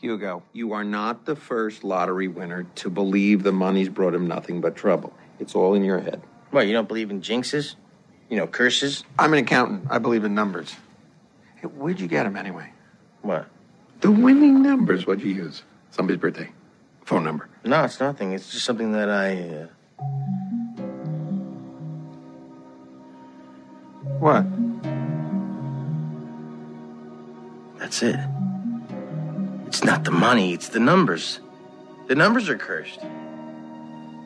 Hugo, you are not the first lottery winner to believe the money's brought him nothing but trouble. It's all in your head. What, you don't believe in jinxes? You know, curses? I'm an accountant. I believe in numbers. Hey, where'd you get them anyway? What? The winning numbers. What'd you use? Somebody's birthday. Phone number. No, it's nothing. It's just something that I. Uh... What? That's it. It's not the money, it's the numbers. The numbers are cursed.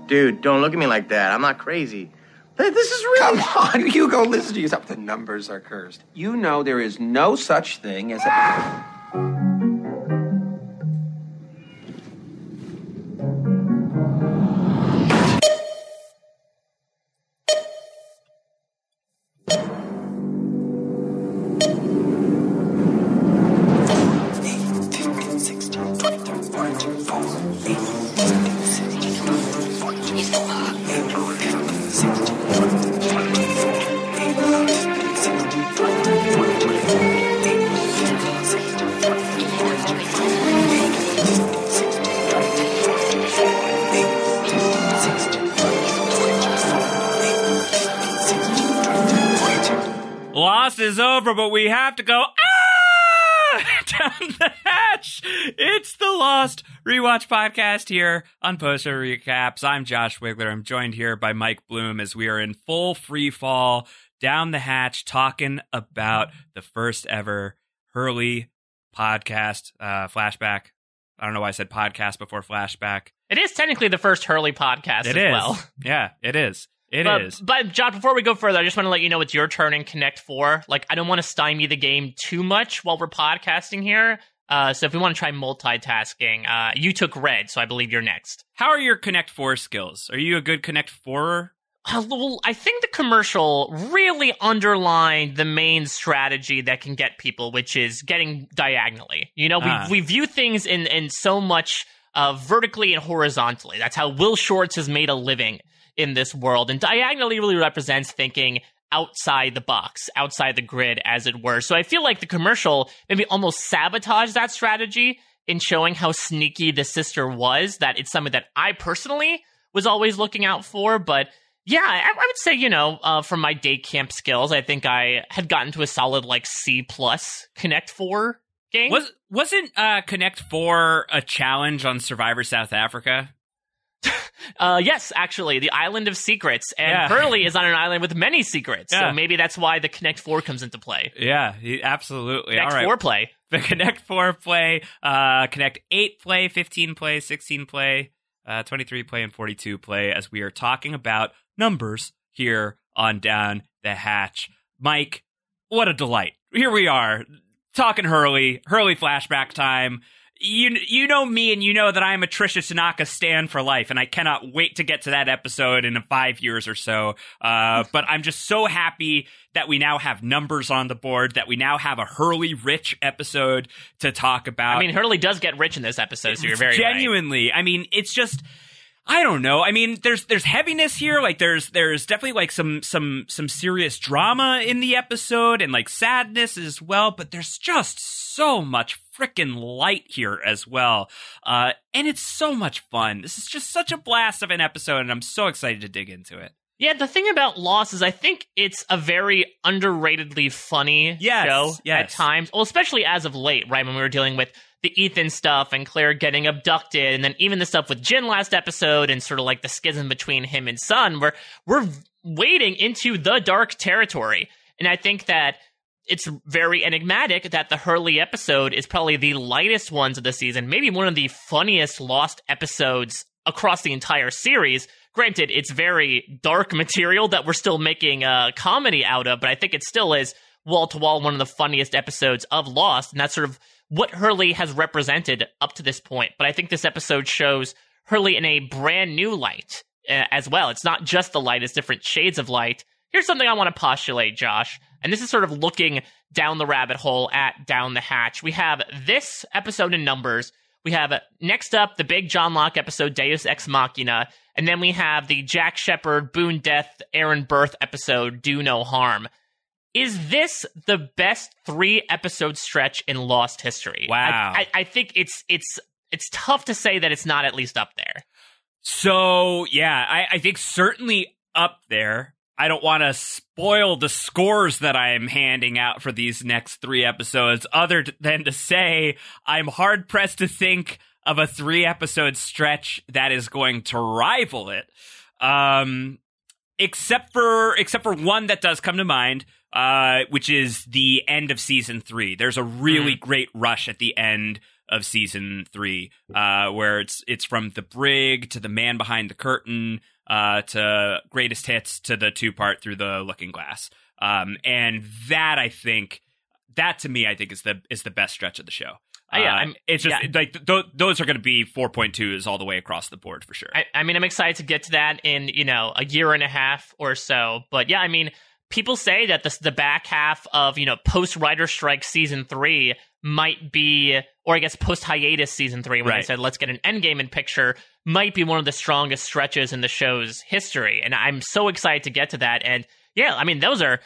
Dude, don't look at me like that. I'm not crazy. This is really. Come on, Hugo, listen to yourself. The numbers are cursed. You know there is no such thing as a. Rewatch podcast here on Post Show Recaps. I'm Josh Wigler. I'm joined here by Mike Bloom as we are in full free fall down the hatch talking about the first ever Hurley podcast uh, flashback. I don't know why I said podcast before flashback. It is technically the first Hurley podcast It as is. well. Yeah, it is. It but, is. but John, before we go further, I just want to let you know it's your turn in Connect Four. Like, I don't want to stymie the game too much while we're podcasting here. Uh, so if we want to try multitasking, uh, you took red, so I believe you're next. How are your Connect Four skills? Are you a good Connect Fourer? Uh, well, I think the commercial really underlined the main strategy that can get people, which is getting diagonally. You know, we Ah. we view things in in so much uh, vertically and horizontally. That's how Will Shortz has made a living in this world, and diagonally really represents thinking outside the box, outside the grid, as it were. So I feel like the commercial maybe almost sabotaged that strategy in showing how sneaky the sister was. That it's something that I personally was always looking out for, but yeah, I, I would say you know uh, from my day camp skills, I think I had gotten to a solid like C plus Connect Four game. Was wasn't uh, Connect Four a challenge on Survivor South Africa? Uh, yes, actually, the Island of Secrets, and Yeah. Hurley is on an island with many secrets, Yeah. so maybe that's why the Connect Four comes into play. Yeah, he- absolutely. Connect All right. Four play. the Connect 4 play, uh, Connect 8 play, 15 play, 16 play, uh, 23 play, and 42 play as we are talking about numbers here on Down the Hatch. Mike, what a delight. Here we are talking Hurley, Hurley flashback time. You you know me and you know that I'm a Trisha Tanaka stand for life, and I cannot wait to get to that episode in five years or so. Uh, but I'm just so happy that we now have numbers on the board, that we now have a Hurley rich episode to talk about. I mean, Hurley does get rich in this episode, so you're very right. genuinely. I mean, it's just I don't know. I mean, there's there's heaviness here. Like there's there's definitely like some some some serious drama in the episode and like sadness as well. But there's just so much freaking light here as well. Uh, and it's so much fun. This is just such a blast of an episode, and I'm so excited to dig into it. Yeah, the thing about Lost is I think it's a very underratedly funny Yes, show yes. at times. Well, especially as of late, right? When we were dealing with the Ethan stuff and Claire getting abducted, and then even the stuff with Jin last episode and sort of like the schism between him and Sun, where we're wading into the dark territory. And I think that it's very enigmatic that the Hurley episode is probably the lightest ones of the season, maybe one of the funniest Lost episodes across the entire series. Granted, it's very dark material that we're still making a comedy out of, but I think it still is wall to wall one of the funniest episodes of Lost, and that's sort of what Hurley has represented up to this point. But I think this episode shows Hurley in a brand new light uh, as well. It's not just the light, it's different shades of light. Here's something I want to postulate, Josh, and this is sort of looking down the rabbit hole at Down the Hatch. We have this episode in numbers. We have uh, next up the big John Locke episode, Deus Ex Machina, and then we have the Jack Shephard, Boone Death, Aaron Birth episode, Do No Harm. is this the best three episode stretch in Lost history? Wow. I, I, I think it's it's it's tough to say that it's not at least up there. So yeah, I, I think certainly up there. I don't want to spoil the scores that I am handing out for these next three episodes, other than to say I'm hard pressed to think of a three episode stretch that is going to rival it. Um, except for except for one that does come to mind, uh, which is the end of season three. There's a really great rush at the end of season three, uh, where it's it's from the brig to the man behind the curtain, uh, to greatest hits to the two part through the looking glass. Um, and that I think that to me I think is the is the best stretch of the show. Uh, yeah, Uh, I'm- it's just yeah. like th- those are going to be 4.2s all the way across the board for sure. I, I mean, I'm excited to get to that in you know a year and a half or so. But yeah, I mean, people say that the the back half of you know post writer strike season three might be, or I guess post hiatus season three, when they said let's get an end game in picture, might be one of the strongest stretches in the show's history. And I'm so excited to get to that. And yeah, I mean, those are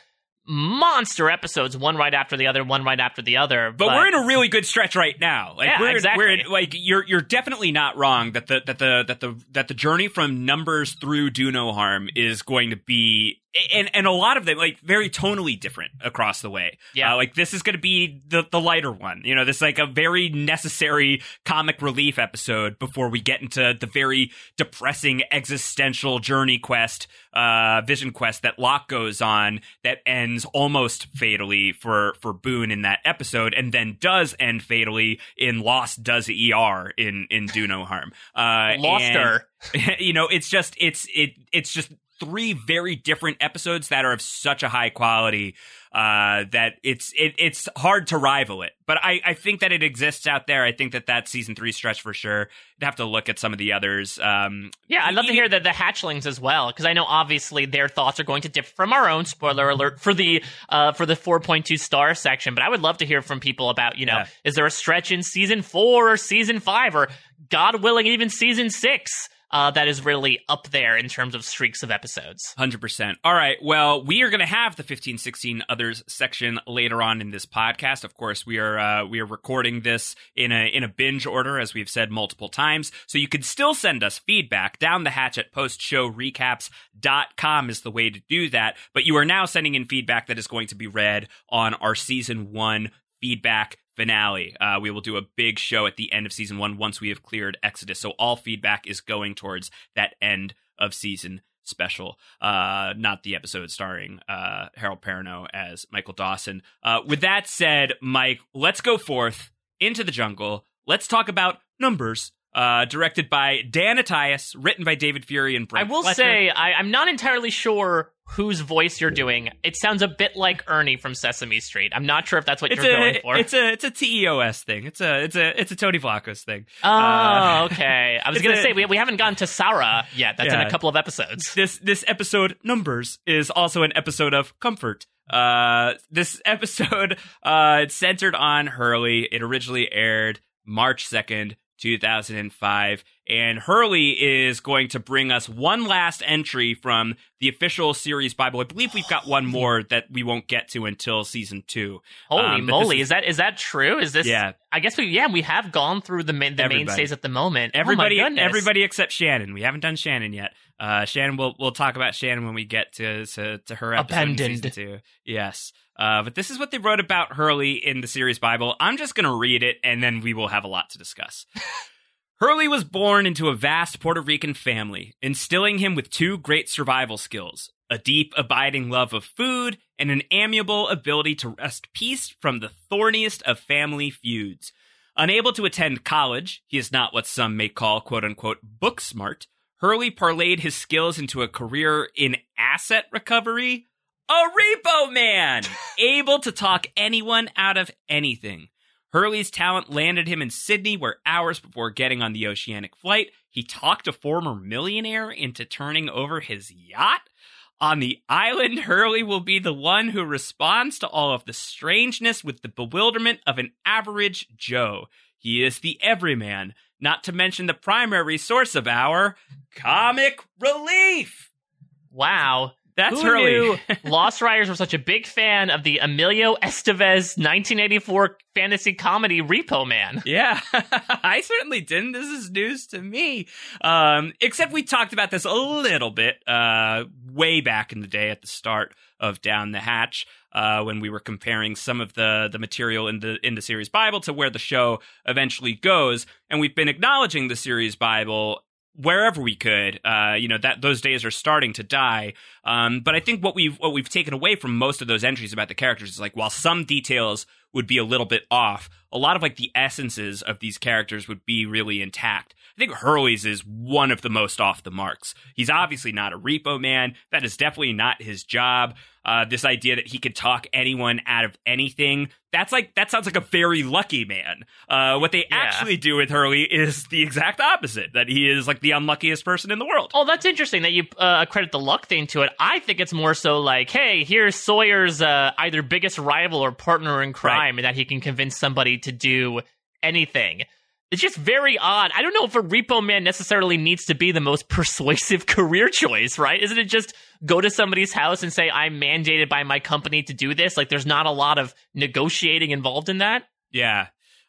monster episodes, one right after the other, one right after the other. But, we're in a really good stretch right now. Like Yeah, we're, exactly. we're in- like you're you're definitely not wrong that the that the that the that the journey from numbers through do no harm is going to be and and a lot of them like very tonally different across the way. Yeah. Uh, like this is going to be the the lighter one. You know, this is like a very necessary comic relief episode before we get into the very depressing existential journey quest, uh, vision quest that Locke goes on that ends almost fatally for for Boone in that episode, and then does end fatally in Lost Does ER in in Do No Harm. Uh, lost and- her. you know it's just it's it it's just three very different episodes that are of such a high quality uh that it's it, it's hard to rival it. But i i think that it exists out there. I think that that season three stretch for sure. You'd have to look at some of the others. Um Yeah, I'd love to hear the, the hatchlings as well, because I know obviously their thoughts are going to differ from our own. Spoiler alert for the uh, for the 4.2 star section, but I would love to hear from people about you know Yeah. is there a stretch in season four or season five or God willing even season six uh, that is really up there in terms of streaks of episodes. 100%. All right. Well, we are going to have the 15 16 others section later on in this podcast. Of course, we are uh, we are recording this in a in a binge order as we've said multiple times. So you can still send us feedback down the hatch at postshowrecaps.com is the way to do that. But you are now sending in feedback that is going to be read on our season 1 feedback finale. Uh, we will do a big show at the end of season one once we have cleared Exodus. So all feedback is going towards that end of season special, uh, not the episode starring uh, Harold Perrineau as Michael Dawson. Uh, with that said, Mike, let's go forth into the jungle. Let's talk about numbers. Uh, directed by Dan Attias, written by David Fury and Brent I will Fletcher. say I, I'm not entirely sure whose voice you're doing. It sounds a bit like Ernie from Sesame Street. I'm not sure if that's what it's you're a going for. it's a it's a TEOS thing. It's a it's a it's a Tony Vlachos thing. Oh, Uh, okay. I was gonna a- say we, we haven't gotten to Sarah yet. That's in a couple of episodes. this this episode numbers is also an episode of comfort uh this episode uh it's centered on hurley it originally aired march 2nd 2005 and hurley is going to bring us one last entry from the official series bible i believe we've got one more that we won't get to until season two Holy Um, moly! is- Is, that is that true? Is this? Yeah. I guess we yeah we have gone through the main, the Everybody. mainstays at the moment. everybody oh my goodness. everybody except shannon we haven't done shannon yet uh shannon we'll we'll talk about shannon when we get to to, to her episode Abandoned. two yes uh but this is what they wrote about hurley in the series bible i'm just gonna read it and then we will have a lot to discuss Hurley was born into a vast Puerto Rican family, instilling him with two great survival skills a deep, abiding love of food and an amiable ability to wrest peace from the thorniest of family feuds. Unable to attend college, he is not what some may call quote unquote book smart. Hurley parlayed his skills into a career in asset recovery. A repo man! able to talk anyone out of anything. Hurley's talent landed him in Sydney, where hours before getting on the oceanic flight, he talked a former millionaire into turning over his yacht. On the island, Hurley will be the one who responds to all of the strangeness with the bewilderment of an average Joe. He is the everyman, not to mention the primary source of our comic relief. Wow. That's Who Hurley. knew Lost Riders were such a big fan of the Emilio Estevez 1984 fantasy comedy Repo Man? Yeah, I certainly didn't. This is news to me. Um, except we talked about this a little bit uh, way back in the day at the start of Down the Hatch uh, when we were comparing some of the the material in the in the series Bible to where the show eventually goes, and we've been acknowledging the series Bible wherever we could. Uh, you know that those days are starting to die. Um, but I think what we've what we've taken away from most of those entries about the characters is like while some details would be a little bit off, a lot of like the essences of these characters would be really intact. I think Hurley's is one of the most off the marks. He's obviously not a repo man. That is definitely not his job. Uh, this idea that he could talk anyone out of anything. That's like that sounds like a very lucky man. Uh, what they Yeah. actually do with Hurley is the exact opposite. That he is like the unluckiest person in the world. Oh, that's interesting that you uh, credit the luck thing to it. I think it's more so like, hey, here's Sawyer's uh, either biggest rival or partner in crime, and that he can convince somebody to do anything. It's just very odd. I don't know if a repo man necessarily needs to be the most persuasive career choice, right? Isn't it just go to somebody's house and say, I'm mandated by my company to do this? Like, there's not a lot of negotiating involved in that. Yeah.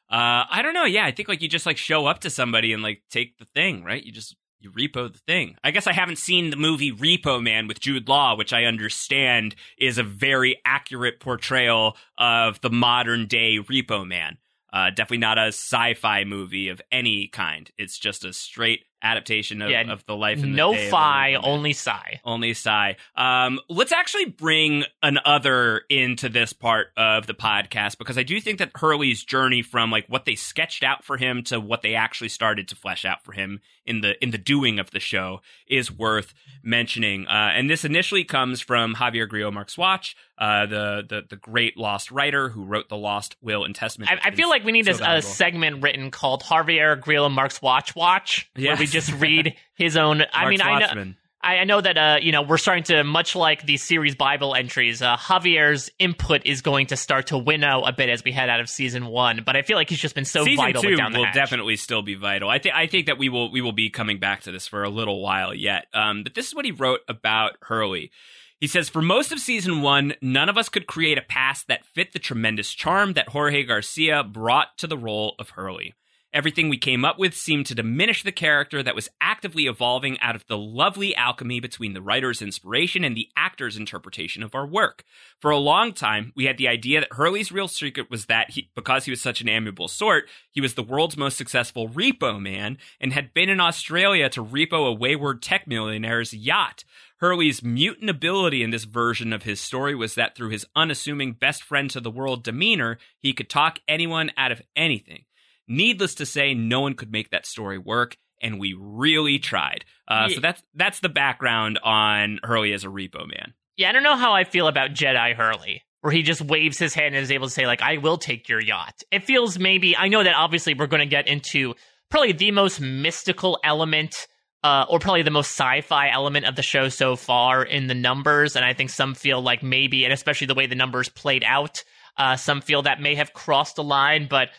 Uh, I don't know. Yeah, I think like you just like show up to somebody and like take the thing, right? You just you repo the thing. I guess I haven't seen the movie Repo Man with Jude Law, which I understand is a very accurate portrayal of the modern day Repo Man. Uh, definitely not a sci-fi movie of any kind. It's just a straight adaptation of, Yeah, of the life. No the of fi, only sigh. Only sigh. Um, let's actually bring an other into this part of the podcast because I do think that Hurley's journey from like what they sketched out for him to what they actually started to flesh out for him in the in the doing of the show is worth mentioning. Uh, and this initially comes from Javier Grillo-Marxuach Watch, uh, the, the the great lost writer who wrote the Lost Will and Testament. I, I feel like we need So a, a segment written called Javier Grillo-Marxuach Watch Watch, where we just read his own. I mean, I know, I I know that uh, you know we're starting to much like the series Bible entries. Uh, Javier's input is going to start to winnow a bit as we head out of season one, but I feel like he's just been so season vital two down the will hatch. definitely still be vital. I think I think that we will we will be coming back to this for a little while yet. Um, but this is what he wrote about Hurley. He says, For most of season one, none of us could create a past that fit the tremendous charm that Jorge Garcia brought to the role of Hurley. Everything we came up with seemed to diminish the character that was actively evolving out of the lovely alchemy between the writer's inspiration and the actor's interpretation of our work. For a long time, we had the idea that Hurley's real secret was that he, because he was such an amiable sort, he was the world's most successful repo man and had been in Australia to repo a wayward tech millionaire's yacht. Hurley's mutant ability in this version of his story was that through his unassuming best friend to the world demeanor, he could talk anyone out of anything. Needless to say, no one could make that story work, and we really tried. Uh, Yeah. So that's that's the background on Hurley as a repo man. Yeah, I don't know how I feel about Jedi Hurley, where he just waves his hand and is able to say, like, I will take your yacht. It feels maybe, I know that obviously we're going to get into probably the most mystical element, uh, or probably the most sci fi element of the show so far in the numbers. And I think some feel like maybe, and especially the way the numbers played out, uh, some feel that may have crossed a line, but.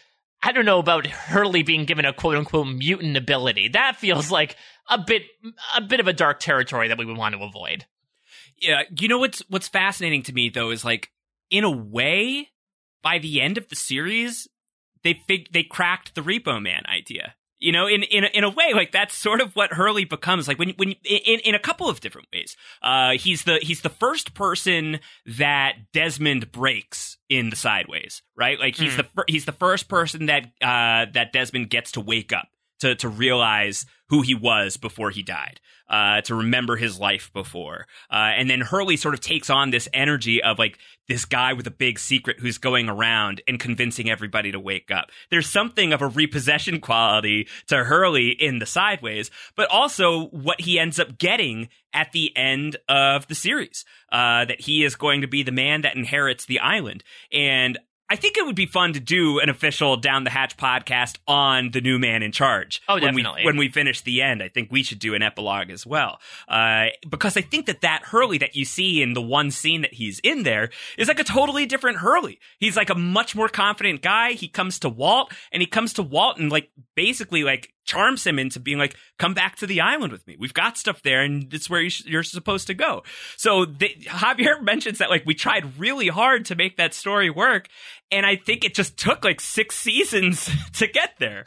I don't know about Hurley being given a quote unquote mutant ability. That feels like a bit a bit of a dark territory that we would want to avoid. Yeah, you know what's what's fascinating to me though is like in a way, by the end of the series, they fig- they cracked the Repo Man idea. You know, in in a, in a way, like that's sort of what Hurley becomes. Like when when in in a couple of different ways. Uh, he's the he's the first person that Desmond breaks in the Sideways, right? Like he's Hmm. the fir- he's the first person that uh that Desmond gets to wake up to to realize who he was before he died, uh, to remember his life before, uh, and then Hurley sort of takes on this energy of like this guy with a big secret who's going around and convincing everybody to wake up. There's something of a repossession quality to Hurley in the Sideways, but also what he ends up getting at the end of the series, uh, that he is going to be the man that inherits the island, and I think it would be fun to do an official Down the Hatch podcast on the new man in charge. Oh, when we- definitely. when we finish the end, I think we should do an epilogue as well. Uh, because I think that that Hurley that you see in the one scene that he's in there is like a totally different Hurley. He's like a much more confident guy. He comes to Walt and he comes to Walt and like basically like charms him into being like, "Come back to the island with me. We've got stuff there, and it's where you you're supposed to go." So they, Javier mentions that like we tried really hard to make that story work, and I think it just took like six seasons to get there.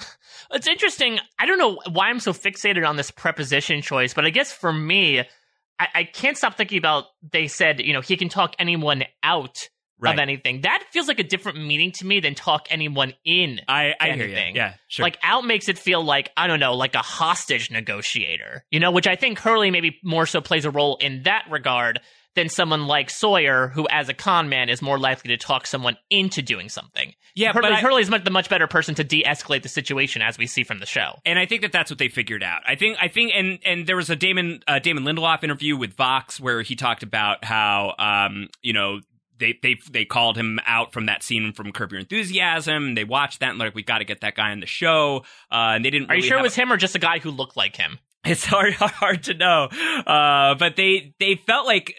It's interesting. I don't know why I'm so fixated on this preposition choice, but I guess for me, I, I can't stop thinking about they said, you know, he can talk anyone out Right. of anything. That feels like a different meaning to me than talk anyone in. I, I hear you. anything. Yeah, sure. Like out makes it feel like I don't know, like a hostage negotiator. You know, which I think Hurley maybe more so plays a role in that regard than someone like Sawyer, who as a con man is more likely to talk someone into doing something. yeah, Hurley, but I, Hurley's much, the much better person to de-escalate the situation, as we see from the show. and I think that that's what they figured out. I think I think and and there was a Damon uh, Damon Lindelof interview with Vox where he talked about how um you know they they they called him out from that scene from Curb Your Enthusiasm. They watched that and like, we got to get that guy on the show. Uh, and they didn't. Are you sure it was him or just a guy who looked like him? it's hard hard to know uh, but they they felt like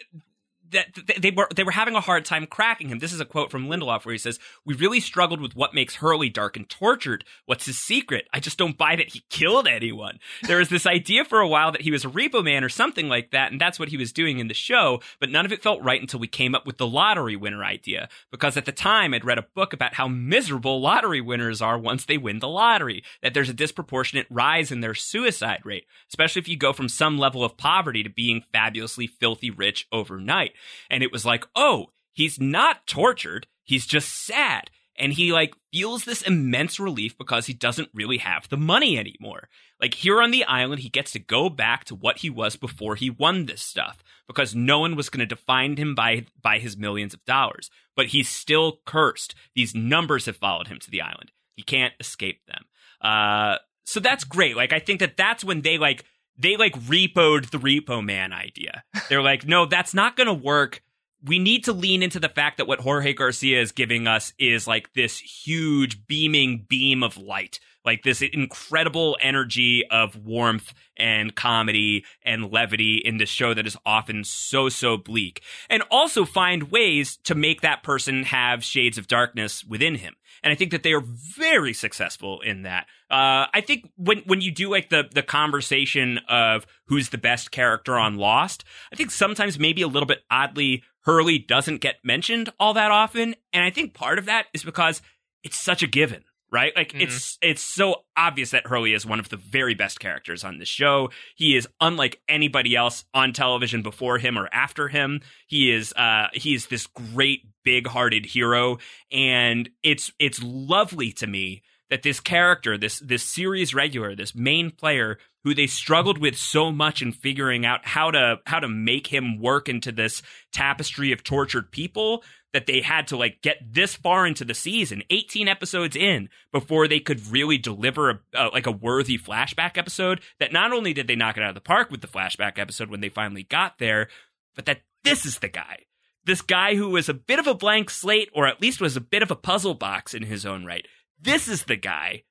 that they were they were having a hard time cracking him. This is a quote from Lindelof where he says, "We really struggled with what makes Hurley dark and tortured. What's his secret? I just don't buy that he killed anyone. There was this idea for a while that he was a repo man or something like that, and that's what he was doing in the show. But none of it felt right until we came up with the lottery winner idea. Because at the time, I'd read a book about how miserable lottery winners are once they win the lottery. That there's a disproportionate rise in their suicide rate, especially if you go from some level of poverty to being fabulously filthy rich overnight." And it was like, oh, he's not tortured. He's just sad. And he like feels this immense relief because he doesn't really have the money anymore. Like here on the island, he gets to go back to what he was before he won this stuff because no one was going to define him by by his millions of dollars. But he's still cursed. These numbers have followed him to the island. He can't escape them. Uh, so that's great. Like I think that that's when they like they like repoed the repo man idea. They're like, no, that's not going to work. We need to lean into the fact that what Jorge Garcia is giving us is like this huge beaming beam of light, like this incredible energy of warmth and comedy and levity in this show that is often so, so bleak. And also find ways to make that person have shades of darkness within him. And I think that they are very successful in that. Uh, I think when when you do like the the conversation of who's the best character on Lost, I think sometimes maybe a little bit oddly Hurley doesn't get mentioned all that often, and I think part of that is because it's such a given, right? Like Mhm. it's it's so obvious that Hurley is one of the very best characters on the show. He is unlike anybody else on television before him or after him. He is uh he is this great big-hearted hero and it's it's lovely to me that this character, this this series regular, this main player who they struggled with so much in figuring out how to how to make him work into this tapestry of tortured people that they had to like get this far into the season 18 episodes in before they could really deliver a, like a worthy flashback episode that not only did they knock it out of the park with the flashback episode when they finally got there but that this is the guy. This guy who was a bit of a blank slate or at least was a bit of a puzzle box in his own right. This is the guy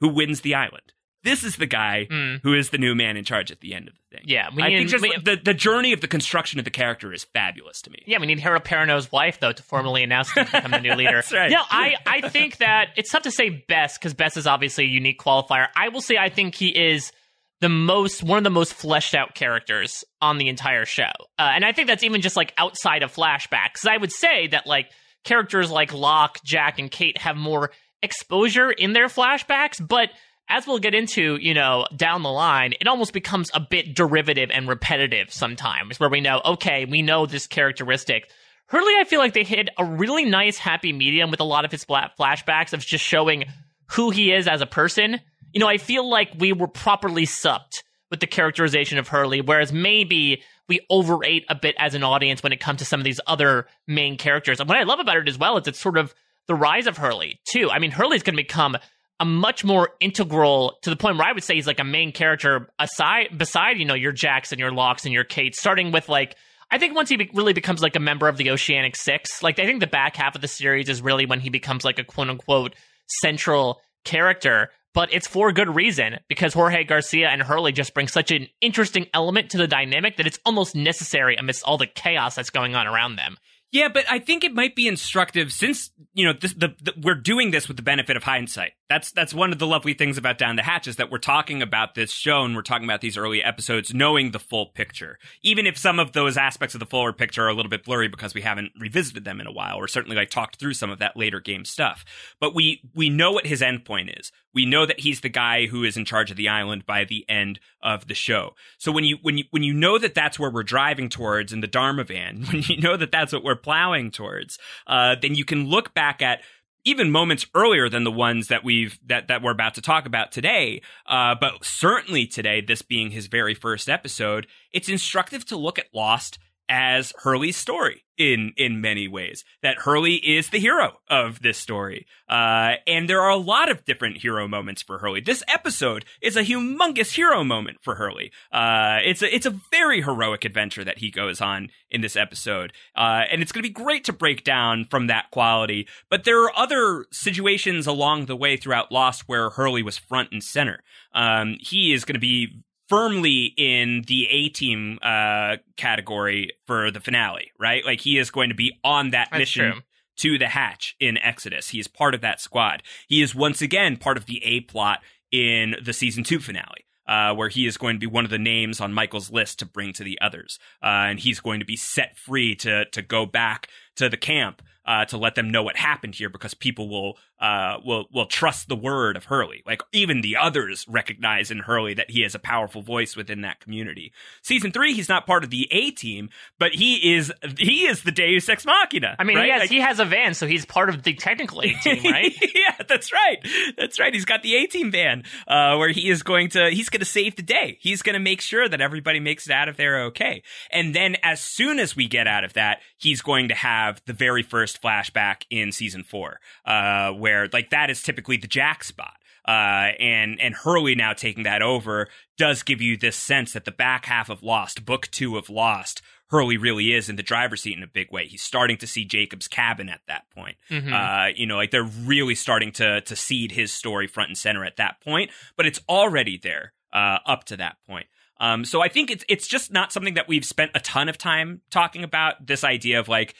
who wins the island this is the guy Mm. who is the new man in charge at the end of the thing Yeah, I need think just we- the, the journey of the construction of the character is fabulous to me. Yeah, we need Harold Perrineau's wife though to formally announce him to become the new leader. That's right. No, I I think that it's tough to say best because best is obviously a unique qualifier. I will say I think he is the most one of the most fleshed out characters on the entire show, uh, and I think that's even just like outside of flashbacks. Because I would say that like characters like Locke, Jack, and Kate have more exposure in their flashbacks, but as we'll get into, you know, down the line, it almost becomes a bit derivative and repetitive sometimes, where we know, okay, we know this characteristic. Hurley, I feel like they hit a really nice happy medium with a lot of his flashbacks of just showing who he is as a person. You know, I feel like we were properly supped with the characterization of Hurley, whereas maybe we overate a bit as an audience when it comes to some of these other main characters. And what I love about it as well is it's sort of the rise of Hurley, too. I mean, Hurley's going to become a much more integral to the point where I would say he's like a main character aside beside you know your Jacks and your Lockes and your Kate, starting with like I think once he be- really becomes like a member of the Oceanic Six, like I think the back half of the series is really when he becomes like a quote unquote central character. But it's for good reason because Jorge Garcia and Hurley just bring such an interesting element to the dynamic that it's almost necessary amidst all the chaos that's going on around them. Yeah, but I think it might be instructive since you know this, the, the we're doing this with the benefit of hindsight, that's that's one of the lovely things about Down the Hatch is that we're talking about this show and we're talking about these early episodes knowing the full picture. Even if some of those aspects of the fuller picture are a little bit blurry because we haven't revisited them in a while, or certainly like talked through some of that later game stuff. But we we know what his endpoint is. We know that he's the guy who is in charge of the island by the end of the show. So when you when you when you know that that's where we're driving towards in the Dharma van, when you know that that's what we're plowing towards, uh, then you can look back at even moments earlier than the ones that we've that that we're about to talk about today. Uh, but certainly today, this being his very first episode, it's instructive to look at Lost as Hurley's story in in many ways. That Hurley is the hero of this story, uh, and there are a lot of different hero moments for Hurley. This episode is a humongous hero moment for Hurley. Uh, it's a it's a very heroic adventure that he goes on in this episode, uh, and it's going to be great to break down from that quality. But there are other situations along the way throughout Lost where Hurley was front and center. Um, he is going to be firmly in the A team uh, category for the finale, right? Like he is going to be on that That's mission true. to the hatch in Exodus. He is part of that squad. He is once again part of the A plot in the season two finale. Uh, where he is going to be one of the names on Michael's list to bring to the others, uh, and he's going to be set free to to go back to the camp uh, to let them know what happened here because people will uh, will will trust the word of Hurley. Like even the others recognize in Hurley that he has a powerful voice within that community. Season three, he's not part of the A team, but he is he is the Deus Ex Machina. I mean, right? he has Like- he has a van, so he's part of the technical A team, right? yeah, that's right. That's right. He's got the A team van, uh, where he is going to he's going to save the day. He's going to make sure that everybody makes it out of there okay. And then as soon as we get out of that, he's going to have the very first flashback in season four, uh, where like that is typically the Jack spot. Uh, and and Hurley now taking that over does give you this sense that the back half of Lost, book two of Lost, Hurley really is in the driver's seat in a big way. He's starting to see Jacob's cabin at that point. Mhm. Uh, you know, like they're really starting to to seed his story front and center at that point, but it's already there uh, up to that point. Um, so I think it's it's just not something that we've spent a ton of time talking about. This idea of like,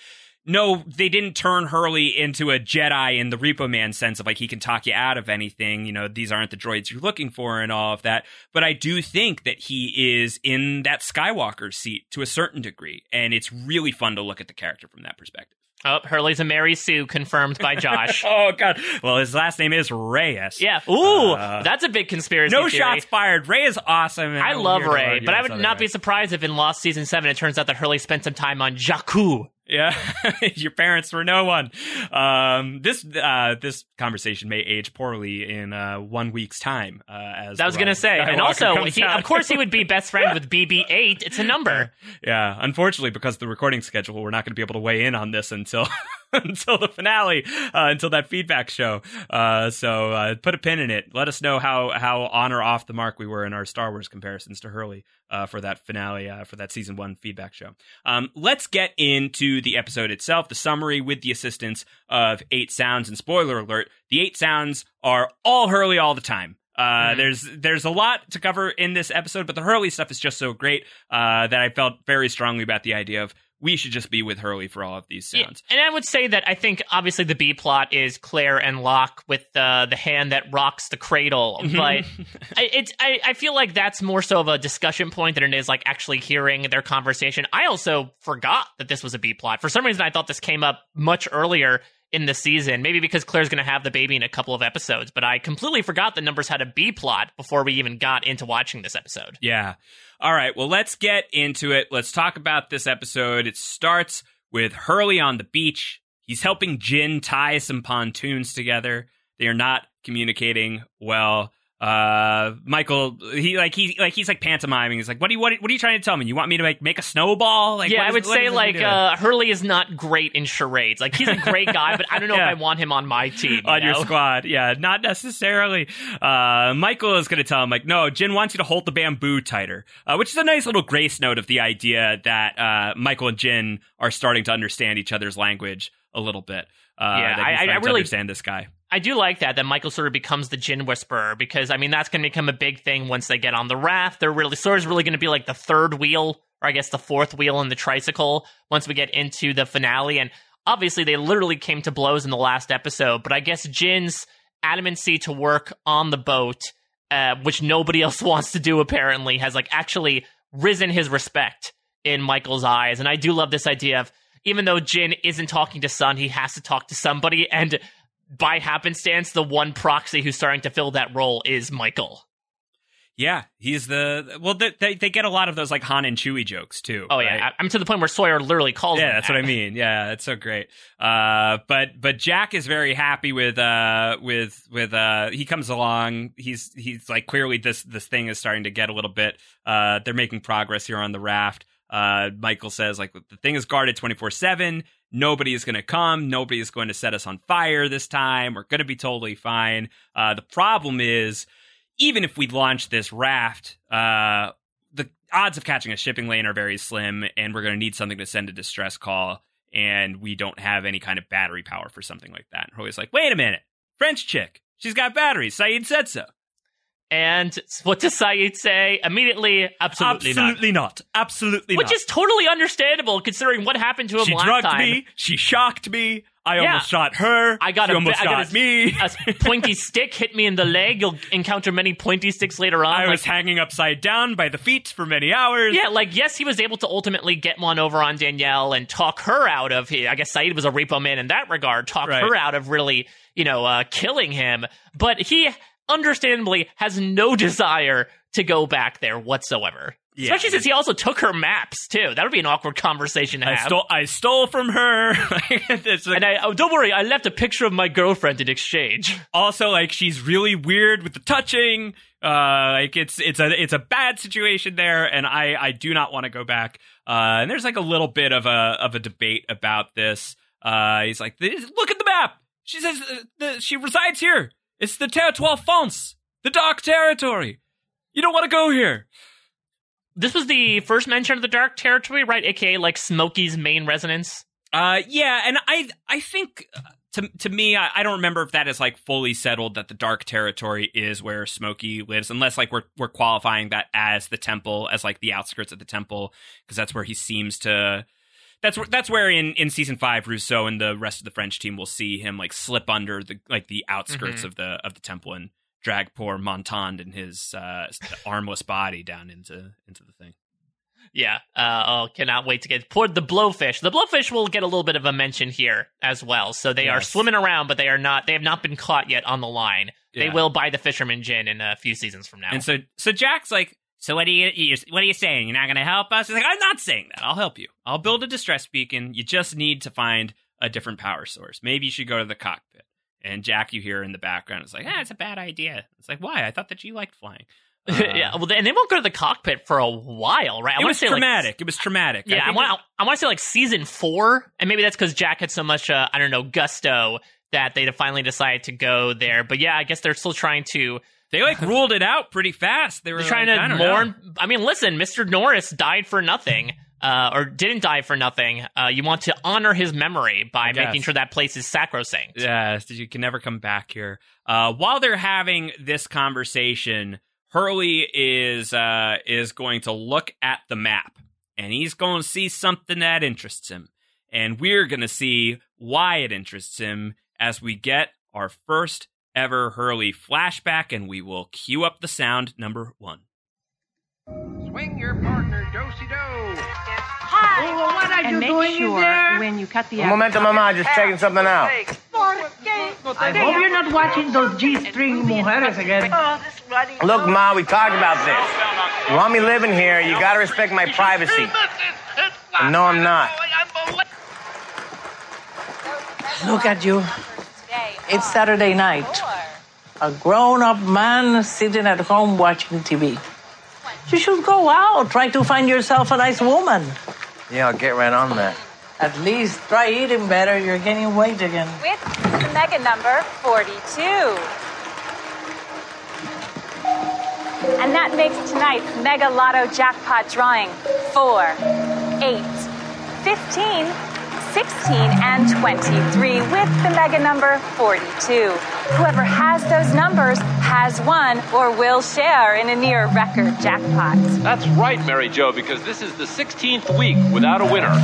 no, they didn't turn Hurley into a Jedi in the Repo Man sense of like he can talk you out of anything. You know, these aren't the droids you're looking for and all of that. But I do think that he is in that Skywalker seat to a certain degree, and it's really fun to look at the character from that perspective. Oh, Hurley's a Mary Sue, confirmed by Josh. Oh God! Well, his last name is Reyes. yeah. Ooh, Uh, that's a big conspiracy. No theory. shots fired. Rey is awesome. I love Rey, but I would not be surprised if in Lost season seven it turns out that Hurley spent some time on Jakku. Yeah, your parents were no one. Um, this uh, this conversation may age poorly in uh, one week's time. Uh, as I was Rise of say, and also, he, of course, he would be best friend with BB-8. It's a number. Yeah, unfortunately, because of the recording schedule, we're not going to be able to weigh in on this until until the finale, uh, until that feedback show. Uh, so uh, put a pin in it. Let us know how how on or off the mark we were in our Star Wars comparisons to Hurley uh, for that finale uh, for that season one feedback show. Um, let's get into the episode itself, the summary with the assistance of eight sounds. And spoiler alert: the eight sounds are all Hurley all the time. Uh, Mhm. There's there's a lot to cover in this episode, but the Hurley stuff is just so great uh, that I felt very strongly about the idea of we should just be with Hurley for all of these Yeah, sounds. and I would say that I think obviously the B plot is Claire and Locke with uh, the hand that rocks the cradle, Mm-hmm. but I, it's I, I feel like that's more so of a discussion point than it is like actually hearing their conversation. I also forgot that this was a B plot. For some reason, I thought this came up much earlier in the season. Maybe because Claire's going to have the baby in a couple of episodes, but I completely forgot the numbers had a B plot before we even got into watching this episode. Yeah. All right. Well, let's get into it. Let's talk about this episode. It starts with Hurley on the beach. He's helping Jin tie some pontoons together. They are not communicating well. Uh, Michael, he like he like he's like pantomiming. He's like, "What do you what, what are you trying to tell me? You want me to like make a snowball?" Like, yeah, I would say like uh, Hurley is not great in charades. Like he's a great guy, but I don't know Yeah. if I want him on my team. you on your squad. Yeah, not necessarily. Uh, Michael is going to tell him like, no, Jin wants you to hold the bamboo tighter, uh, which is a nice little grace note of the idea that uh, Michael and Jin are starting to understand each other's language a little bit. Uh, Yeah, that he's I- I- I really- understand this guy. I do like that that Michael sort of becomes the Jin Whisperer because I mean that's going to become a big thing once they get on the raft. They're really Sawyer's really going to be like the third wheel, or I guess the fourth wheel in the tricycle once we get into the finale. And obviously they literally came to blows in the last episode, but I guess Jin's adamancy to work on the boat, uh, which nobody else wants to do apparently, has like actually risen his respect in Michael's eyes. And I do love this idea of even though Jin isn't talking to Sun, he has to talk to somebody, and by happenstance, the one proxy who's starting to fill that role is Michael. Yeah, he's the well. They, they, they get a lot of those like Han and Chewie jokes too. Oh yeah, right? I'm to the point where Sawyer literally calls. yeah, that's that. what I mean. Yeah, it's so great. Uh, but but Jack is very happy with uh with with uh he comes along. He's he's like clearly this this thing is starting to get a little bit. Uh, they're making progress here on the raft. Uh, Michael says like the thing is guarded twenty four seven. Nobody is going to come. Nobody is going to set us on fire this time. We're going to be totally fine. Uh, the problem is even if we launch this raft, uh, the odds of catching a shipping lane are very slim, and we're going to need something to send a distress call, and we don't have any kind of battery power for something like that. And Hurley's like, wait a minute, French chick, she's got batteries. Sayid said so. And what does Sayid say? Immediately, absolutely, not. Absolutely not. Absolutely not. Which not. is totally understandable considering what happened to him she last drugged time. me. She shocked me. I Yeah. almost shot her. I got she a almost I got shot a, me. a pointy stick hit me in the leg. You'll encounter many pointy sticks later on. I Like, was hanging upside down by the feet for many hours. Yeah, like yes, he was able to ultimately get one over on Danielle and talk her out of. I guess Sayid was a repo man in that regard. Talk Right. her out of really, you know, uh, killing him. But he understandably has no desire to go back there whatsoever. Yeah. Especially since he also took her maps too. That would be an awkward conversation to I have. stole. I stole from her. Like- and I oh, don't worry, I left a picture of my girlfriend in exchange. also like she's really weird with the touching uh like it's it's a it's a bad situation there and i i do not want to go back uh and there's like a little bit of a of a debate about this uh he's like look at the map she says uh, the, she resides here it's the territoire France the dark territory you don't want to go here This was the first mention of the Dark Territory, right? AKA like Smokey's main residence. Uh, yeah, and I I think uh, to to me, I, I don't remember if that is like fully settled that the dark territory is where Smokey lives, unless like we're we're qualifying that as the temple, as like the outskirts of the temple, because that's where he seems to. That's where that's where in, in season five, Rousseau and the rest of the French team will see him like slip under the like the outskirts Mhm. of the of the temple and drag poor Montand and his uh, armless body down into into the thing. Yeah. Uh, oh, cannot wait to get poured the blowfish. The blowfish will get a little bit of a mention here as well. So they are swimming around, but they are not. They have not been caught yet on the line. They will buy the fisherman Jin in a few seasons from now. And so, so Jack's like, so what are you, what are you saying? You're not going to help us? He's like, I'm not saying that. I'll help you. I'll build a distress beacon. You just need to find a different power source. Maybe you should go to the cockpit. And Jack, you hear in the background, is like, ah, it's a bad idea. It's like, why? I thought that you liked flying. Uh, yeah. Well, and they won't go to the cockpit for a while, right? I it was say, like, traumatic. it was traumatic. yeah, I want. I want to say like season four, and maybe that's because Jack had so much. Uh, I don't know gusto that they finally decided to go there. But yeah, I guess they're still trying to. They like ruled it out pretty fast. They were They're trying like, I to don't know. mourn. I mean, listen, Mr. Norris died for nothing, uh, or didn't die for nothing. Uh, you want to honor his memory by making sure that place is sacrosanct. Yes, you can never come back here. Uh, while they're having this conversation, Hurley is uh, is going to look at the map, and he's going to see something that interests him, and we're going to see why it interests him as we get our first ever Hurley flashback, and we will cue up the sound number one. Swing your partner, do-si-do. Hi. Oh, well, what are and you make doing sure there? when you cut the Un momento, mamá, just checking something out. I hope you're not watching those G-string mujeres again. Oh, Look, Ma, we talked about this. You want me living here, you gotta respect my privacy. No, I'm not. Look at you. It's Saturday uh, night. A grown up man sitting at home watching TV. You should go out, try to find yourself a nice woman. Yeah, I'll get right on that. At least try eating better. You're gaining weight again. with the mega number 42. And that makes tonight's Mega Lotto jackpot drawing 4, 8, 15, 16, and 23 with the mega number 42. Whoever has those numbers has won or will share in a near record jackpot. That's right, Mary Jo, because this is the 16th week without a winner.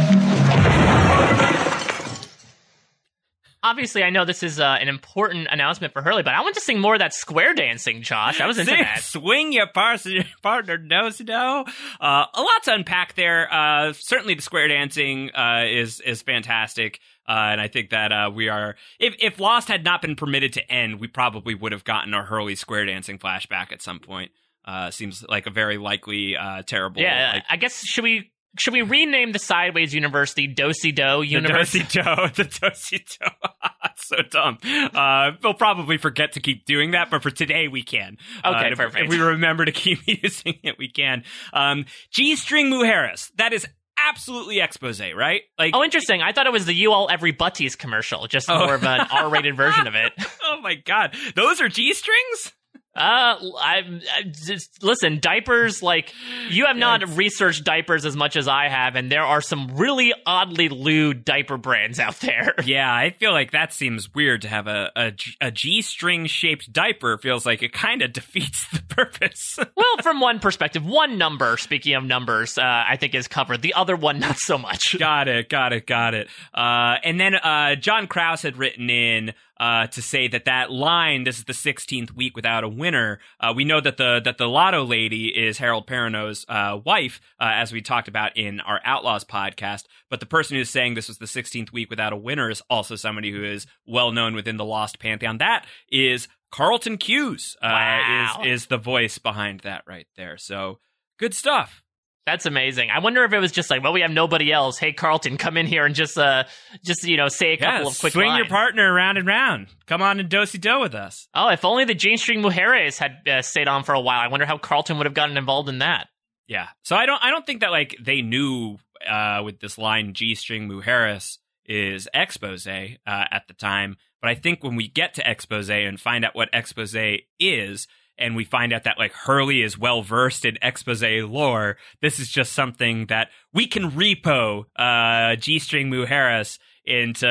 Obviously, I know this is uh, an important announcement for Hurley, but I want to sing more of that square dancing, Josh. I was into that. Swing your pars- partner nose to nose. Uh, a lot to unpack there. Uh, certainly, the square dancing uh, is is fantastic, uh, and I think that uh, we are. If if Lost had not been permitted to end, we probably would have gotten a Hurley square dancing flashback at some point. Uh, seems like a very likely uh, terrible. Yeah, like, I guess should we should we rename the Sideways universe the Dosey Do the universe? Dosey Do, the Dosey Do. So dumb. Uh, we'll probably forget to keep doing that, but for today we can. Okay, Uh, if, perfect. If we remember to keep using it, we can. Um, G string Mujeres. That is absolutely expose, right? Like, Oh, interesting. I thought it was the You All Every Butties commercial, just Oh. more of an R-rated version of it. oh my god, those are G strings. Uh, I'm I just listen. Diapers, like you have not researched diapers as much as I have, and there are some really oddly lewd diaper brands out there. Yeah, I feel like that seems weird to have a a, G- a G string shaped diaper. Feels like it kind of defeats the purpose. well, from one perspective, one number. Speaking of numbers, uh, I think is covered. The other one, not so much. got it, got it, got it. Uh, and then uh, John Krause had written in uh, to say that that line, "This is the 16th week without a winner." Uh, we know that the that the Lotto lady is Harold Perrineau's uh, wife, uh, as we talked about in our Outlaws podcast. But the person who's saying this was the 16th week without a winner is also somebody who is well known within the Lost pantheon. That is Carlton Cuse. Uh, Wow. Is is the voice behind that right there? So good stuff. That's amazing. I wonder if it was just like, well, we have nobody else. Hey, Carlton, come in here and just, uh, just you know, say a couple Yeah, of quick swing lines. your partner round and round. Come on and dosey do with us. Oh, if only the Jane String Mujeres had uh, stayed on for a while. I wonder how Carlton would have gotten involved in that. Yeah. So I don't I don't think that like they knew uh with this line G string Mujeres is expose uh, at the time, but I think when we get to expose and find out what expose is and we find out that like Hurley is well versed in expose lore, this is just something that we can repo uh G string Mujeres into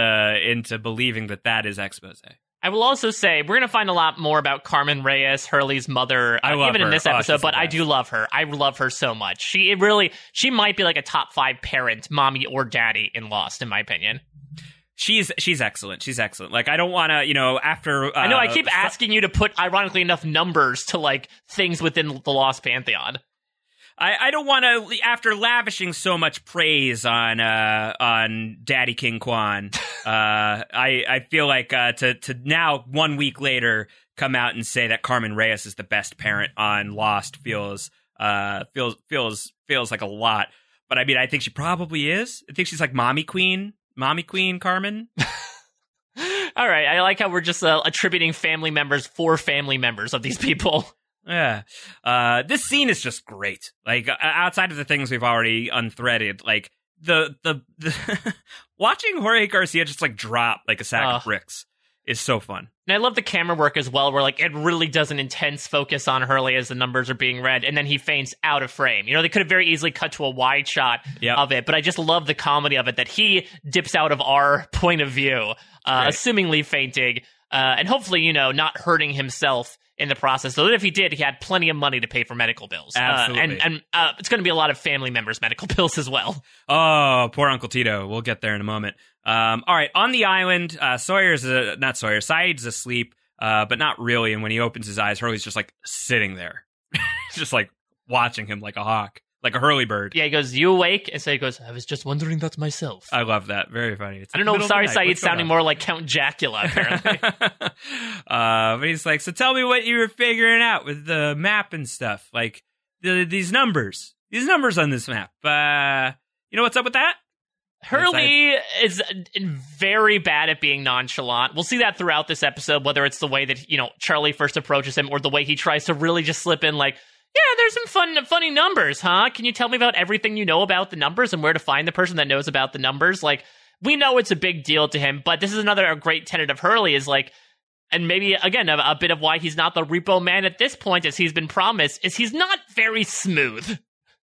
into believing that that is expose. I will also say we're going to find a lot more about Carmen Reyes, Hurley's mother, uh, even in this Oh, episode. the but I do love her. I love her so much. She it really, she might be like a top five parent, mommy or daddy in Lost, in my opinion. She's she's excellent. She's excellent. Like I don't want to, you know, after uh, I know I keep asking you to put, ironically enough, numbers to like things within the Lost pantheon. I, I don't want to after lavishing so much praise on uh, on Daddy King Kwon. uh, I I feel like uh, to to now one week later come out and say that Carmen Reyes is the best parent on Lost feels uh feels feels feels like a lot. But I mean, I think she probably is. I think she's like mommy queen, mommy queen Carmen. All right, I like how we're just uh, attributing family members for family members of these people. Yeah. Uh, this scene is just great. Like uh, outside of the things we've already unthreaded, like the the, the watching Jorge Garcia just like drop like a sack Ugh. of bricks is so fun. And I love the camera work as well, where like it really does an intense focus on Hurley as the numbers are being read, and then he faints out of frame. You know, they could have very easily cut to a wide shot Yep. of it, but I just love the comedy of it that he dips out of our point of view, uh, assumingly fainting, uh, and hopefully, you know, not hurting himself in the process. So that if he did, he had plenty of money to pay for medical bills. Uh, Absolutely. and and uh, it's going to be a lot of family members' medical bills as well. Oh, poor Uncle Tito. We'll get there in a moment. Um, all right, on the island, uh, Sawyer's uh, not Sawyer. Sayid's asleep, uh, but not really. And when he opens his eyes, Hurley's just like sitting there, just like watching him like a hawk, like a Hurley bird. Yeah, he goes, "You awake?" And he goes, "I was just wondering that myself." I love that. Very funny. It's I don't know. Sorry, the night. Sayid What's going sounding on? more like Count Jacula. Apparently. uh, but he's like, so tell me what you were figuring out with the map and stuff, like the, these numbers, these numbers on this map. Uh, you know what's up with that? Hurley is very bad at being nonchalant. We'll see that throughout this episode, whether it's the way that you know Charlie first approaches him, or the way he tries to really just slip in, like, "Yeah, there's some fun, funny numbers, huh? Can you tell me about everything you know about the numbers and where to find the person that knows about the numbers?" Like, we know it's a big deal to him, but this is another great tenet of Hurley is like. And maybe again, a, a bit of why he's not the repo man at this point, as he's been promised, is he's not very smooth.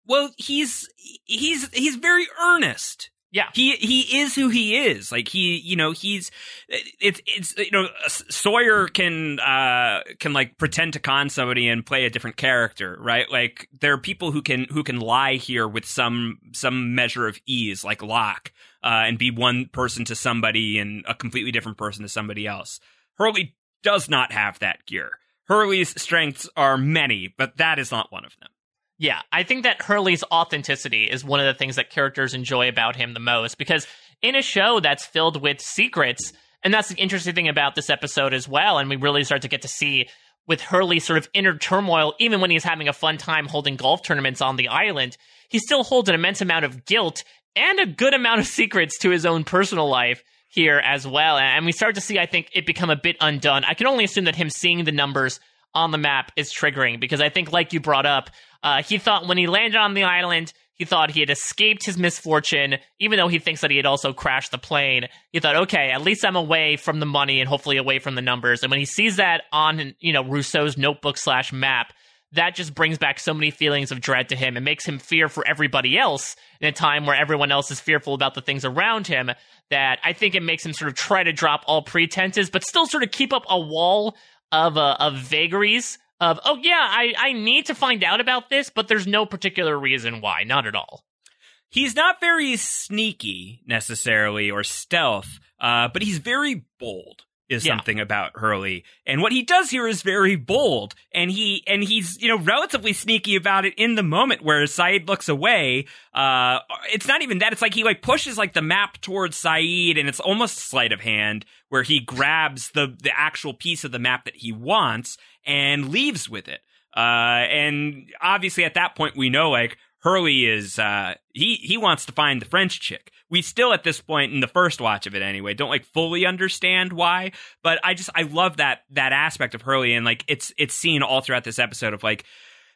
Well, he's he's he's very earnest. Yeah. He he is who he is. Like he, you know, he's it's it's you know Sawyer can uh can like pretend to con somebody and play a different character, right? Like there are people who can who can lie here with some some measure of ease, like Locke, uh, and be one person to somebody and a completely different person to somebody else. Hurley does not have that gear. Hurley's strengths are many, but that is not one of them. Yeah, I think that Hurley's authenticity is one of the things that characters enjoy about him the most because in a show that's filled with secrets, and that's the interesting thing about this episode as well, and we really start to get to see with Hurley's sort of inner turmoil, even when he's having a fun time holding golf tournaments on the island, he still holds an immense amount of guilt and a good amount of secrets to his own personal life here as well. And we start to see, I think, it become a bit undone. I can only assume that him seeing the numbers on the map is triggering because I think, like you brought up, uh, he thought when he landed on the island, he thought he had escaped his misfortune, even though he thinks that he had also crashed the plane. He thought, okay, at least I'm away from the money and hopefully away from the numbers. And when he sees that on, you know, Rousseau's notebook slash map, that just brings back so many feelings of dread to him and makes him fear for everybody else in a time where everyone else is fearful about the things around him that I think it makes him sort of try to drop all pretenses, but still sort of keep up a wall of uh, of vagaries of oh yeah, I I need to find out about this, but there's no particular reason why, not at all. He's not very sneaky necessarily or stealth, uh, but he's very bold is Yeah. something about Hurley. And what he does here is very bold. And he and he's, you know, relatively sneaky about it in the moment where Sayid looks away. Uh it's not even that, it's like he like pushes like the map towards Sayid and it's almost sleight of hand where he grabs the the actual piece of the map that he wants and leaves with it. Uh and obviously at that point we know like Hurley is uh he he wants to find the French chick. We still at this point in the first watch of it anyway don't like fully understand why, but I just I love that that aspect of Hurley and like it's it's seen all throughout this episode of like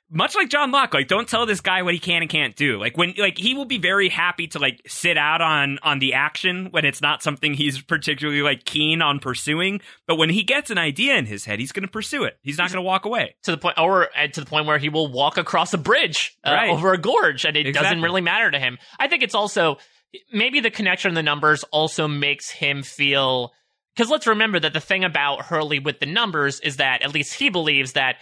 much like John Locke, like don't tell this guy what he can and can't do. Like when like he will be very happy to like sit out on on the action when it's not something he's particularly like keen on pursuing, but when he gets an idea in his head, he's going to pursue it. He's not going to walk away. To the point, or uh, to the point where he will walk across a bridge uh, Right. over a gorge, and it doesn't really matter to him. I think it's also maybe the connection in the numbers also makes him feel because let's remember that the thing about Hurley with the numbers is that at least he believes that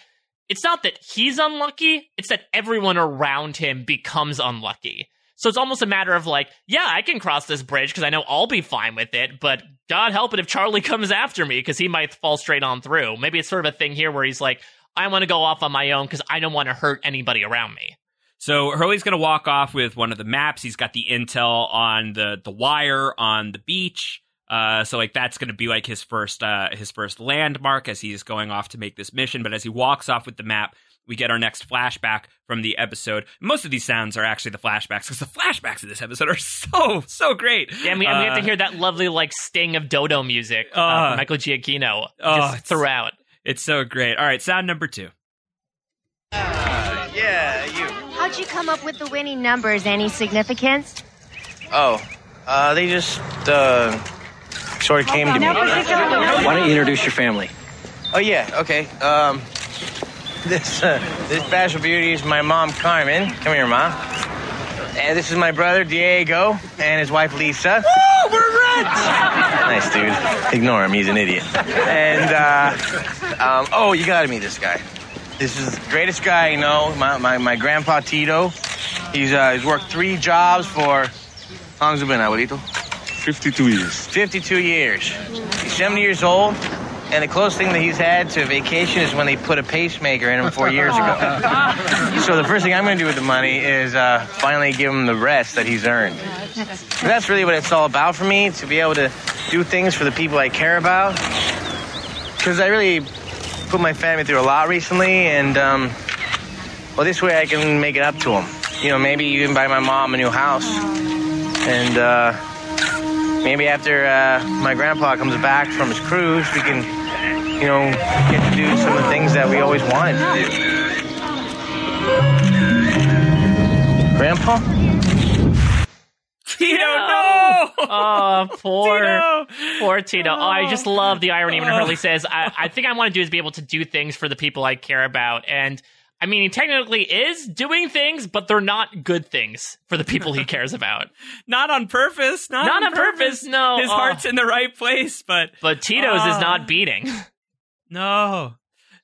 it's not that he's unlucky, it's that everyone around him becomes unlucky. So it's almost a matter of like, yeah, I can cross this bridge because I know I'll be fine with it, but God help it if Charlie comes after me because he might fall straight on through. Maybe it's sort of a thing here where he's like, I want to go off on my own because I don't want to hurt anybody around me. So Hurley's going to walk off with one of the maps. He's got the intel on the the wire on the beach. Uh, so like that's going to be like his first uh, his first landmark as he's going off to make this mission. But as he walks off with the map, we get our next flashback from the episode. Most of these sounds are actually the flashbacks because the flashbacks of this episode are so so great. Yeah, and we, and we have to Uh, hear that lovely like sting of Dodo music uh, Uh, from Michael Giacchino oh, just it's- throughout. It's so great. All right, sound number two. Yeah, you. How'd you come up with the winning numbers? Any significance? Oh, uh, they just uh, sort of came to me. Why don't you introduce your family? Oh yeah, okay. Um, this uh, this bashful beauty is my mom Carmen. Come here, mom. And this is my brother Diego and his wife Lisa. Woo, we're rich. nice dude. Ignore him. He's an idiot. And uh, um, oh, you gotta meet this guy. This is the greatest guy I know. My my, my grandpa Tito. He's uh, he's worked three jobs for. How long's it been, abuelito? 52 years. 52 years. He's 70 years old, and the closest thing that he's had to a vacation is when they put a pacemaker in him four years ago. so the first thing I'm going to do with the money is uh, finally give him the rest that he's earned. And that's really what it's all about for me, to be able to do things for the people I care about. Because I really put my family through a lot recently, and um, well, this way I can make it up to them. You know, maybe even buy my mom a new house. And uh, maybe after uh, my grandpa comes back from his cruise, we can, you know, get to do some of the things that we always wanted to do. Grandpa? Tito, no! Oh, poor, Tito! poor Tito. Oh, I just love the irony when Hurley says, I, I think I want to do is be able to do things for the people I care about. And I mean, he technically is doing things, but they're not good things for the people he cares about. not on purpose. Not, Not on, on purpose, no. His Oh. heart's in the right place, but But Tito's is not uh, beating. no,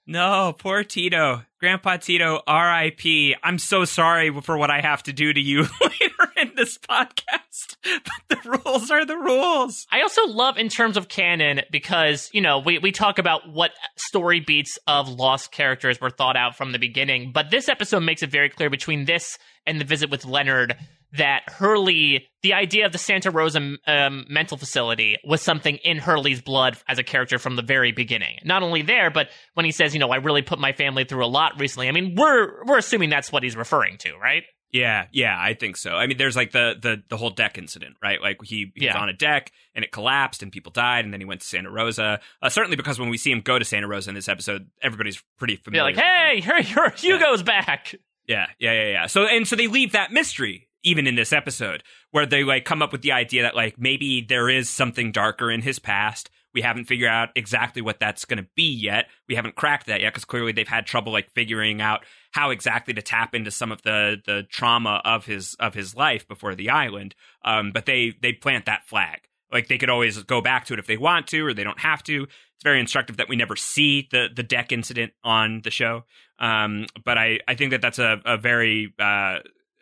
no, poor Tito, Grandpa Tito, R.I.P. I'm so sorry for what I have to do to you later in this podcast, but the rules are the rules. I also love in terms of canon because, you know, we, we talk about what story beats of lost characters were thought out from the beginning, but this episode makes it very clear between this and the visit with Leonard that Hurley, the idea of the Santa Rosa um, mental facility was something in Hurley's blood as a character from the very beginning. Not only there, but when he says, you know, I really put my family through a lot recently, I mean, we're, we're assuming that's what he's referring to, right? Yeah, yeah, I think so. I mean, there's like the the the whole deck incident, right? Like he, he was Yeah. on a deck and it collapsed and people died, and then he went to Santa Rosa. Uh, certainly because when we see him go to Santa Rosa in this episode, everybody's pretty familiar. like, with him. hey, Hugo's back. Yeah, yeah, yeah, yeah. So and so they leave that mystery even in this episode where they like come up with the idea that like maybe there is something darker in his past. We haven't figured out exactly what that's going to be yet. We haven't cracked that yet because clearly they've had trouble like figuring out how exactly to tap into some of the the trauma of his of his life before the island. Um, but they they plant that flag. Like they could always go back to it if they want to, or they don't have to. It's very instructive that we never see the the deck incident on the show. Um, but I, I think that that's a, a very uh,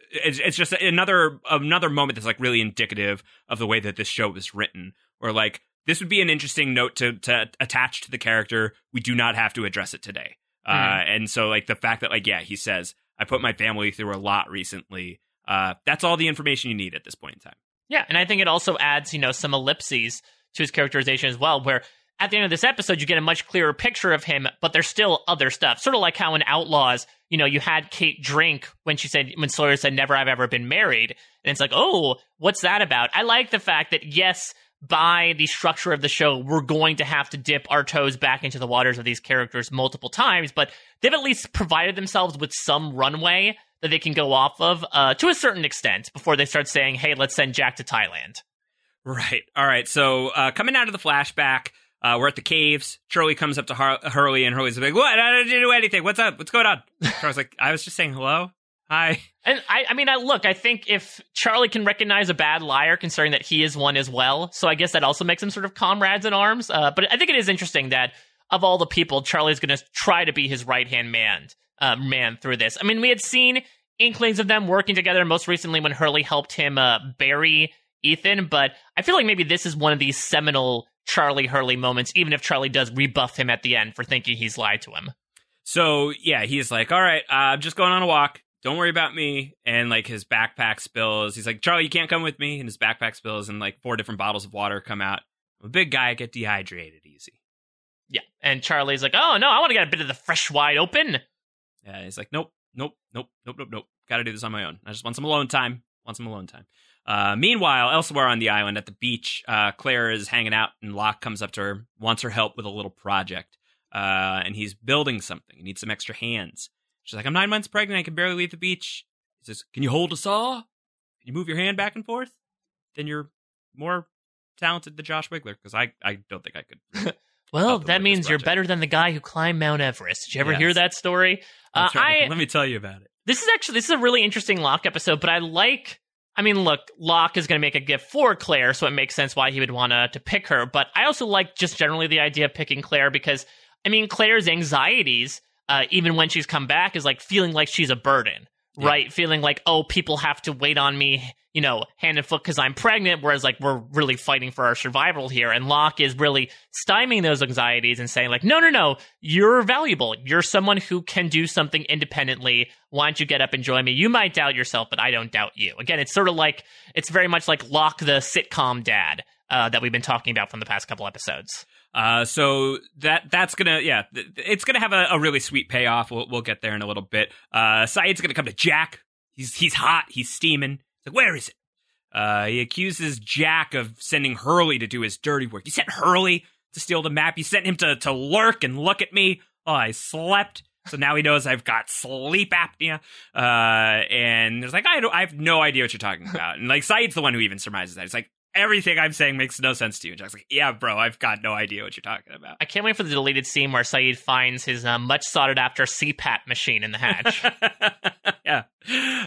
it's, it's just another another moment that's like really indicative of the way that this show was written. or like this would be an interesting note to to attach to the character. We do not have to address it today. Uh, and so like the fact that like yeah he says I put my family through a lot recently. Uh, that's all the information you need at this point in time. Yeah, and I think it also adds, you know, some ellipses to his characterization as well, where at the end of this episode, you get a much clearer picture of him, but there's still other stuff. Sort of like how in Outlaws, you know, you had Kate drink when she said, when Sawyer said, never I've ever been married. And it's like, oh, what's that about? I like the fact that, yes, by the structure of the show, we're going to have to dip our toes back into the waters of these characters multiple times, but they've at least provided themselves with some runway that they can go off of uh, to a certain extent before they start saying, hey, let's send Jack to Thailand. Right. All right. So uh, coming out of the flashback, uh, we're at the caves. Charlie comes up to Har- Hurley, and Hurley's like, "What? I didn't do anything. What's up? What's going on?" Charlie's like, "I was just saying hello. Hi." And I, I mean, I look. I think if Charlie can recognize a bad liar, considering that he is one as well, so I guess that also makes them sort of comrades in arms. Uh, but I think it is interesting that of all the people, Charlie's going to try to be his right hand man, uh, man through this. I mean, we had seen inklings of them working together, most recently when Hurley helped him uh, bury Ethan. But I feel like maybe this is one of these seminal Charlie Hurley moments, even if Charlie does rebuff him at the end for thinking he's lied to him. So yeah, he's like, "All right, uh, I'm just going on a walk. Don't worry about me." And like his backpack spills. He's like, "Charlie, you can't come with me." And his backpack spills, and like four different bottles of water come out. I'm a big guy, I get dehydrated easy. Yeah. And Charlie's like, oh, no, I want to get a bit of the fresh wide open. Yeah, he's like, nope, nope, nope, nope, nope, nope. Got to do this on my own. I just want some alone time. Want some alone time. Uh, meanwhile, elsewhere on the island at the beach, uh, Claire is hanging out, and Locke comes up to her, wants her help with a little project. Uh, and he's building something. He needs some extra hands. She's like, I'm nine months pregnant. I can barely leave the beach. He says, Can you hold a saw? Can you move your hand back and forth? Then you're more talented than Josh Wigler because I, I don't think I could. Well, that means you're better than the guy who climbed Mount Everest. Did you ever Yes. hear that story? Uh, right. I Let me tell you about it. this is actually this is a really interesting Locke episode, but I like. I mean, look, Locke is going to make a gift for Claire, so it makes sense why he would want to pick her. But I also like just generally the idea of picking Claire because I mean, Claire's anxieties, uh, even when she's come back, is like feeling like she's a burden, Yeah. right? Feeling like oh, people have to wait on me, you know, hand and foot because I'm pregnant. Whereas like we're really fighting for our survival here, and Locke is really stymieing those anxieties and saying like, no, no, no, you're valuable. You're someone who can do something independently. Why don't you get up and join me? You might doubt yourself, but I don't doubt you. Again, it's sort of like it's very much like Locke the sitcom dad. Uh, that we've been talking about from the past couple episodes. Uh, so that that's gonna yeah, it's gonna have a, a really sweet payoff. We'll we'll get there in a little bit. Uh, Sayid's gonna come to Jack. He's he's hot. He's steaming. He's like, where is it? Uh, he accuses Jack of sending Hurley to do his dirty work. You sent Hurley to steal the map. You sent him to to lurk and look at me. Oh, I slept. So now he knows I've got sleep apnea. Uh, and it's like I I have no idea what you're talking about. And like Sayid's the one who even surmises that. It's like everything I'm saying makes no sense to you. And Jack's like, yeah, bro, I've got no idea what you're talking about. I can't wait for the deleted scene where Sayid finds his uh, much sought after CPAP machine in the hatch. yeah,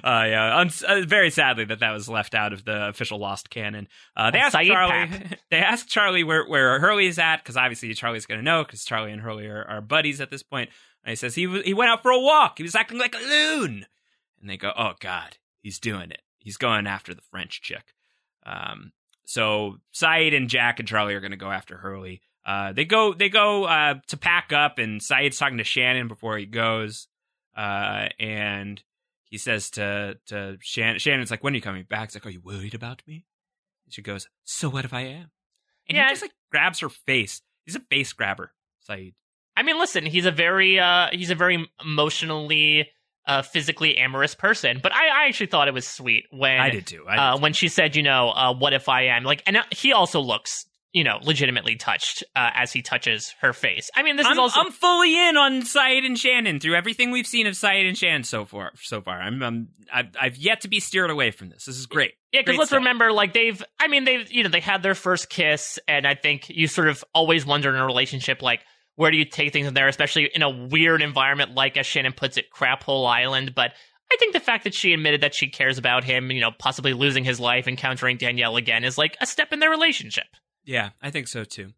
uh, yeah. Uns- uh, very sadly that that was left out of the official Lost canon. Uh, they Oh, asked Sayid Charlie. Pap. They asked Charlie where where Hurley is at because obviously Charlie's going to know because Charlie and Hurley are, are buddies at this point. And he says he w- he went out for a walk. He was acting like a loon. And they go, oh god, he's doing it. He's going after the French chick. Um, so Sayid and Jack and Charlie are going to go after Hurley. Uh, they go they go uh, to pack up, and Sayid's talking to Shannon before he goes, uh, and he says to to Shannon, Shannon's like, "When are you coming back?" He's like, "Are you worried about me?" And she goes, "So what if I am?" And Yeah. he just like grabs her face. He's a face grabber, Sayid. I mean, listen, he's a very uh he's a very emotionally uh physically amorous person, but I, I actually thought it was sweet when I did too. I did uh when she said, you know, uh what if I am like and uh, he also looks, you know, legitimately touched uh, as he touches her face. I mean, this I'm, is also I'm fully in on Sayid and Shannon through everything we've seen of Sayid and Shannon so far. So far, I'm, I'm I've, I've yet to be steered away from this. This is great. Yeah, because let's stuff. remember, like they've, I mean, they've, you know, they had their first kiss, and I think you sort of always wonder in a relationship, like, where do you take things in there, especially in a weird environment like, as Shannon puts it, Crap Hole Island. But I think the fact that she admitted that she cares about him, you know, possibly losing his life, encountering Danielle again, is like a step in their relationship. Yeah, I think so too.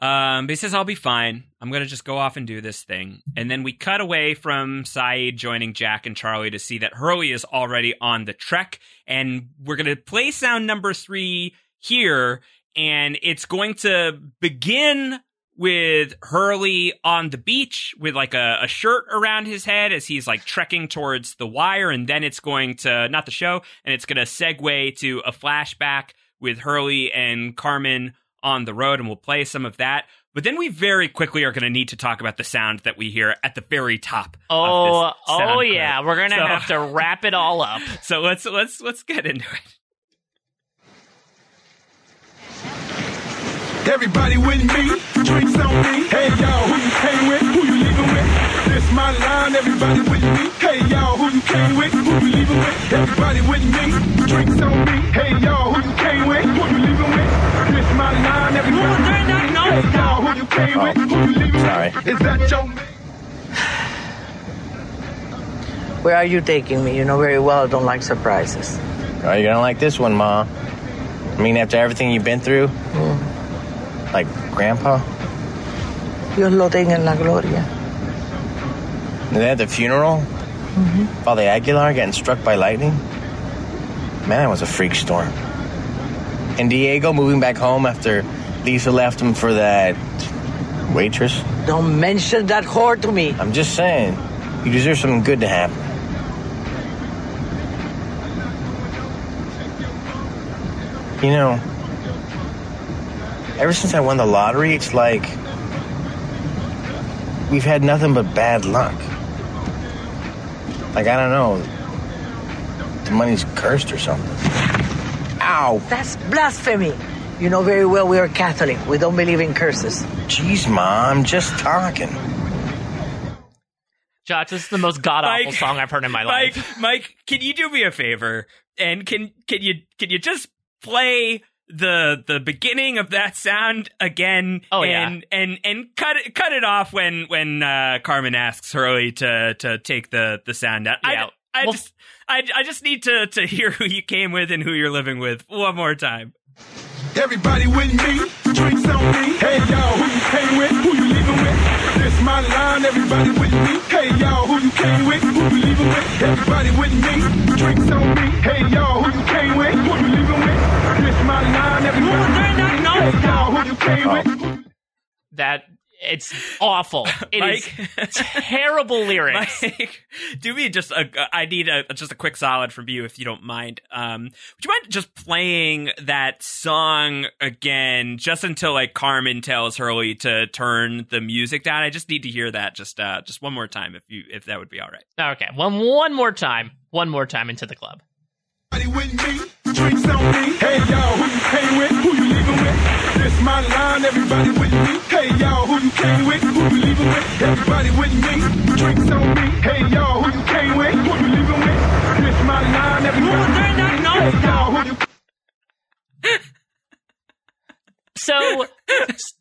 Um, but he says, I'll be fine. I'm going to just go off and do this thing. And then we cut away from Sayid joining Jack and Charlie to see that Hurley is already on the trek. And we're going to play sound number three here. And it's going to begin with Hurley on the beach with like a, a shirt around his head as he's like trekking towards the wire. And then it's going to, not the show, and it's going to segue to a flashback with Hurley and Carmen on the road, and we'll play some of that. But then we very quickly are going to need to talk about the sound that we hear at the very top. Oh, of this oh, sound oh clip. yeah, we're gonna So- have to wrap it all up. So let's let's let's get into it. Everybody with me, drinks on me. Hey y'all, who you came with? Who you leaving with? This my line, everybody with me. Hey y'all, who you came with? Who you leaving with? Everybody with me, drinks on me. Hey y'all, who you came with? Who you leaving with? This my line, everybody with me. Hey y'all, who you came with? Who you leaving with? Sorry. Is that your Where are you taking me? You know very well I don't like surprises. Oh, you're gonna like this one, Ma. I mean, after everything you've been through, hmm. Like Grandpa, Dios lo tenga en la gloria. and then at the funeral, mm-hmm. Father Aguilar getting struck by lightning. Man, that was a freak storm. And Diego moving back home after Lisa left him for that waitress. Don't mention that whore to me. I'm just saying, you deserve something good to happen. You know, ever since I won the lottery, it's like we've had nothing but bad luck. Like, I don't know, the money's cursed or something. Ow! That's blasphemy. You know very well we are Catholic. We don't believe in curses. Jeez, Mom, just talking. Josh, this is the most god awful song I've heard in my life. Mike, life. Mike, can you do me a favor? And can can you can you just play the the beginning of that sound again? Oh, yeah. and and and cut it cut it off when when uh, Carmen asks Hurley to to take the the sound out. Yeah. I, I Well- just I, I just need to to hear who you came with and who you're living with one more time. Everybody with me, drinks on me. Hey y'all, who you came with? Who you leaving with? This my line, everybody with me. Hey y'all, who you came with? Who you leaving with? Everybody with me, drinks on me. Hey y'all, who you came with? Who you leaving with? This my line, everybody with me. Hey y'all, who you came with? That it's awful. It is Mike? terrible lyrics. Mike, do me just a. I need a just a quick solid from you if you don't mind. Um, would you mind just playing that song again, just until like Carmen tells Hurley to turn the music down? I just need to hear that just uh just one more time if you if that would be all right. Okay, one one more time, one more time into the club with me, drinks on me. Hey y'all, who you came with? Who you leaving with? This my line, everybody with me. Hey y'all, who you came with? Who you leaving with? Everybody with me, drinks on me. Hey y'all, who you came with? Who you leaving with? This my line, everybody. Hey y'all, who you so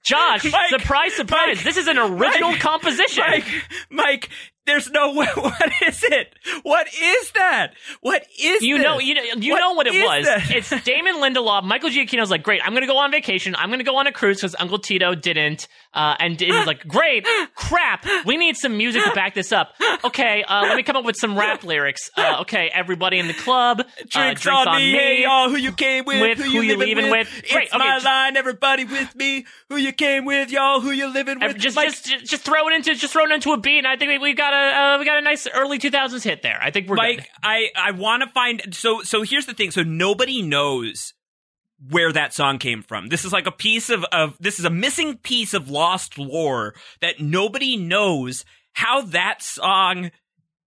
Josh, Mike, surprise, surprise. Mike, this is an original Mike, composition. Mike, Mike, there's no way. What is it? What is that? What is You this? know, you know, you What know what it was. that? It's Damon Lindelof. Michael Giacchino's like, great. I'm going to go on vacation. I'm going to go on a cruise because Uncle Tito didn't. Uh, and it was like, great, crap. We need some music to back this up. Okay, uh, let me come up with some rap lyrics. Uh, okay, everybody in the club, uh, Drinks, drinks on, me, hey y'all, who you came with, With, who, who you leaving with. Great, It's okay, my line, everybody with me, who you came with, y'all, who you living with. just, Mike, just, just, throw it into, just throw it into a beat. And I think we, we got a, uh, we got a nice early 2000s hit there. I think we're Mike, good. I I want to find so so here's the thing. So nobody knows where that song came from. This is like a piece of of this is a missing piece of lost lore that nobody knows how that song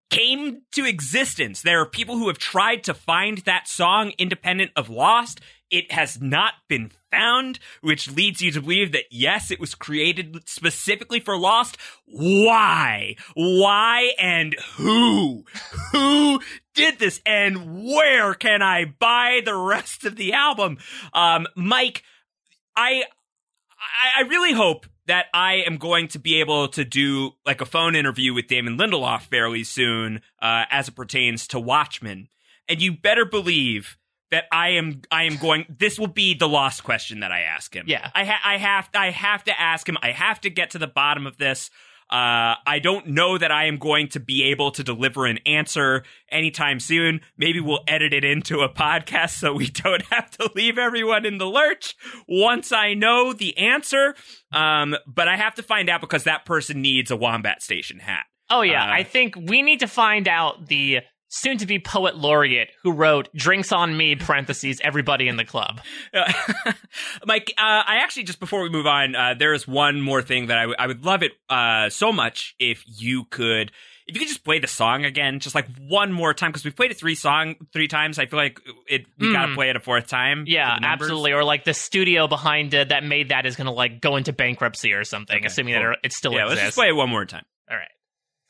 came to existence. There are people who have tried to find that song independent of Lost. It has not been found, which leads you to believe that yes, it was created specifically for Lost. Why? Why and who? Who did this? And where can I buy the rest of the album? Um, Mike, I, I, I really hope that I am going to be able to do like a phone interview with Damon Lindelof fairly soon, uh, as it pertains to Watchmen. And you better believe that I am I am going. This will be the lost question that I ask him. Yeah. I ha- I have I have to ask him. I have to get to the bottom of this. Uh, I don't know that I am going to be able to deliver an answer anytime soon. Maybe we'll edit it into a podcast so we don't have to leave everyone in the lurch once I know the answer. Um, but I have to find out because that person needs a Wombat Station hat. Oh yeah, Uh, I think we need to find out the soon to be poet laureate who wrote drinks on me parentheses everybody in the club. Uh, Mike, uh, I actually just before we move on, uh, there is one more thing that I, w- I would love it uh, so much if you could. If you could just play the song again, just like one more time, because we've played it three song three times. I feel like it we gotta Mm. play it a fourth time. Yeah, for the numbers. absolutely. Or like the studio behind it that made that is going to like go into bankruptcy or something, Okay, assuming cool. that it still yeah, exists. let's just play it one more time. All right.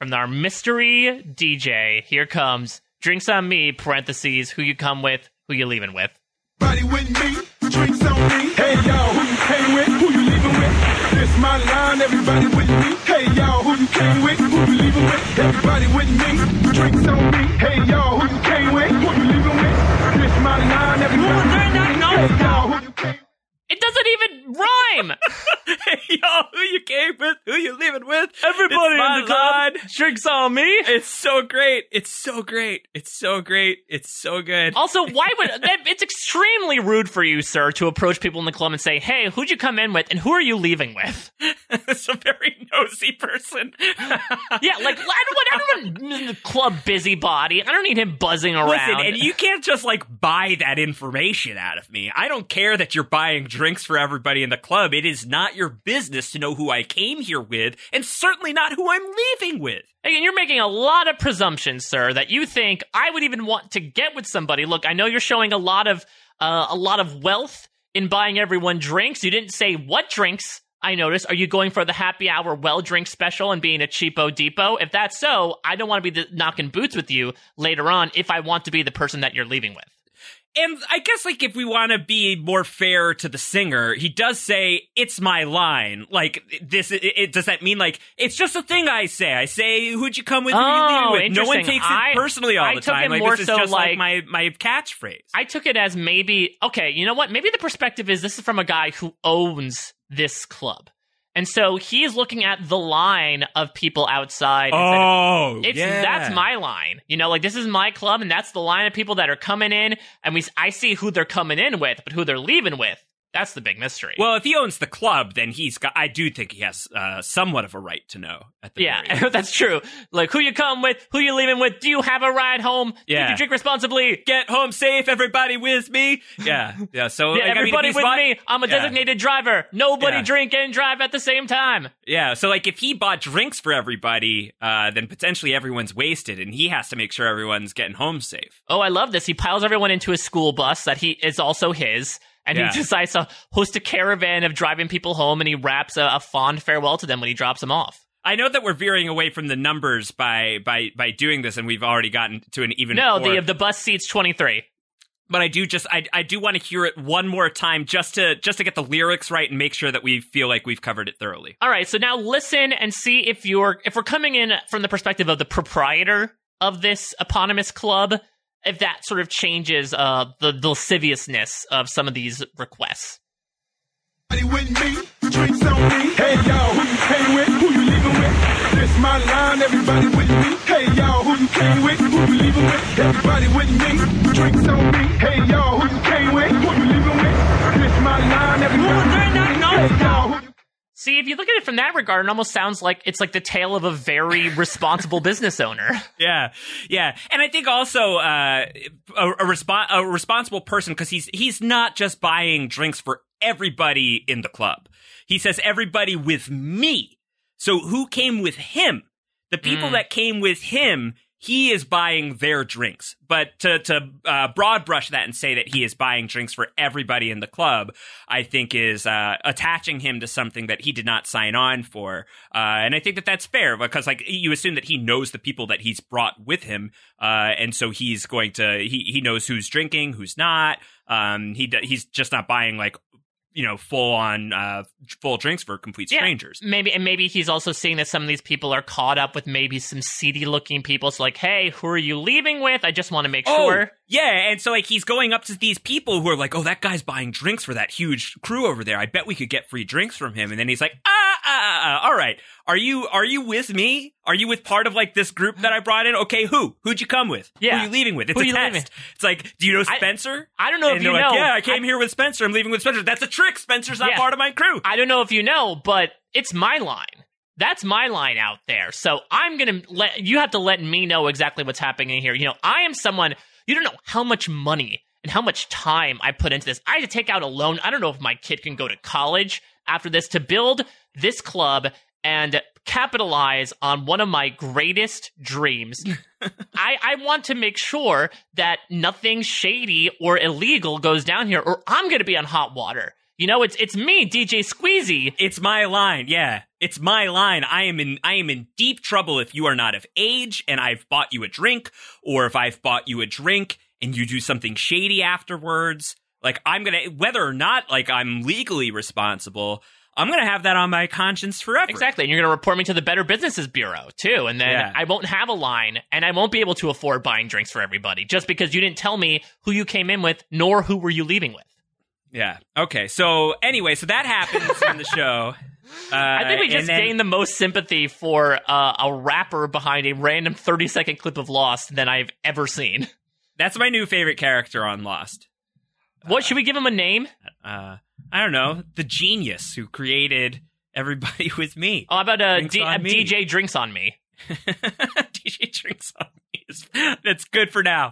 From our mystery DJ, here comes drinks on me parentheses who you come with, who you leaving with. Everybody with me, drinks on me. Hey y'all, who you came with, who you leaving with? This my line, everybody with me. Hey y'all, who you came with, who you leaving with? Everybody with me, drinks on me. Hey y'all, who you came with, who you leaving with? This my line, everybody with me. Hey y'all, who you came It doesn't even rhyme. hey, y'all, who you came with, who you leaving with? Everybody in the club drinks on me. It's so great. It's so great. It's so great. It's so good. Also, why would that, it's extremely rude for you, sir, to approach people in the club and say, "Hey, who'd you come in with, and who are you leaving with?" it's a very nosy person. yeah, like I don't want everyone in the club busybody. I don't need him buzzing around. Listen, and you can't just like buy that information out of me. I don't care that you're buying drinks for everybody in the club. It is not your business to know who I came here with, and certainly not who I'm leaving with. Again, you're making a lot of presumptions, sir, that you think I would even want to get with somebody. Look, I know you're showing a lot of uh, a lot of wealth in buying everyone drinks. You didn't say what drinks. I noticed. Are you going for the happy hour well drink special and being a cheapo depot? If that's so, I don't want to be knocking boots with you later on if I want to be the person that you're leaving with. And I guess like if we want to be more fair to the singer, he does say it's my line. Like this, it, it- does that mean like it's just a thing I say? I say who'd you come with? Oh, with? No one takes it I- personally all I the took time. it Like more this is so just like, like- my my catchphrase. I took it as maybe okay. You know what? Maybe the perspective is this is from a guy who owns this club, and so he's looking at the line of people outside. Oh, it's yeah. that's my line. You know, like this is my club, and that's the line of people that are coming in, and we I see who they're coming in with, but who they're leaving with. That's the big mystery. Well, if he owns the club, then he's got. I do think he has uh, somewhat of a right to know. At the very yeah, that's true. Like who you come with, who you leaving with. Do you have a ride home? Yeah. Did you drink responsibly? Get home safe, everybody with me. Yeah, yeah. So Yeah, like, I mean, everybody with bought- me. I'm a Yeah. designated driver. Nobody Yeah. drink and drive at the same time. Yeah, so like if he bought drinks for everybody, uh, then potentially everyone's wasted, and he has to make sure everyone's getting home safe. Oh, I love this. He piles everyone into a school bus that he is also his, and Yeah. he decides to host a caravan of driving people home, and he wraps a, a fond farewell to them when he drops them off. I know that we're veering away from the numbers by by by doing this, and we've already gotten to an even. No, four. the the bus seats twenty three. but I do just I I do want to hear it one more time just to just to get the lyrics right and make sure that we feel like we've covered it thoroughly. All right, so now listen and see if you're if we're coming in from the perspective of the proprietor of this eponymous club, if that sort of changes uh, the, the lasciviousness of some of these requests. Everybody with me, drinks on me. Hey y'all, who you came with? Who you leaving with? This my line, everybody with me. Hey y'all, who you came with? Who you leaving with? Everybody with me, drinks on me. Hey y'all, who you came with? Who you leaving with? This my line, everybody with me. Hey y'all, who you See, if you look at it from that regard, it almost sounds like it's like the tale of a very responsible business owner. Yeah, yeah, and I think also uh, a, a, respo- a responsible person because he's he's not just buying drinks for everybody in the club. He says everybody with me. So who came with him? The people Mm. that came with him, he is buying their drinks. But to to uh, broad brush that and say that he is buying drinks for everybody in the club, I think is uh, attaching him to something that he did not sign on for. Uh, and I think that that's fair because like you assume that he knows the people that he's brought with him, uh, and so he's going to he he knows who's drinking, who's not. Um, he he's just not buying like you know full on uh, full drinks for complete Yeah, strangers. Maybe and maybe he's also seeing that some of these people are caught up with maybe some seedy looking people. So like, hey, who are you leaving with? I just want to make sure. Yeah, and so like he's going up to these people who are like, "Oh, that guy's buying drinks for that huge crew over there. I bet we could get free drinks from him." And then he's like, "Ah, ah, ah, all right. Are you are you with me? Are you with part of like this group that I brought in? Okay, who? Who'd you come with? Yeah. Who are you leaving with? It's Who a test. It's like, do you know Spencer? I don't know and if you like, know. Yeah, I came here with Spencer. I'm leaving with Spencer. That's a trick. Spencer's not Yeah. part of my crew. I don't know if you know, but it's my line. That's my line out there. So I'm gonna let you have to let me know exactly what's happening here. You know, I am someone you don't know how much money and how much time I put into this. I had to take out a loan. I don't know if my kid can go to college after this to build this club and capitalize on one of my greatest dreams. I, I want to make sure that nothing shady or illegal goes down here, or I'm going to be on hot water. You know, it's it's me, DJ Squeezy. It's my line. Yeah, it's my line. I am in I am in deep trouble if you are not of age and I've bought you a drink, or if I've bought you a drink and you do something shady afterwards. Like I'm gonna whether or not like I'm legally responsible. I'm gonna have that on my conscience forever. Exactly, and you're going to report me to the Better Businesses Bureau too, and then Yeah. I won't have a line, and I won't be able to afford buying drinks for everybody just because you didn't tell me who you came in with, nor who were you leaving with. Yeah. Okay. So anyway, so that happens in the show. Uh, I think we just then- gained the most sympathy for uh, a rapper behind a random 30 second clip of Lost than I've ever seen. That's my new favorite character on Lost. What should we give him a name? Uh, I don't know, the genius who created everybody with me. Oh, how about uh, D- on uh. DJ Drinks on Me? DJ drinks on That's good for now.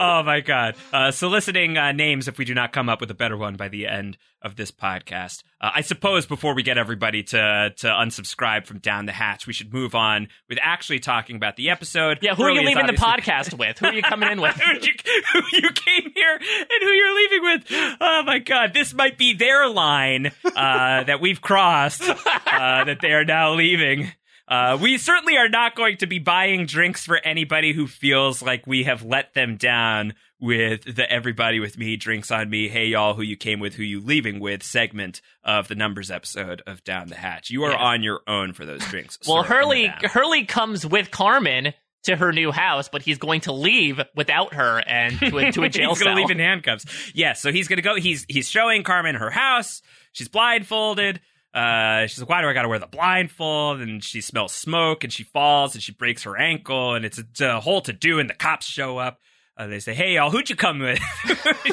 Oh my god! Uh, soliciting uh, names if we do not come up with a better one by the end of this podcast. Uh, I suppose before we get everybody to to unsubscribe from Down the Hatch, we should move on with actually talking about the episode. Yeah, who are you leaving the podcast with? Who are you coming in with? who, you, who you came here and who you're leaving with. Oh my god, this might be their line uh, that we've crossed uh, that they are now leaving. Uh, we certainly are not going to be buying drinks for anybody who feels like we have let them down with the everybody with me drinks on me hey y'all who you came with who you leaving with segment of the numbers episode of down the hatch you are Yeah. on your own for those drinks Well, sir, Hurley. Hurley comes with Carmen to her new house, but he's going to leave without her and to a, to a jail he's gonna cell. leave in handcuffs. Yes, so he's gonna go. He's he's showing Carmen her house. She's blindfolded. Uh, she's like, "Why do I gotta wear the blindfold?" And she smells smoke, and she falls, and she breaks her ankle, and it's a, it's a whole to do. And the cops show up. Uh, they say, "Hey, y'all, who'd you come with?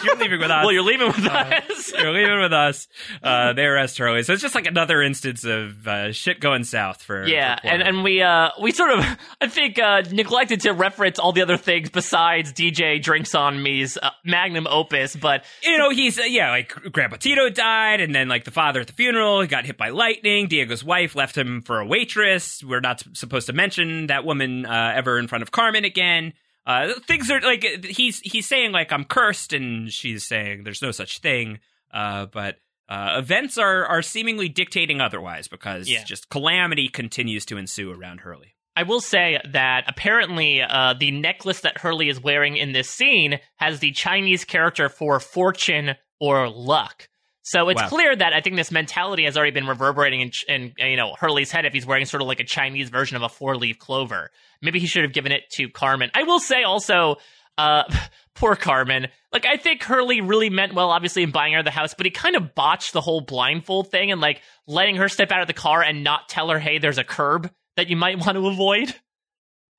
you're leaving with us. well, you're leaving with us. You're leaving with us." Uh, they arrest Hurley. So it's just like another instance of uh, shit going south for Yeah, for and, and we uh we sort of I think uh neglected to reference all the other things besides DJ Drinks on Me's uh, magnum opus, but you know, he's uh, yeah, like Grandpa Tito died, and then like the father at the funeral, he got hit by lightning. Diego's wife left him for a waitress. We're not supposed to mention that woman uh, ever in front of Carmen again. Uh, things are like he's he's saying like I'm cursed, and she's saying there's no such thing. Uh, but uh, events are are seemingly dictating otherwise because Yeah. just calamity continues to ensue around Hurley. I will say that apparently uh, the necklace that Hurley is wearing in this scene has the Chinese character for fortune or luck. So it's Wow. clear that I think this mentality has already been reverberating in, in you know Hurley's head if he's wearing sort of like a Chinese version of a four leaf clover. Maybe he should have given it to Carmen. I will say also, uh, poor Carmen. Like I think Hurley really meant well, obviously in buying her the house, but he kind of botched the whole blindfold thing and like letting her step out of the car and not tell her, hey, there's a curb that you might want to avoid.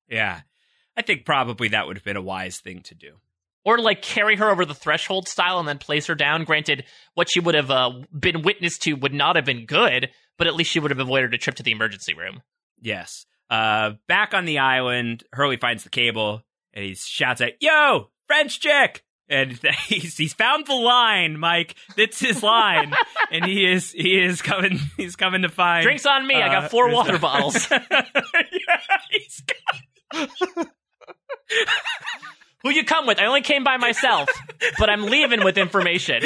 Yeah. I think probably that would have been a wise thing to do. Or like carry her over the threshold style and then place her down. Granted, what she would have uh, been witness to would not have been good, but at least she would have avoided a trip to the emergency room. Yes. Uh, back on the island, Hurley finds the cable and he shouts out, "Yo, French chick!" And he's he's found the line, Mike. That's his line, and he is he is coming. He's coming to find Drinks on me. I got four water a- bottles. yeah, he's got- Who you come with? I only came by myself, but I'm leaving with information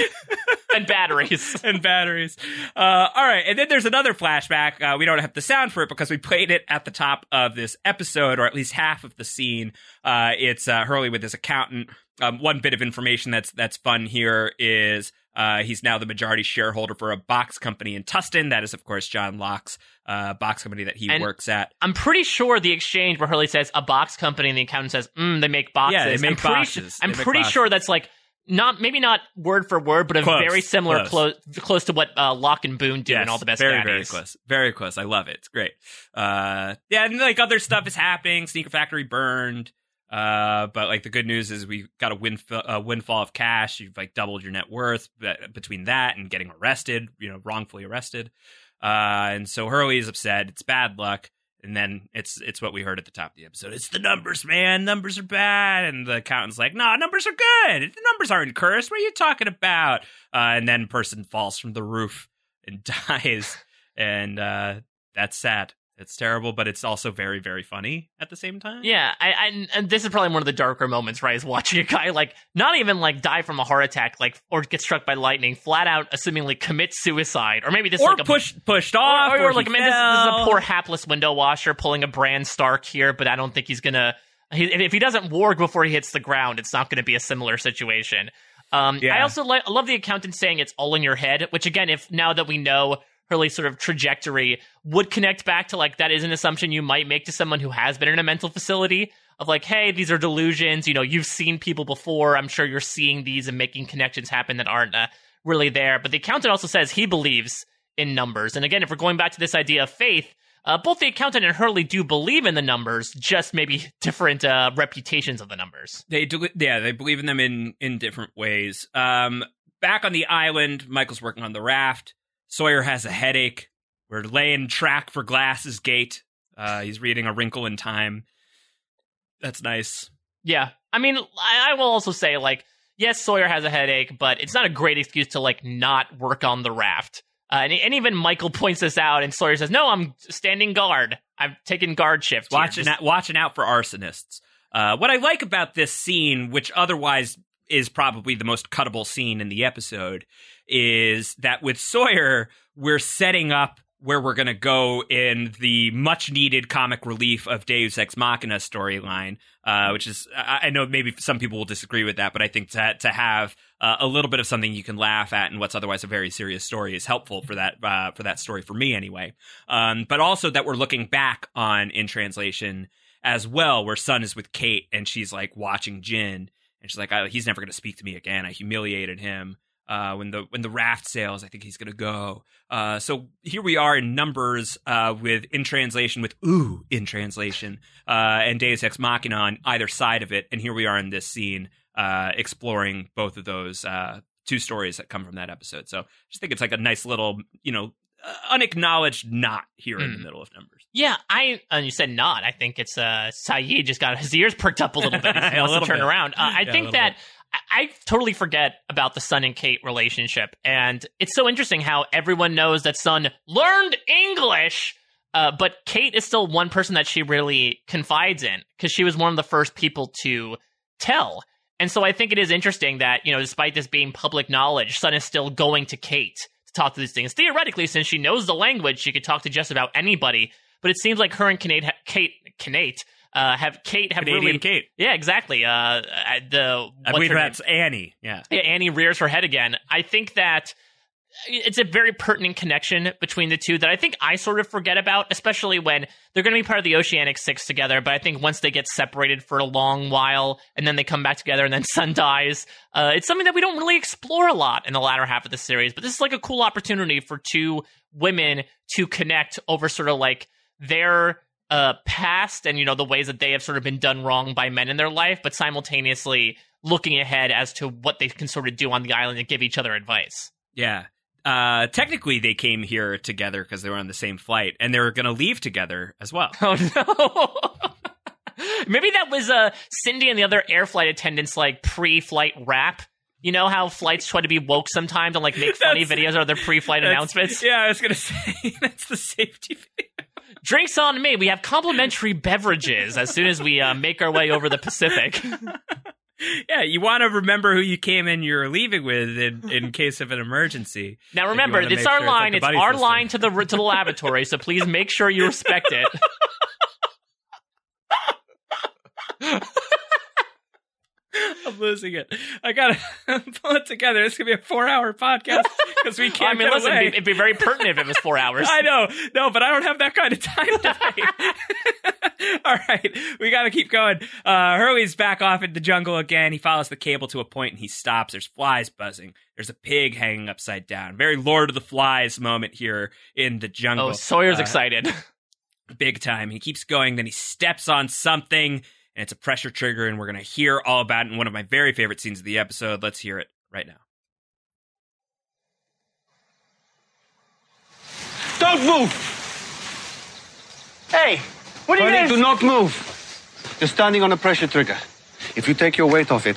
and batteries. and batteries. Uh, all right, and then there's another flashback. Uh, we don't have the sound for it because we played it at the top of this episode, or at least half of the scene. Uh, it's uh, Hurley with his accountant. Um, one bit of information that's that's fun here is uh, he's now the majority shareholder for a box company in Tustin. That is, of course, John Locke's uh, box company that he And- works at. I'm pretty sure the exchange where Hurley says a box company and the accountant says, mm, they make boxes. Yeah, they make I'm pretty, boxes. I'm make pretty boxes. sure that's like not maybe not word for word, but a Close, very similar close. close close to what uh, Locke and Boone do in all the best very, daddies. very close. Very close. I love it. It's great. Uh, yeah, and like other stuff is happening. Sneaker Factory burned. Uh, but like the good news is we got a windf- uh, windfall of cash. You've like doubled your net worth be- between that and getting arrested, you know, wrongfully arrested. Uh, and so Hurley is upset. It's bad luck. And then it's it's what we heard at the top of the episode. It's the numbers, man. Numbers are bad. And the accountant's like, "No, numbers are good. The numbers aren't cursed. What are you talking about?" Uh, and then person falls from the roof and dies, and uh, that's sad. It's terrible, but it's also very, very funny at the same time. Yeah, I, I and this is probably one of the darker moments, right? Is watching a guy like not even like die from a heart attack, like or get struck by lightning, flat out, assumingly commit suicide, or maybe this or like a pushed pushed off, or, or, or like I mean, this, this is a poor hapless window washer pulling a Bran Stark here, but I don't think he's gonna. He, if he doesn't warg before he hits the ground, it's not going to be a similar situation. Um, I also love the accountant saying it's all in your head, which again, if now that we know Hurley's sort of trajectory would connect back to like that is an assumption you might make to someone who has been in a mental facility of like, hey, these are delusions. You know, you've seen people before. I'm sure you're seeing these and making connections happen that aren't uh, really there. But the accountant also says he believes in numbers. And again, if we're going back to this idea of faith, uh, both the accountant and Hurley do believe in the numbers, just maybe different uh, reputations of the numbers. They do, yeah, they believe in them in in different ways. Um, back on the island, Michael's working on the raft. Sawyer has a headache. We're laying track for Glass's Gate. Uh, he's reading A Wrinkle in Time. That's nice. Yeah. I mean, I, I will also say, like, yes, Sawyer has a headache, but it's not a great excuse to, like, not work on the raft. Uh, and, and even Michael points this out, and Sawyer says, No, I'm standing guard. I've taken guard shift. watching Just- out, watching out for arsonists. Uh, what I like about this scene, which otherwise is probably the most cuttable scene in the episode, is that with Sawyer, we're setting up where we're going to go in the much needed comic relief of Deus Ex Machina storyline, uh, which is, I, I know maybe some people will disagree with that, but I think to, to have uh, a little bit of something you can laugh at in what's otherwise a very serious story is helpful for that, uh, for that story for me anyway. Um, but also that we're looking back on in translation as well, where Sun is with Kate and she's like watching Jin, and she's like, "He's never going to speak to me again. I humiliated him." Uh, when the when the raft sails, I think he's going to go. Uh, so here we are in numbers uh, with in translation with ooh in translation uh, and Deus Ex Machina on either side of it, and here we are in this scene uh, exploring both of those uh, two stories that come from that episode. So I just think it's like a nice little you know unacknowledged not here in the Mm. middle of numbers. Yeah, I and you said not. I think it's uh Sayid just got his ears perked up a little bit. He wants to turn bit. around. Uh, I Yeah, think that I, I totally forget about the Sun and Kate relationship, and it's so interesting how everyone knows that Sun learned English. Uh, but Kate is still one person that she really confides in because she was one of the first people to tell. And so I think it is interesting that, you know, despite this being public knowledge, Sun is still going to Kate to talk to these things. Theoretically, since she knows the language, she could talk to just about anybody. But it seems like her and Kate, Kate Kate. Uh, have Kate have Canadian really Kate. Yeah, exactly. Uh, the I believe her name? that's Annie. Yeah. Yeah, Annie rears her head again. I think that it's a very pertinent connection between the two that I think I sort of forget about, especially when they're going to be part of the Oceanic Six together. But I think once they get separated for a long while and then they come back together and then Sun dies, uh, it's something that we don't really explore a lot in the latter half of the series. But this is like a cool opportunity for two women to connect over sort of like their uh, past and you know the ways that they have sort of been done wrong by men in their life, but simultaneously looking ahead as to what they can sort of do on the island and give each other advice. Yeah. Uh, technically, they came here together because they were on the same flight, and they were going to leave together as well. Oh no. Maybe that was uh, Cindy and the other air flight attendants like pre-flight rap. You know how flights try to be woke sometimes and like make funny videos or their pre-flight announcements. Yeah, I was going to say that's the safety video. Drinks on me. We have complimentary beverages as soon as we uh, make our way over the Pacific. Yeah, you want to remember who you came in you're leaving with in, in case of an emergency. Now remember, it's our sure line. like It's our system. line to the to the lavatory. So please make sure you respect it. I'm losing it. I gotta pull it together. It's gonna be a four-hour podcast because we can't. I mean, listen, it'd be, it'd be very pertinent if it was four hours. I know, no, but I don't have that kind of time tonight. All right, we got to keep going. Uh, Hurley's back off in the jungle again. He follows the cable to a point and he stops. There's flies buzzing. There's a pig hanging upside down. Very Lord of the Flies moment here in the jungle. Oh, Sawyer's Uh, excited. big time. He keeps going, then he steps on something, and it's a pressure trigger, and we're gonna hear all about it in one of my very favorite scenes of the episode. Let's hear it right now. Don't move! Hey, what are you Honey, guys... do not move. You're standing on a pressure trigger. If you take your weight off it,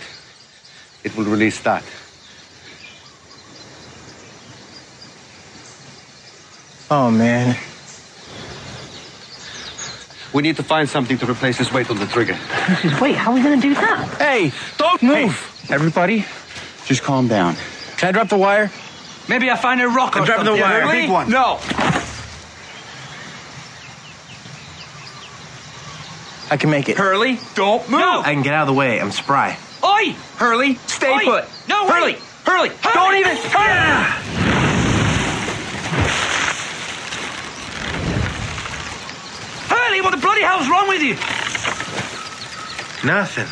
it will release that. Oh, man. We need to find something to replace this weight on the trigger. Wait, how are we gonna do that? Hey, Don't move! everybody, just calm down. Can I drop the wire? Maybe I find a rock I'm or dropping the wire. A big one. No. I can make it. Hurley, don't move. No. I can get out of the way. I'm spry. Oi! Hurley, stay Oi! put. No, Hurley, wait. Hurley, don't even. Hurley, what the bloody hell's wrong with you? Nothing.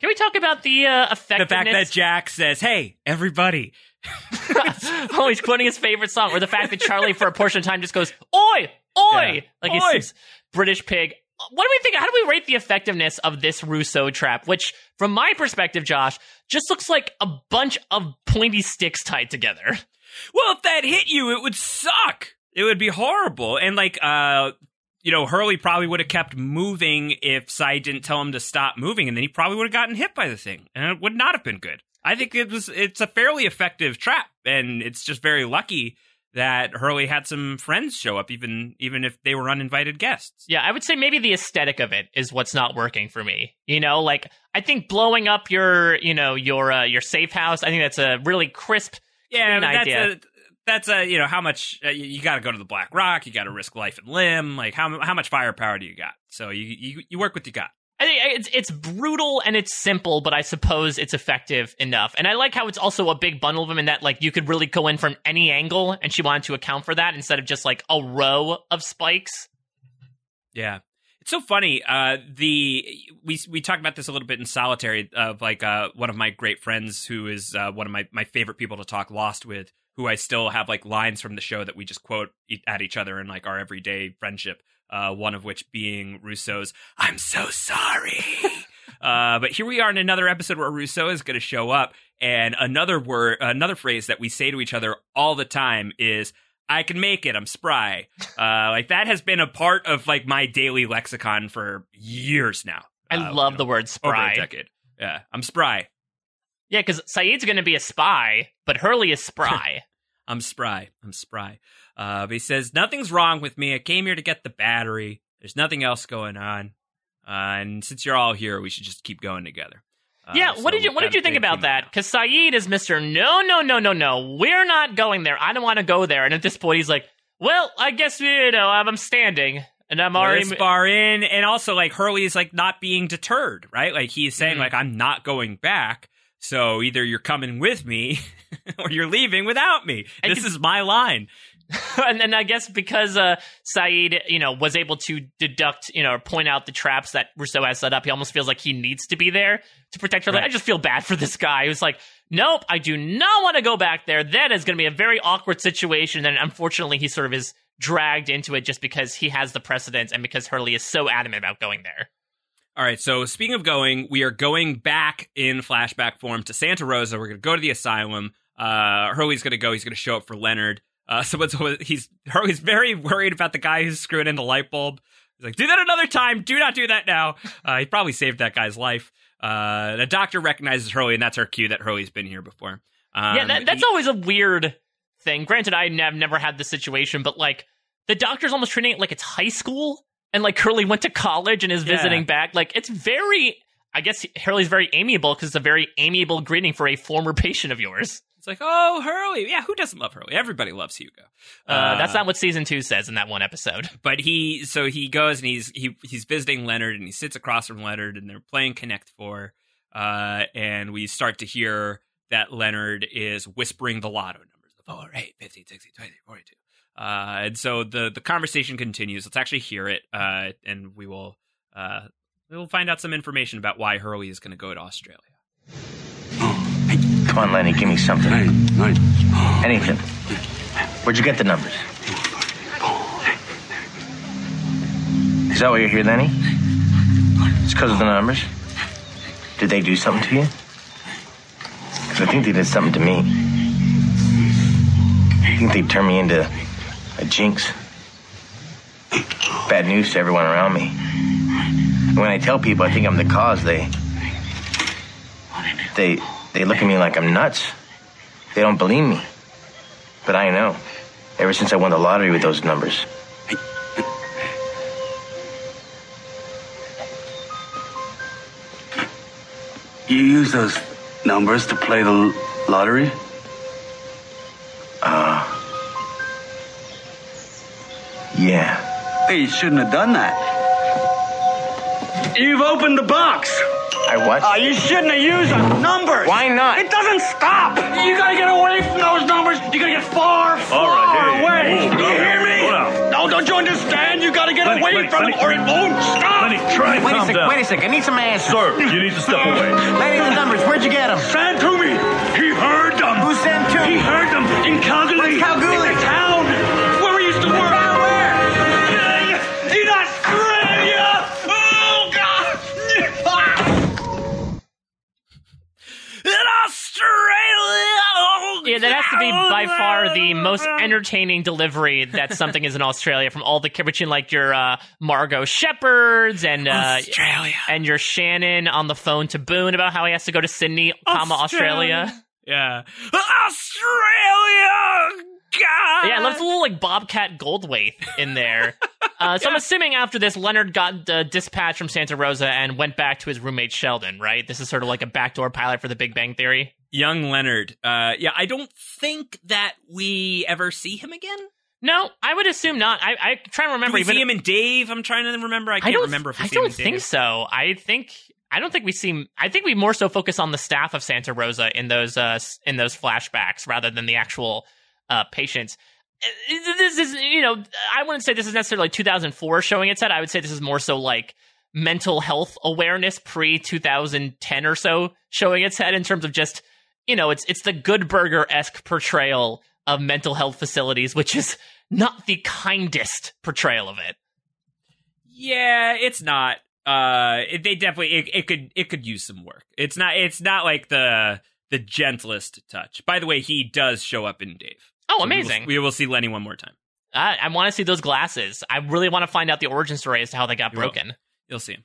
Can we talk about the uh, The fact that Jack says, "Hey, everybody." oh, he's quoting his favorite song, or the fact that Charlie, for a portion of time, just goes "Oi, oi," Yeah. like Oi. he's British pig. What do we think? How do we rate the effectiveness of this Rousseau trap? Which, from my perspective, Josh, just looks like a bunch of pointy sticks tied together. Well, if that hit you, it would suck. It would be horrible. And like, uh, you know, Hurley probably would have kept moving if Sai didn't tell him to stop moving, and then he probably would have gotten hit by the thing, and it would not have been good. I think it was. It's a fairly effective trap, and it's just very lucky that Hurley had some friends show up, even even if they were uninvited guests. Yeah, I would say maybe the aesthetic of it is what's not working for me. You know, like I think blowing up your, you know, your uh, your safe house. I think that's a really crisp, Yeah, that's idea. a that's a you know how much uh, you, you got to go to the Black Rock, you got to risk life and limb. Like how how much firepower do you got? So you you, you work with you got. I think it's it's brutal and it's simple, but I suppose it's effective enough. And I like how it's also a big bundle of them in that like you could really go in from any angle, and she wanted to account for that instead of just like a row of spikes. Yeah. It's so funny. Uh, the we we talked about this a little bit in solitary of like uh, one of my great friends who is uh, one of my, my favorite people to talk Lost with, who I still have like lines from the show that we just quote at each other in like our everyday friendship. Uh, one of which being Rousseau's "I'm so sorry." uh, but here we are in another episode where Rousseau is going to show up, and another word, another phrase that we say to each other all the time is I can make it. I'm spry. Uh, like that has been a part of like my daily lexicon for years now. I Uh, love the word spry. decade. Yeah, I'm spry. Yeah, because Sayid's going to be a spy, but Hurley is spry. I'm spry. I'm spry. Uh, but he says nothing's wrong with me. I came here to get the battery. There's nothing else going on. Uh, and since you're all here, we should just keep going together. Uh, yeah, so what did you what did you think about that? Because Sayid is Mister No, no, no, no, no. We're not going there. I don't want to go there. And at this point, he's like, "Well, I guess you know I'm standing." And I'm already us bar in, and also like Hurley's like not being deterred, right? Like he's saying Mhm. like I'm not going back. So either you're coming with me or you're leaving without me. And this you- is my line. and then I guess because uh, Sayid, you know, was able to deduct, you know, or point out the traps that Rousseau has set up, he almost feels like he needs to be there to protect her. Like, I just feel bad for this guy who's like, nope, I do not want to go back there. That is going to be a very awkward situation. And unfortunately, he sort of is dragged into it just because he has the precedence and because Hurley is so adamant about going there. All right, so speaking of going, we are going back in flashback form to Santa Rosa. We're going to go to the asylum. Uh, Hurley's going to go. He's going to show up for Leonard. Uh, so he's Hurley's very worried about the guy who's screwing in the light bulb. He's like, "Do that another time. Do not do that now." Uh, he probably saved that guy's life. Uh, the doctor recognizes Hurley, and that's our cue that Hurley's been here before. Um, yeah, that, that's he- always a weird thing. Granted, I have never had this situation, but like the doctor's almost treating it like it's high school, and like Hurley went to college and is Yeah. visiting back. Like it's very, I guess Hurley's very amiable because it's a very amiable greeting for a former patient of yours. It's like, oh, Hurley. Yeah, who doesn't love Hurley? Everybody loves Hugo. Uh, that's not what season two says in that one episode. but he so he goes and he's he he's visiting Leonard and he sits across from Leonard and they're playing Connect Four, uh, and we start to hear that Leonard is whispering the lotto numbers: the 4, 8, 15, 16, 20, 42. Uh, and so the the conversation continues. Let's actually hear it, uh, and we will uh, we will find out some information about why Hurley is going to go to Australia. Come on, Lenny, give me something. Anything. Where'd you get the numbers? Is that why you're here, Lenny? It's because of the numbers? Did they do something to you? Because I think they did something to me. I think they turned me into a jinx. Bad news to everyone around me. And when I tell people I think I'm the cause, they. They. They look at me like I'm nuts. They don't believe me. But I know. Ever since I won the lottery with those numbers. You use those numbers to play the lottery? Uh. Yeah. Hey, you shouldn't have done that. You've opened the box. I what? Oh, you shouldn't have used the numbers. Why not? It doesn't stop. You gotta get away from those numbers. You gotta get far, far right, hey, away. hey, Do you hey, hear me? hold. No, don't you understand? You gotta get Lenny, away Lenny, from Lenny. them, or it won't stop. Lenny, try and Wait a calm second, down. wait a second. I need some answers. Sir, you need to step uh, away. Lenny, the numbers, where'd you get them? Sent to me. He heard them. Who sent to? He heard them in Kalgoorlie. What's Kalgoorlie? Yeah, that has to be by far the most entertaining delivery that something is in Australia from all the between like your uh, Margo Shephards and uh, Australia. and your Shannon on the phone to Boone about how he has to go to Sydney, comma Australia. Yeah. Australia! God! Yeah, I love the little like Bobcat Goldthwait in there. Uh, so I'm assuming after this, Leonard got uh, dispatched from Santa Rosa and went back to his roommate Sheldon. Right? This is sort of like a backdoor pilot for The Big Bang Theory. Young Leonard. Uh, yeah, I don't think that we ever see him again. No, I would assume not. I, I try to Do remember. we even see him in Dave? I'm trying to remember. I I can't don't remember if we I see don't in think Dave. so. I think I don't think we see. I think we more so focus on the staff of Santa Rosa in those uh, in those flashbacks rather than the actual uh, patients. Uh, This is you know I wouldn't say this is necessarily 2004 showing its head. I would say this is more so like mental health awareness pre 2010 or so showing its head in terms of just you know it's it's the Good Burger esque portrayal of mental health facilities, which is not the kindest portrayal of it. Yeah, it's not. Uh, it, they definitely it, it could it could use some work. It's not it's not like the the gentlest touch. By the way, he does show up in Dave. Oh, So we will- amazing! We will, see Lenny one more time. I, I want to see those glasses. I really want to find out the origin story as to how they got You will. broken. You'll see him.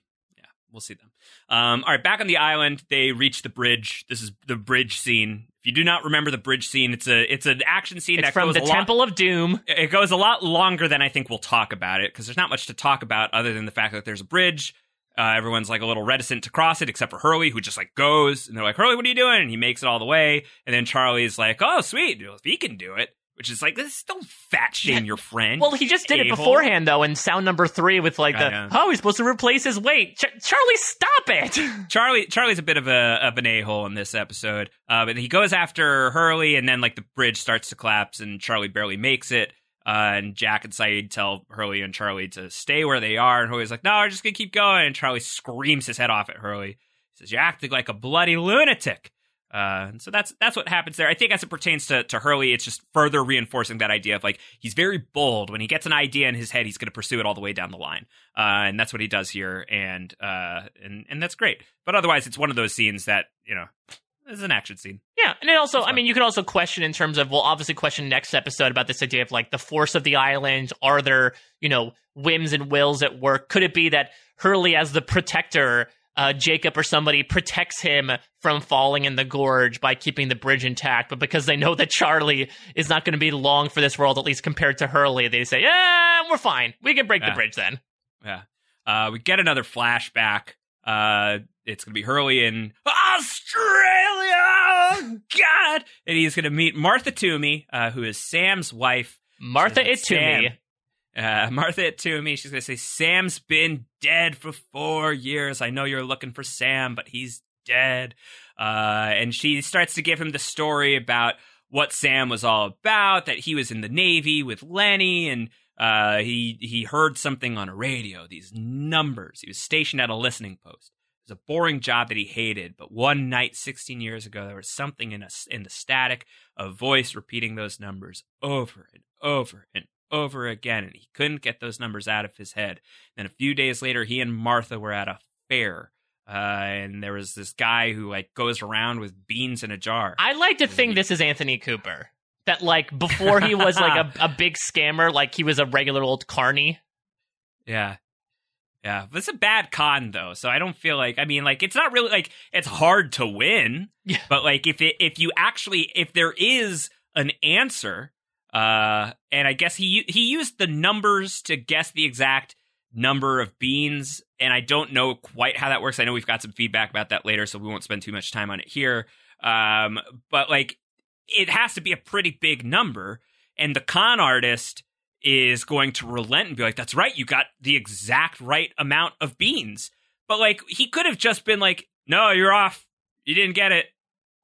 We'll see them. Um, all right, back on the island, they reach the bridge. This is the bridge scene. If you do not remember the bridge scene, it's a it's an action scene It's that from goes the a lot- Temple of Doom. it goes a lot longer than I think we'll talk about it because there's not much to talk about other than the fact that there's a bridge. Uh, everyone's like a little reticent to cross it, except for Hurley, who just like goes and they're like, Hurley, what are you doing? And he makes it all the way. And then Charlie's like, oh, sweet. If he can do it, which is like this. Don't fat shame your friend. Well, he just did it a-hole. beforehand though, in sound number three with like the oh he's supposed to replace his weight. Ch- Charlie, stop it! Charlie Charlie's a bit of a of an a hole in this episode, uh, but he goes after Hurley, and then like the bridge starts to collapse, and Charlie barely makes it. Uh, and Jack and Sayid tell Hurley and Charlie to stay where they are, and Hurley's like, "No, we're just gonna keep going." And Charlie screams his head off at Hurley. He says, "You're acting like a bloody lunatic." Uh, and so that's that's what happens there. I think as it pertains to to Hurley, it's just further reinforcing that idea of like he's very bold. When he gets an idea in his head, he's going to pursue it all the way down the line, uh, and that's what he does here. And uh, and and that's great. But otherwise, it's one of those scenes that you know is an action scene. Yeah, and it also, I mean, you could also question in terms of, well, obviously, question next episode about this idea of like the force of the island. Are there, you know, whims and wills at work? Could it be that Hurley, as the protector, uh, Jacob or somebody protects him from falling in the gorge by keeping the bridge intact? But because they know that Charlie is not going to be long for this world, at least compared to Hurley, they say, yeah, we're fine. We can break the bridge then. Yeah. Uh, we get another flashback. Uh, it's going to be Hurley in Australia. Oh, God. And he's going to meet Martha Toomey, uh, who is Sam's wife. Martha Sam- Uh, Martha Toomey. She's going to say, Sam's been dead for four years. I know you're looking for Sam, but he's dead. Uh, and she starts to give him the story about what Sam was all about, that he was in the Navy with Lenny and uh, he he heard something on a radio, these numbers. He was stationed at a listening post. It was a boring job that he hated, but one night 16 years ago there was something in us in the static, a voice repeating those numbers over and over and over again, and he couldn't get those numbers out of his head. Then a few days later, he and Martha were at a fair. Uh, and there was this guy who like goes around with beans in a jar. I like to think this is Anthony Cooper. That like before he was like a, a big scammer, like he was a regular old carny. Yeah. Yeah. But it's a bad con though. So I don't feel like I mean like it's not really like it's hard to win. Yeah. But like if it if you actually if there is an answer, uh and I guess he he used the numbers to guess the exact number of beans and I don't know quite how that works. I know we've got some feedback about that later, so we won't spend too much time on it here. Um but like it has to be a pretty big number and the con artist is going to relent and be like, "That's right, you got the exact right amount of beans." But like, he could have just been like, "No, you're off. You didn't get it."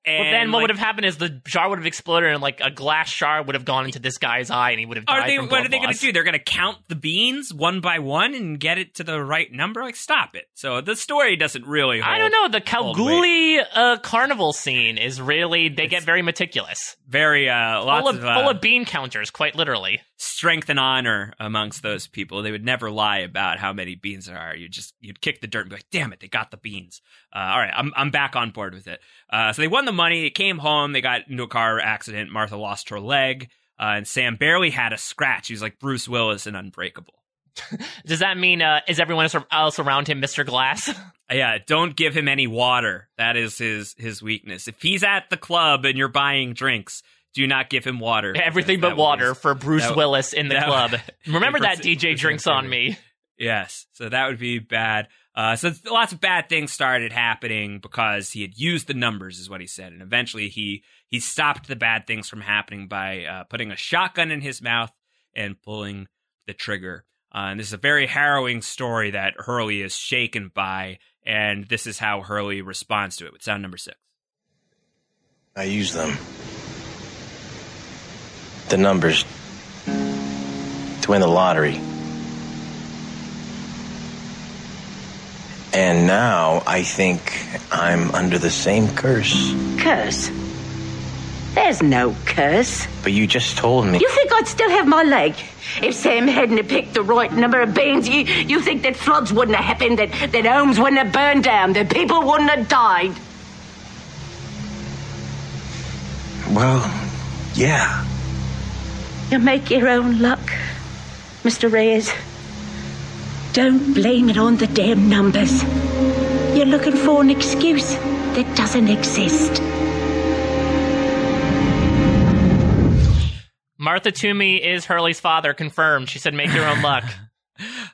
And well, then what like, would have happened is the jar would have exploded and like a glass shard would have gone into this guy's eye and he would have died Are they? What are they going to do? They're going to count the beans one by one and get it to the right number. Like, stop it. So the story doesn't really. I don't know. The hold Kalgoorlie uh, carnival scene is really they get very meticulous, Very uh, lots full of, of, uh, full of bean counters, quite literally. Strength and honor amongst those people. They would never lie about how many beans there are. You just you'd kick the dirt and be like, "Damn it, they got the beans." Uh, all right, I'm I'm back on board with it. Uh, so they won the money. They came home. They got into a car accident. Martha lost her leg, uh, and Sam barely had a scratch. He was like Bruce Willis and Unbreakable. Does that mean uh, is everyone else around him Mr. Glass? Uh, Yeah, don't give him any water. That is his his weakness. If he's at the club and you're buying drinks, do not give him water. Everything but would- water for Bruce that- Willis in the that- club. Remember that DJ Bruce drinks on me. Yes, so that would be bad. Uh, so lots of bad things started happening because he had used the numbers, is what he said, and eventually he he stopped the bad things from happening by uh, putting a shotgun in his mouth and pulling the trigger. Uh, and this is a very harrowing story that Hurley is shaken by, and this is how Hurley responds to it with sound number six. I use them. The numbers to win the lottery. And now I think I'm under the same curse. Curse? There's no curse. But you just told me. You think I'd still have my leg? If Sam hadn't picked the right number of beans, you, you think that floods wouldn't have happened, that, that homes wouldn't have burned down, that people wouldn't have died? Well, yeah. You make your own luck, Mr. Reyes. Don't blame it on the damn numbers. You're looking for an excuse that doesn't exist. Martha Toomey is Hurley's father, confirmed. She said, "Make your own luck."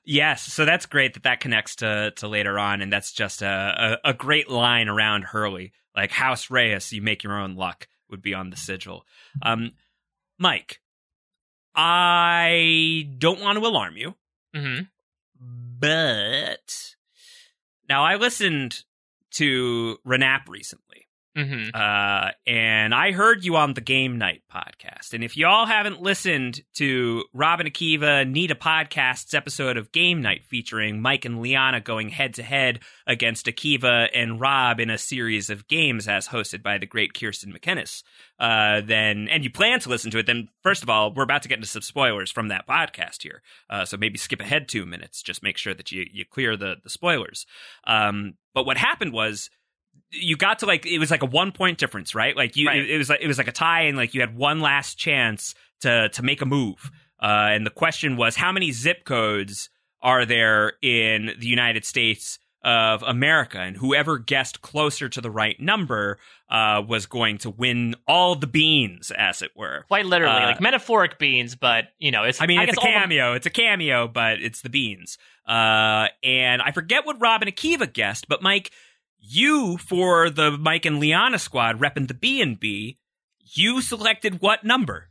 Yes, so that's great that that connects to to later on, and that's just a, a, a great line around Hurley. Like House Reyes, you make your own luck would be on the sigil. Um, Mike, I don't want to alarm you, Mm-hmm. but now I listened to Renap recently. Mm-hmm. Uh, and I heard you on the Game Night podcast. And if y'all haven't listened to Rob and Akiva Need a Podcast's episode of Game Night featuring Mike and Liana going head to head against Akiva and Rob in a series of games as hosted by the great Kirsten McKinnis, uh, then, and you plan to listen to it, then first of all, we're about to get into some spoilers from that podcast here. Uh, so maybe skip ahead two minutes. Just make sure that you, you clear the, the spoilers. Um, but what happened was, you got to like it was like a one point difference, right? Like you, Right. it, it was like it was like a tie, and like you had one last chance to to make a move. Uh, and the question was, how many zip codes are there in the United States of America? And whoever guessed closer to the right number uh, was going to win all the beans, as it were. Quite literally, Uh, like metaphoric beans, but you know, it's. I mean, it's guess a all the- cameo. It's a cameo, but it's the beans. Uh, and I forget what Rob and Akiva guessed, but Mike, you for the Mike and Liana squad repping the B and B, you selected what number?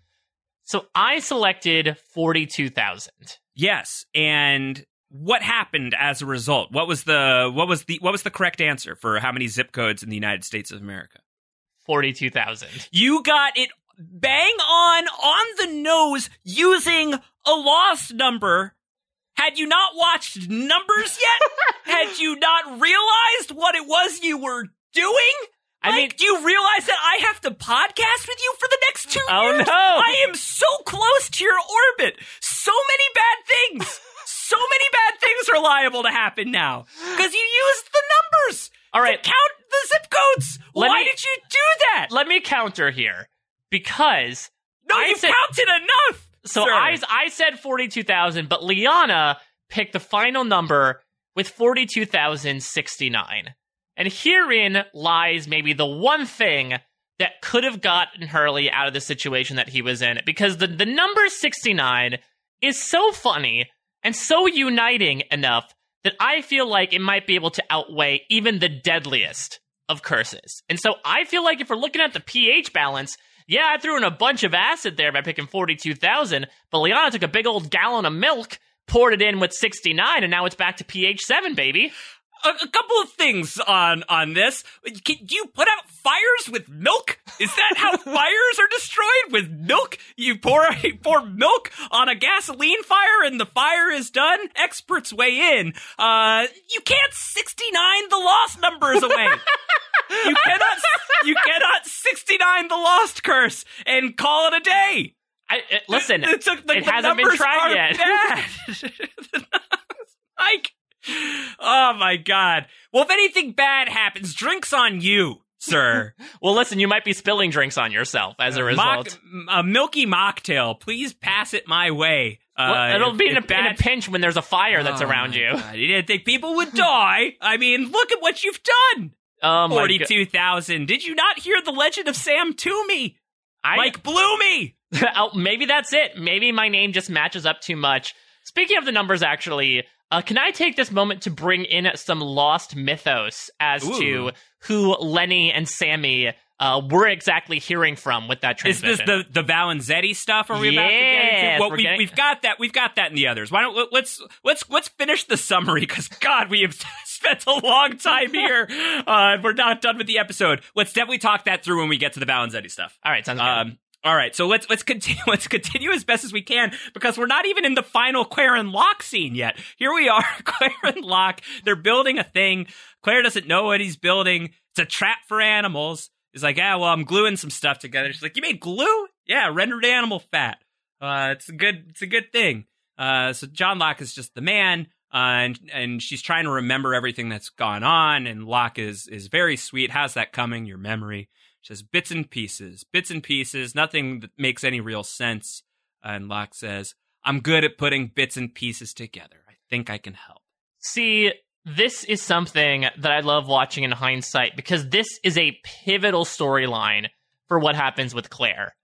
So I selected forty-two thousand. Yes, and what happened as a result? What was the what was the what was the correct answer for how many zip codes in the United States of America? Forty-two thousand. You got it bang on on the nose using a lost number. Had you not watched numbers yet? Had you not realized what it was you were doing? I Like, mean- do you realize that I have to podcast with you for the next two Oh, years? no. I am so close to your orbit. So many bad things. so many bad things are liable to happen now because you used the numbers. All right. to count the zip codes. Let Why me- did you do that? Let me counter here because No, I you said- counted enough. So sir. I I said forty two thousand, but Liana picked the final number with forty two thousand sixty nine, and herein lies maybe the one thing that could have gotten Hurley out of the situation that he was in, because the the number sixty nine is so funny and so uniting enough that I feel like it might be able to outweigh even the deadliest of curses. And so I feel like if we're looking at the pH balance, yeah, I threw in a bunch of acid there by picking 42,000, but Liana took a big old gallon of milk, poured it in with 69, and now it's back to pH 7, baby. A, a couple of things on on this. Can you put out fires with milk? Is that how fires are destroyed with milk? You pour you pour milk on a gasoline fire and the fire is done. Experts weigh in. Uh, you can't sixty nine the lost numbers away. you cannot you cannot sixty nine the lost curse and call it a day. I, it- listen, It's a- the- it hasn't been tried yet. Mike. Oh my god. Well, if anything bad happens, drinks on you, sir. well, listen, you might be spilling drinks on yourself as a result. Mock, a milky mocktail. Please pass it my way. Uh, Well, it'll if- be in a, bad- in a pinch when there's a fire that's Oh around you. God, You didn't think people would die? I mean, look at what you've done. Oh. Forty-two thousand. Did you not hear the Legend of Sam Toomey? I, Like blew me. oh, maybe that's it. Maybe my name just matches up too much. Speaking of the numbers, actually, uh, can I take this moment to bring in some lost mythos as Ooh. to who Lenny and Sammy uh, were exactly hearing from with that transmission? Is this the the Valenzetti stuff? Are we about to get Yes, into? Well, we, getting- we've got that. We've got that in the others. Why don't let's let's let's finish the summary because God, we have spent a long time here. uh, we're not done with the episode. Let's definitely talk that through when we get to the Valenzetti stuff. All right, sounds good. Um, all right, so let's let's continue let's continue as best as we can because we're not even in the final Claire and Locke scene yet. Here we are, Claire and Locke. They're building a thing. Claire doesn't know what he's building. It's a trap for animals. He's like, ah, well, I'm gluing some stuff together. She's like, you made glue? Yeah, rendered animal fat. Uh, it's a good it's a good thing. Uh, so John Locke is just the man. Uh, and and she's trying to remember everything that's gone on, and Locke is is very sweet. How's that coming? Your memory. Says bits and pieces, bits and pieces, nothing that makes any real sense. And Locke says, I'm good at putting bits and pieces together. I think I can help. See, this is something that I love watching in hindsight because this is a pivotal storyline for what happens with Claire.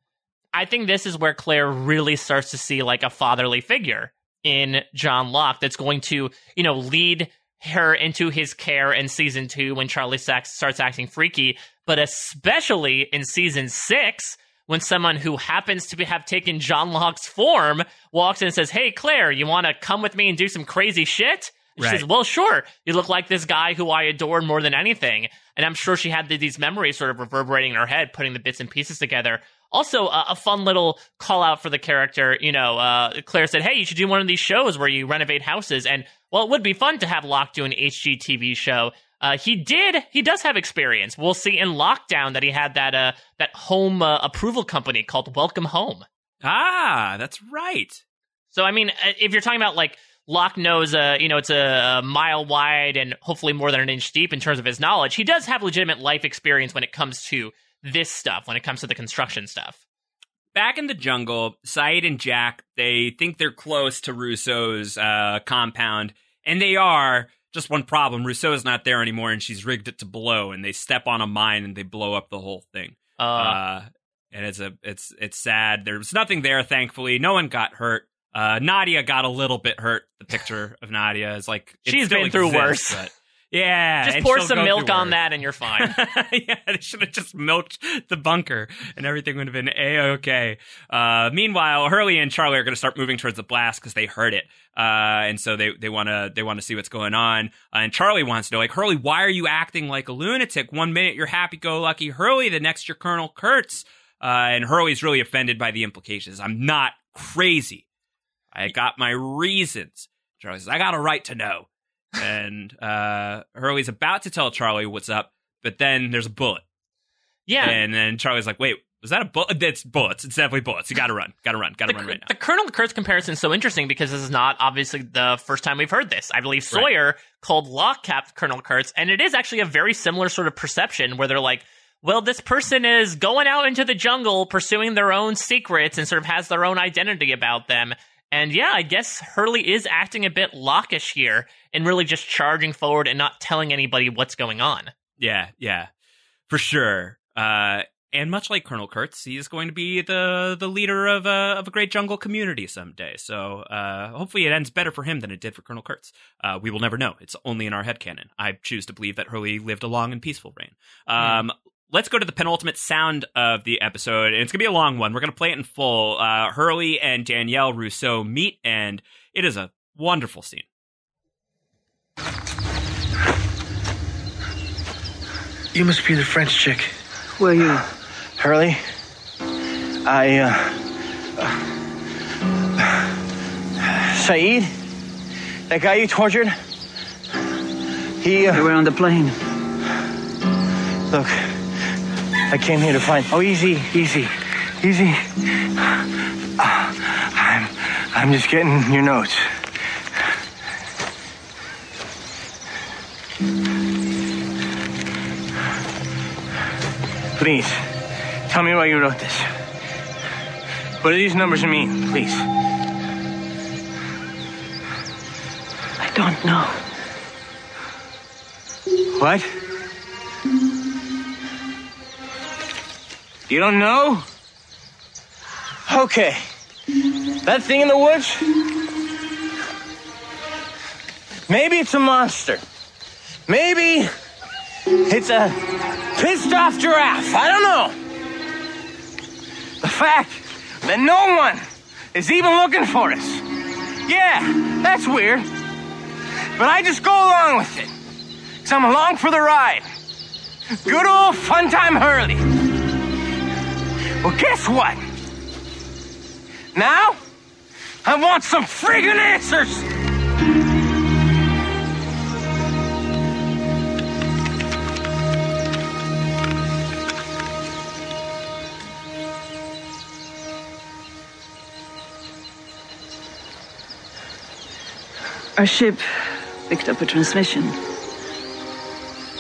I think this is where Claire really starts to see like a fatherly figure in John Locke that's going to, you know, lead her into his care in season two when Charlie Sachs starts acting freaky, but especially in season six when someone who happens to be, have taken John Locke's form walks in and says, Hey, Claire, you want to come with me and do some crazy shit? And She says, Well, sure. You look like this guy who I adored more than anything. And I'm sure she had th- these memories sort of reverberating in her head, putting the bits and pieces together. Also, uh, a fun little call out for the character. You know, uh, Claire said, Hey, you should do one of these shows where you renovate houses. And, well, it would be fun to have Locke do an HGTV show. Uh, he did. He does have experience. We'll see in Lockdown that he had that uh, that home uh, approval company called Welcome Home. Ah, that's right. So I mean, uh, if you're talking about like Locke knows, uh, you know, it's a, a mile wide and hopefully more than an inch deep in terms of his knowledge. He does have legitimate life experience when it comes to this stuff. When it comes to the construction stuff. Back in the jungle, Sayid and Jack, they think they're close to Rousseau's uh, compound, and they are. Just one problem: Rousseau's not there anymore, and she's rigged it to blow. And they step on a mine, and they blow up the whole thing. Uh, and it's a it's it's sad. There's nothing there, thankfully. No one got hurt. Uh, Nadia got a little bit hurt. The picture of Nadia is like She's been through exists, worse. Yeah, Just pour some milk on that and you're fine. yeah, they should have just milked the bunker and everything would have been a okay. Uh, meanwhile, Hurley and Charlie are going to start moving towards the blast because they heard it, uh, and so they they want to they want to see what's going on. Uh, and Charlie wants to know, like, Hurley, why are you acting like a lunatic? One minute you're happy-go-lucky Hurley, the next you're Colonel Kurtz, uh, and Hurley's really offended by the implications. I'm not crazy. I got my reasons. Charlie says, I got a right to know. And uh, Hurley's about to tell Charlie what's up, but then there's a bullet. Yeah. And then Charlie's like, wait, was that a bullet? It's bullets. It's definitely bullets. You gotta run. Gotta run. Gotta run right now. The Colonel Kurtz comparison is so interesting because this is not obviously the first time we've heard this. I believe Right. Sawyer called Locke Cap Colonel Kurtz, and it is actually a very similar sort of perception where they're like, well, this person is going out into the jungle pursuing their own secrets and sort of has their own identity about them. And yeah, I guess Hurley is acting a bit Lockish here and really just charging forward and not telling anybody what's going on. Yeah, yeah, for sure. Uh, and much like Colonel Kurtz, he is going to be the the leader of a of a great jungle community someday. So uh, hopefully, it ends better for him than it did for Colonel Kurtz. Uh, we will never know. It's only in our head headcanon. I choose to believe that Hurley lived a long and peaceful reign. Um, Let's go to the penultimate sound of the episode, and it's gonna be a long one. We're gonna play it in full. Uh, Hurley and Danielle Rousseau meet, and it is a wonderful scene. You must be the French chick. Who are you? Hurley. I, uh. uh Sayid? That guy you tortured? He, uh. You were on the plane. Look. I came here to find. Oh, easy, easy, easy. Uh, I'm. I'm just getting your notes. Please, tell me why you wrote this. What do these numbers mean, please? I don't know. What? You don't know? Okay. That thing in the woods? Maybe it's a monster. Maybe it's a pissed off giraffe. I don't know. The fact that no one is even looking for us. Yeah, that's weird. But I just go along with it. Because I'm along for the ride. Good old fun time Hurley. Well, guess what? Now, I want some friggin' answers! Our ship picked up a transmission.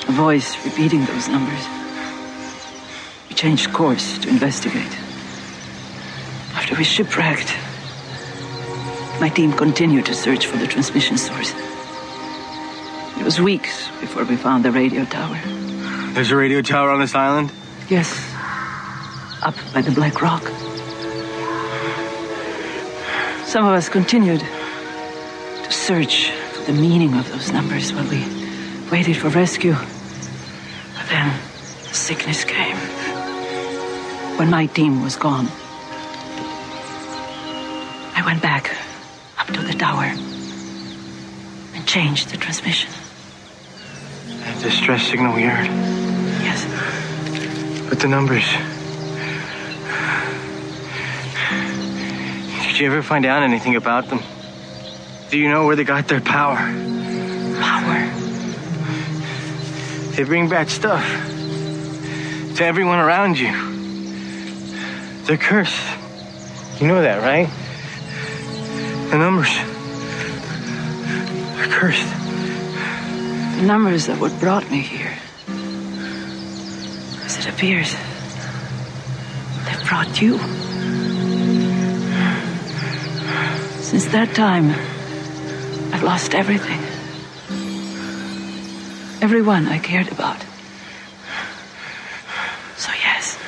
A voice repeating those numbers. We changed course to investigate. After we shipwrecked, my team continued to search for the transmission source. It was weeks before we found the radio tower. There's a radio tower on this island? Yes, up by the Black Rock. Some of us continued search the meaning of those numbers while we waited for rescue. But then sickness came. when my team was gone. I went back up to the tower and changed the transmission. That distress signal we heard. Yes. But the numbers. Did you ever find out anything about them? Do you know where they got their power? Power? They bring bad stuff to everyone around you. They're cursed. You know that, right? The numbers are cursed. The numbers that what brought me here. As it appears, they brought you. Since that time, I've lost everything. Everyone I cared about. So, yes.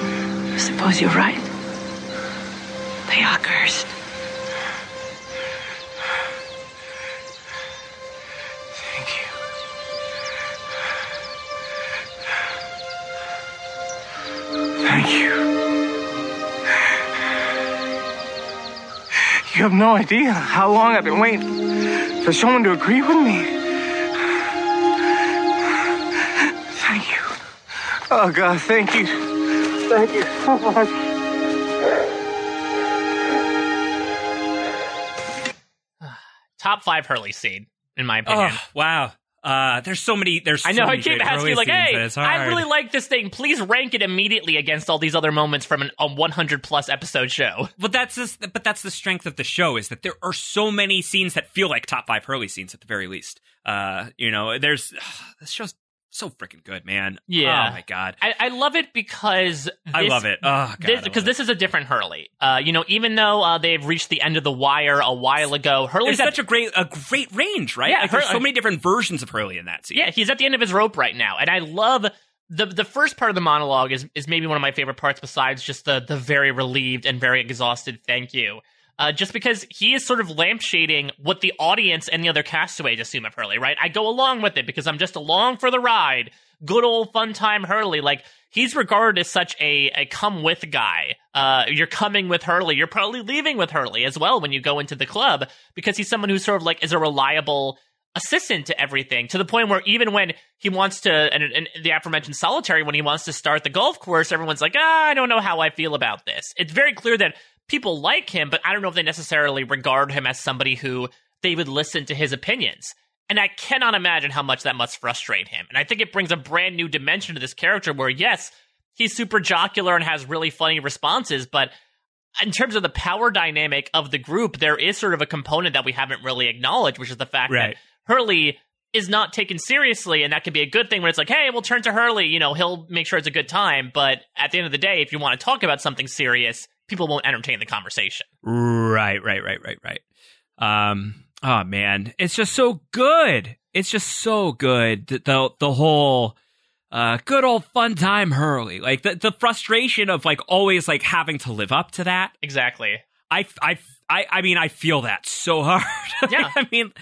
I suppose you're right. They are cursed. You have no idea how long I've been waiting for someone to agree with me. Thank you. Oh, God, thank you. Thank you so much. Top five Hurley scene, in my opinion. Oh, wow. Uh, there's so many. There's I know. I keep asking like, hey, I really like this thing. Please rank it immediately against all these other moments from an, a 100 plus episode show. But that's just, but that's the strength of the show is that there are so many scenes that feel like top five Hurley scenes at the very least. Uh, you know, there's this show's so freaking good, man. Yeah. Oh my god. I, I love it because I love it. Oh, God, I this, because this is a different Hurley. Uh, you know, even though uh, they've reached the end of the wire a while ago, Hurley's at, such a great a great range, right? Yeah, like, there's so many different versions of Hurley in that scene. yeah, he's at the end of his rope right now, and I love the the first part of the monologue is is maybe one of my favorite parts besides just the the very relieved and very exhausted thank you. Uh, just because he is sort of lampshading what the audience and the other castaways assume of Hurley, right? I go along with it because I'm just along for the ride. Good old fun time Hurley. Like, he's regarded as such a, a come with guy. Uh, you're coming with Hurley. You're probably leaving with Hurley as well when you go into the club because he's someone who sort of like is a reliable assistant to everything to the point where even when he wants to and, and the aforementioned solitary when he wants to start the golf course everyone's like ah i don't know how i feel about this it's very clear that people like him but i don't know if they necessarily regard him as somebody who they would listen to his opinions and i cannot imagine how much that must frustrate him and i think it brings a brand new dimension to this character where yes he's super jocular and has really funny responses but in terms of the power dynamic of the group, there is sort of a component that we haven't really acknowledged, which is the fact Right. that Hurley is not taken seriously, and that could be a good thing when it's like, hey, we'll turn to Hurley. You know, he'll make sure it's a good time. But at the end of the day, if you want to talk about something serious, people won't entertain the conversation. Right, right, right, right, right. Um, oh man, it's just so good. It's just so good. The the, the whole uh good old fun time Hurley. Like the the frustration of like always like having to live up to that. Exactly. I I I, I mean I feel that so hard. Yeah. I mean,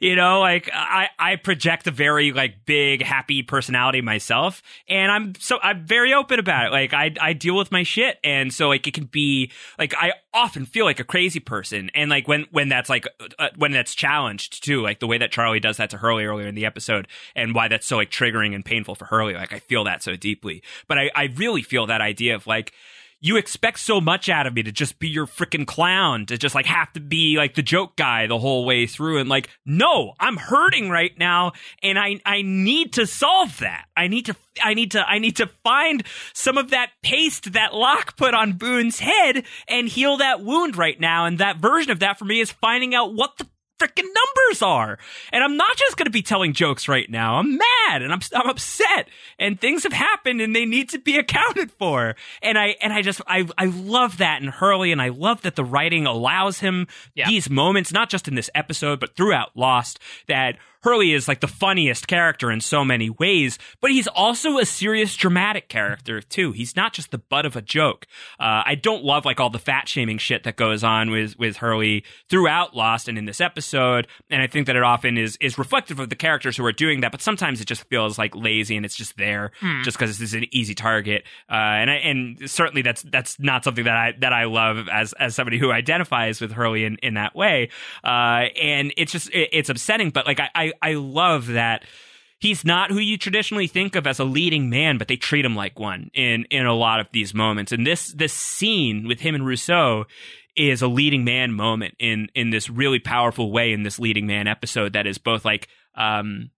you know, like I I project a very like big happy personality myself and I'm so I'm very open about it. Like I I deal with my shit and so like it can be like I often feel like a crazy person and like when when that's like uh, when that's challenged too, like the way that Charlie does that to Hurley earlier in the episode and why that's so like triggering and painful for Hurley. Like I feel that so deeply. But I I really feel that idea of like you expect so much out of me to just be your freaking clown, to just like have to be like the joke guy the whole way through. And like, no, I'm hurting right now, and I I need to solve that. I need to I need to I need to find some of that paste that Locke put on Boone's head and heal that wound right now. And that version of that for me is finding out what the freaking numbers are. And I'm not just going to be telling jokes right now. I'm mad and I'm I'm upset and things have happened and they need to be accounted for. And I and I just I I love that in Hurley and I love that the writing allows him Yeah. these moments not just in this episode but throughout Lost that Hurley is like the funniest character in so many ways, but he's also a serious dramatic character too. He's not just the butt of a joke. Uh, I don't love like all the fat shaming shit that goes on with with Hurley throughout Lost and in this episode, and I think that it often is is reflective of the characters who are doing that. But sometimes it just feels like lazy and it's just there Hmm. just because this is an easy target. Uh, and I, and certainly that's that's not something that I that I love as as somebody who identifies with Hurley in, in that way. Uh, and it's just it, it's upsetting, but like I, I I love that he's not who you traditionally think of as a leading man, but they treat him like one in in a lot of these moments. And this this scene with him and Rousseau is a leading man moment in in this really powerful way in this leading man episode that is both like um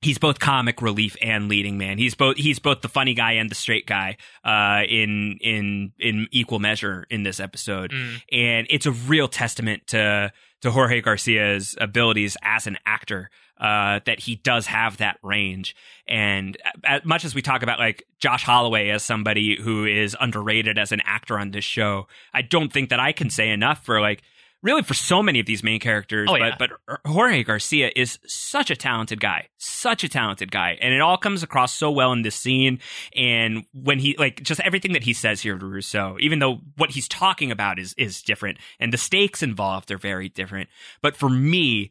he's both comic relief and leading man. He's both he's both the funny guy and the straight guy uh, in in in equal measure in this episode, Mm. and it's a real testament to to Jorge Garcia's abilities as an actor. Uh, that he does have that range, and as much as we talk about like Josh Holloway as somebody who is underrated as an actor on this show, I don't think that I can say enough for like really for so many of these main characters. Oh, yeah. But but Jorge Garcia is such a talented guy, such a talented guy, and it all comes across so well in this scene. And when he like just everything that he says here to Rousseau, even though what he's talking about is is different, and the stakes involved are very different. But for me,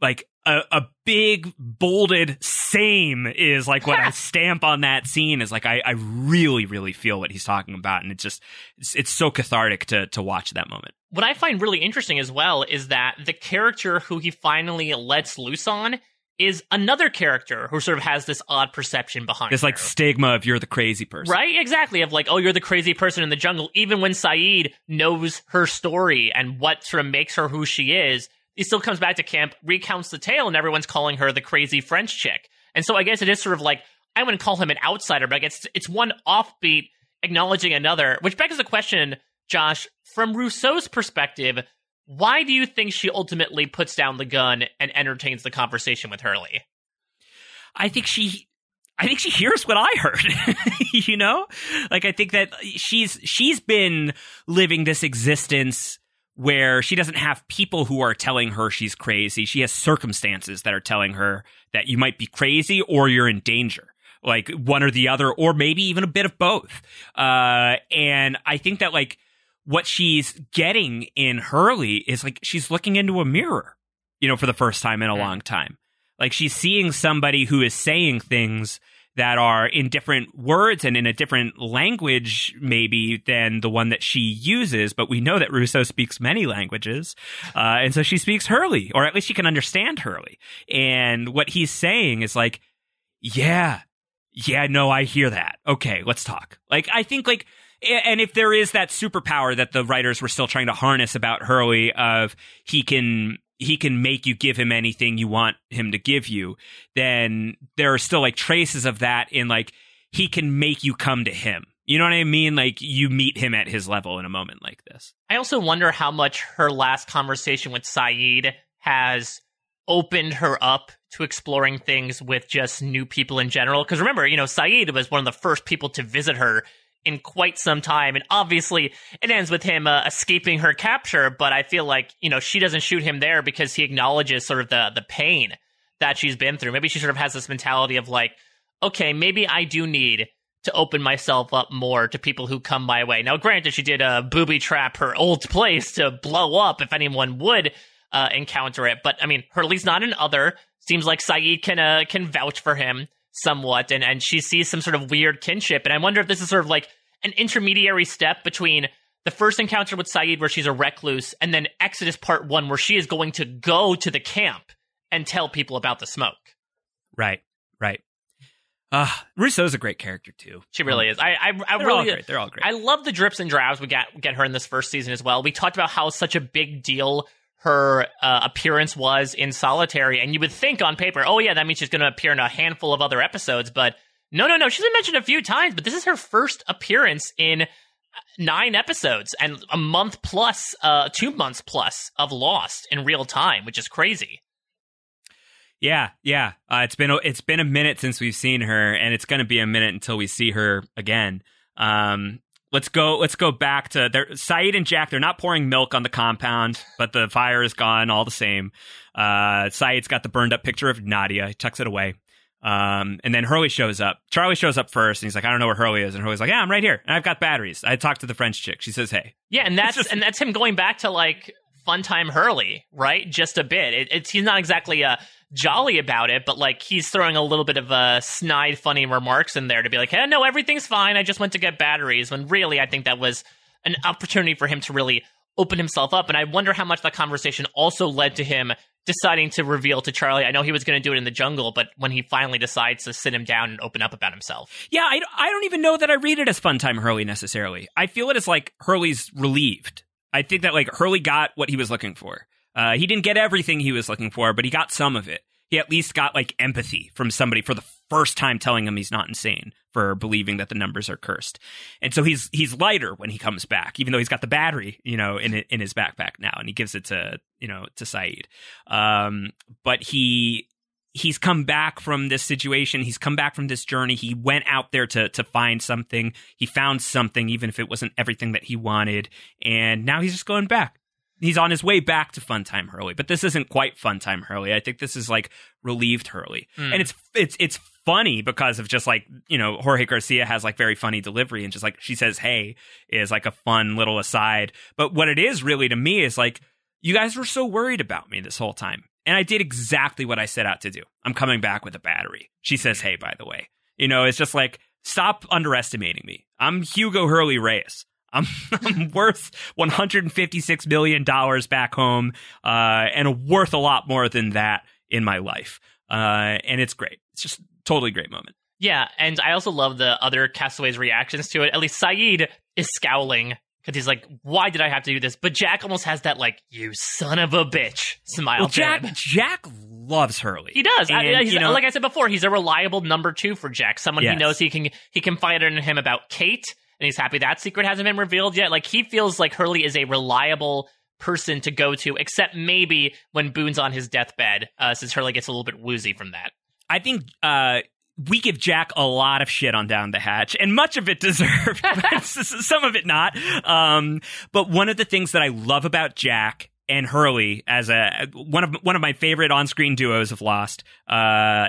like a, a big bolded same is like what I stamp on that scene is like I, I really really feel what he's talking about and it's just it's, it's so cathartic to to watch that moment What I find really interesting as well is that the character who he finally lets loose on is another character who sort of has this odd perception behind It's like stigma of you're the crazy person. Right? Exactly. Of like, oh, you're the crazy person in the jungle. Even when Sayid knows her story and what sort of makes her who she is, he still comes back to camp, recounts the tale, and everyone's calling her the crazy French chick. And so I guess it is sort of like, I wouldn't call him an outsider, but I guess it's one offbeat acknowledging another, which begs the question, Josh, from Rousseau's perspective, why do you think she ultimately puts down the gun and entertains the conversation with Hurley? I think she I think she hears what I heard. you know? Like I think that she's she's been living this existence where she doesn't have people who are telling her she's crazy. She has circumstances that are telling her that you might be crazy or you're in danger. Like one or the other, or maybe even a bit of both. Uh, and I think that like what she's getting in Hurley is like she's looking into a mirror, you know, for the first time in a long time. Like she's seeing somebody who is saying things that are in different words and in a different language, maybe than the one that she uses. But we know that Rousseau speaks many languages. Uh, and so she speaks Hurley, or at least she can understand Hurley. And what he's saying is like, yeah, yeah, no, I hear that. Okay, let's talk. Like, I think, like, and if there is that superpower that the writers were still trying to harness about Hurley of he can he can make you give him anything you want him to give you, then there are still like traces of that in like he can make you come to him. You know what I mean? Like you meet him at his level in a moment like this. I also wonder how much her last conversation with Sayid has opened her up to exploring things with just new people in general. Because remember, you know, Sayid was one of the first people to visit her in quite some time. And obviously, it ends with him uh, escaping her capture. But I feel like, you know, she doesn't shoot him there because he acknowledges sort of the, the pain that she's been through. Maybe she sort of has this mentality of like, okay, maybe I do need to open myself up more to people who come my way. Now, granted, she did uh, booby trap her old place to blow up if anyone would uh, encounter it. But I mean, Hurley's not an other. Seems like Sayid can uh, can vouch for him somewhat, and and she sees some sort of weird kinship. And I wonder if this is sort of like an intermediary step between the first encounter with Sayid, where she's a recluse, and then Exodus Part One, where she is going to go to the camp and tell people about the smoke. Right, right. Uh, Rousseau's a great character too. She really is. I, I, I They're really, all great. They're all great. I love the drips and drabs we get get her in this first season as well. We talked about how such a big deal her uh, appearance was in Solitary, and you would think on paper, oh yeah, that means she's going to appear in a handful of other episodes, but no, no, no. She's been mentioned a few times, but this is her first appearance in nine episodes and a month plus, uh, two months plus of Lost in real time, which is crazy. Yeah, yeah. Uh, it's been it's been a minute since we've seen her, and it's going to be a minute until we see her again. Um, let's go. Let's go back to they're, Sayid and Jack. They're not pouring milk on the compound, but the fire is gone all the same. Uh, Sayid's got the burned up picture of Nadia. He tucks it away. Um, and then Hurley shows up. Charlie shows up first, and he's like, "I don't know where Hurley is." And Hurley's like, "Yeah, I'm right here, and I've got batteries." I talked to the French chick. She says, "Hey." Yeah, and that's and that's him going back to like fun time Hurley, right? Just a bit. It, it's he's not exactly uh, jolly about it, but like he's throwing a little bit of a snide, funny remarks in there to be like, "Hey, no, everything's fine. I just went to get batteries." When really, I think that was an opportunity for him to really open himself up. And I wonder how much that conversation also led to him deciding to reveal to Charlie. I know he was going to do it in the jungle, but when he finally decides to sit him down and open up about himself. Yeah, I, I don't even know that I read it as fun time Hurley necessarily. I feel it as like Hurley's relieved. I think that like Hurley got what he was looking for. Uh, he didn't get everything he was looking for, but he got some of it. He at least got like empathy from somebody for the first time telling him he's not insane for believing that the numbers are cursed. And so he's he's lighter when he comes back, even though he's got the battery, you know, in in his backpack now, and he gives it to you know to Sayid. Um, but he he's come back from this situation. He's come back from this journey. He went out there to to find something. He found something, even if it wasn't everything that he wanted. And now he's just going back. He's on his way back to Funtime Hurley, but this isn't quite Funtime Hurley. I think this is like relieved Hurley, Mm. and it's it's it's funny because of just like you know Jorge Garcia has like very funny delivery, and just like she says "Hey" is like a fun little aside. But what it is really to me is like you guys were so worried about me this whole time. And I did exactly what I set out to do. I'm coming back with a battery. She says, Hey, by the way, you know, it's just like, stop underestimating me. I'm Hugo Hurley Reyes. I'm, I'm worth $156 million back home, uh, and worth a lot more than that in my life. Uh, and it's great. It's just totally great moment. Yeah, and I also love the other castaways' reactions to it. At least Sayid is scowling because he's like, "Why did I have to do this?" But Jack almost has that like, "You son of a bitch" smile. Well, Jack. Jack loves Hurley. He does. I- And, he's- you know- like I said before, he's a reliable number two for Jack. Someone Yes. he knows he can he can confide in him about Kate, and he's happy that secret hasn't been revealed yet. Like he feels like Hurley is a reliable person to go to, except maybe when Boone's on his deathbed, uh, since Hurley gets a little bit woozy from that. I think uh, we give Jack a lot of shit on Down the Hatch, and much of it deserved, some of it not. Um, but one of the things that I love about Jack and Hurley as a one of one of my favorite on-screen duos of Lost, uh,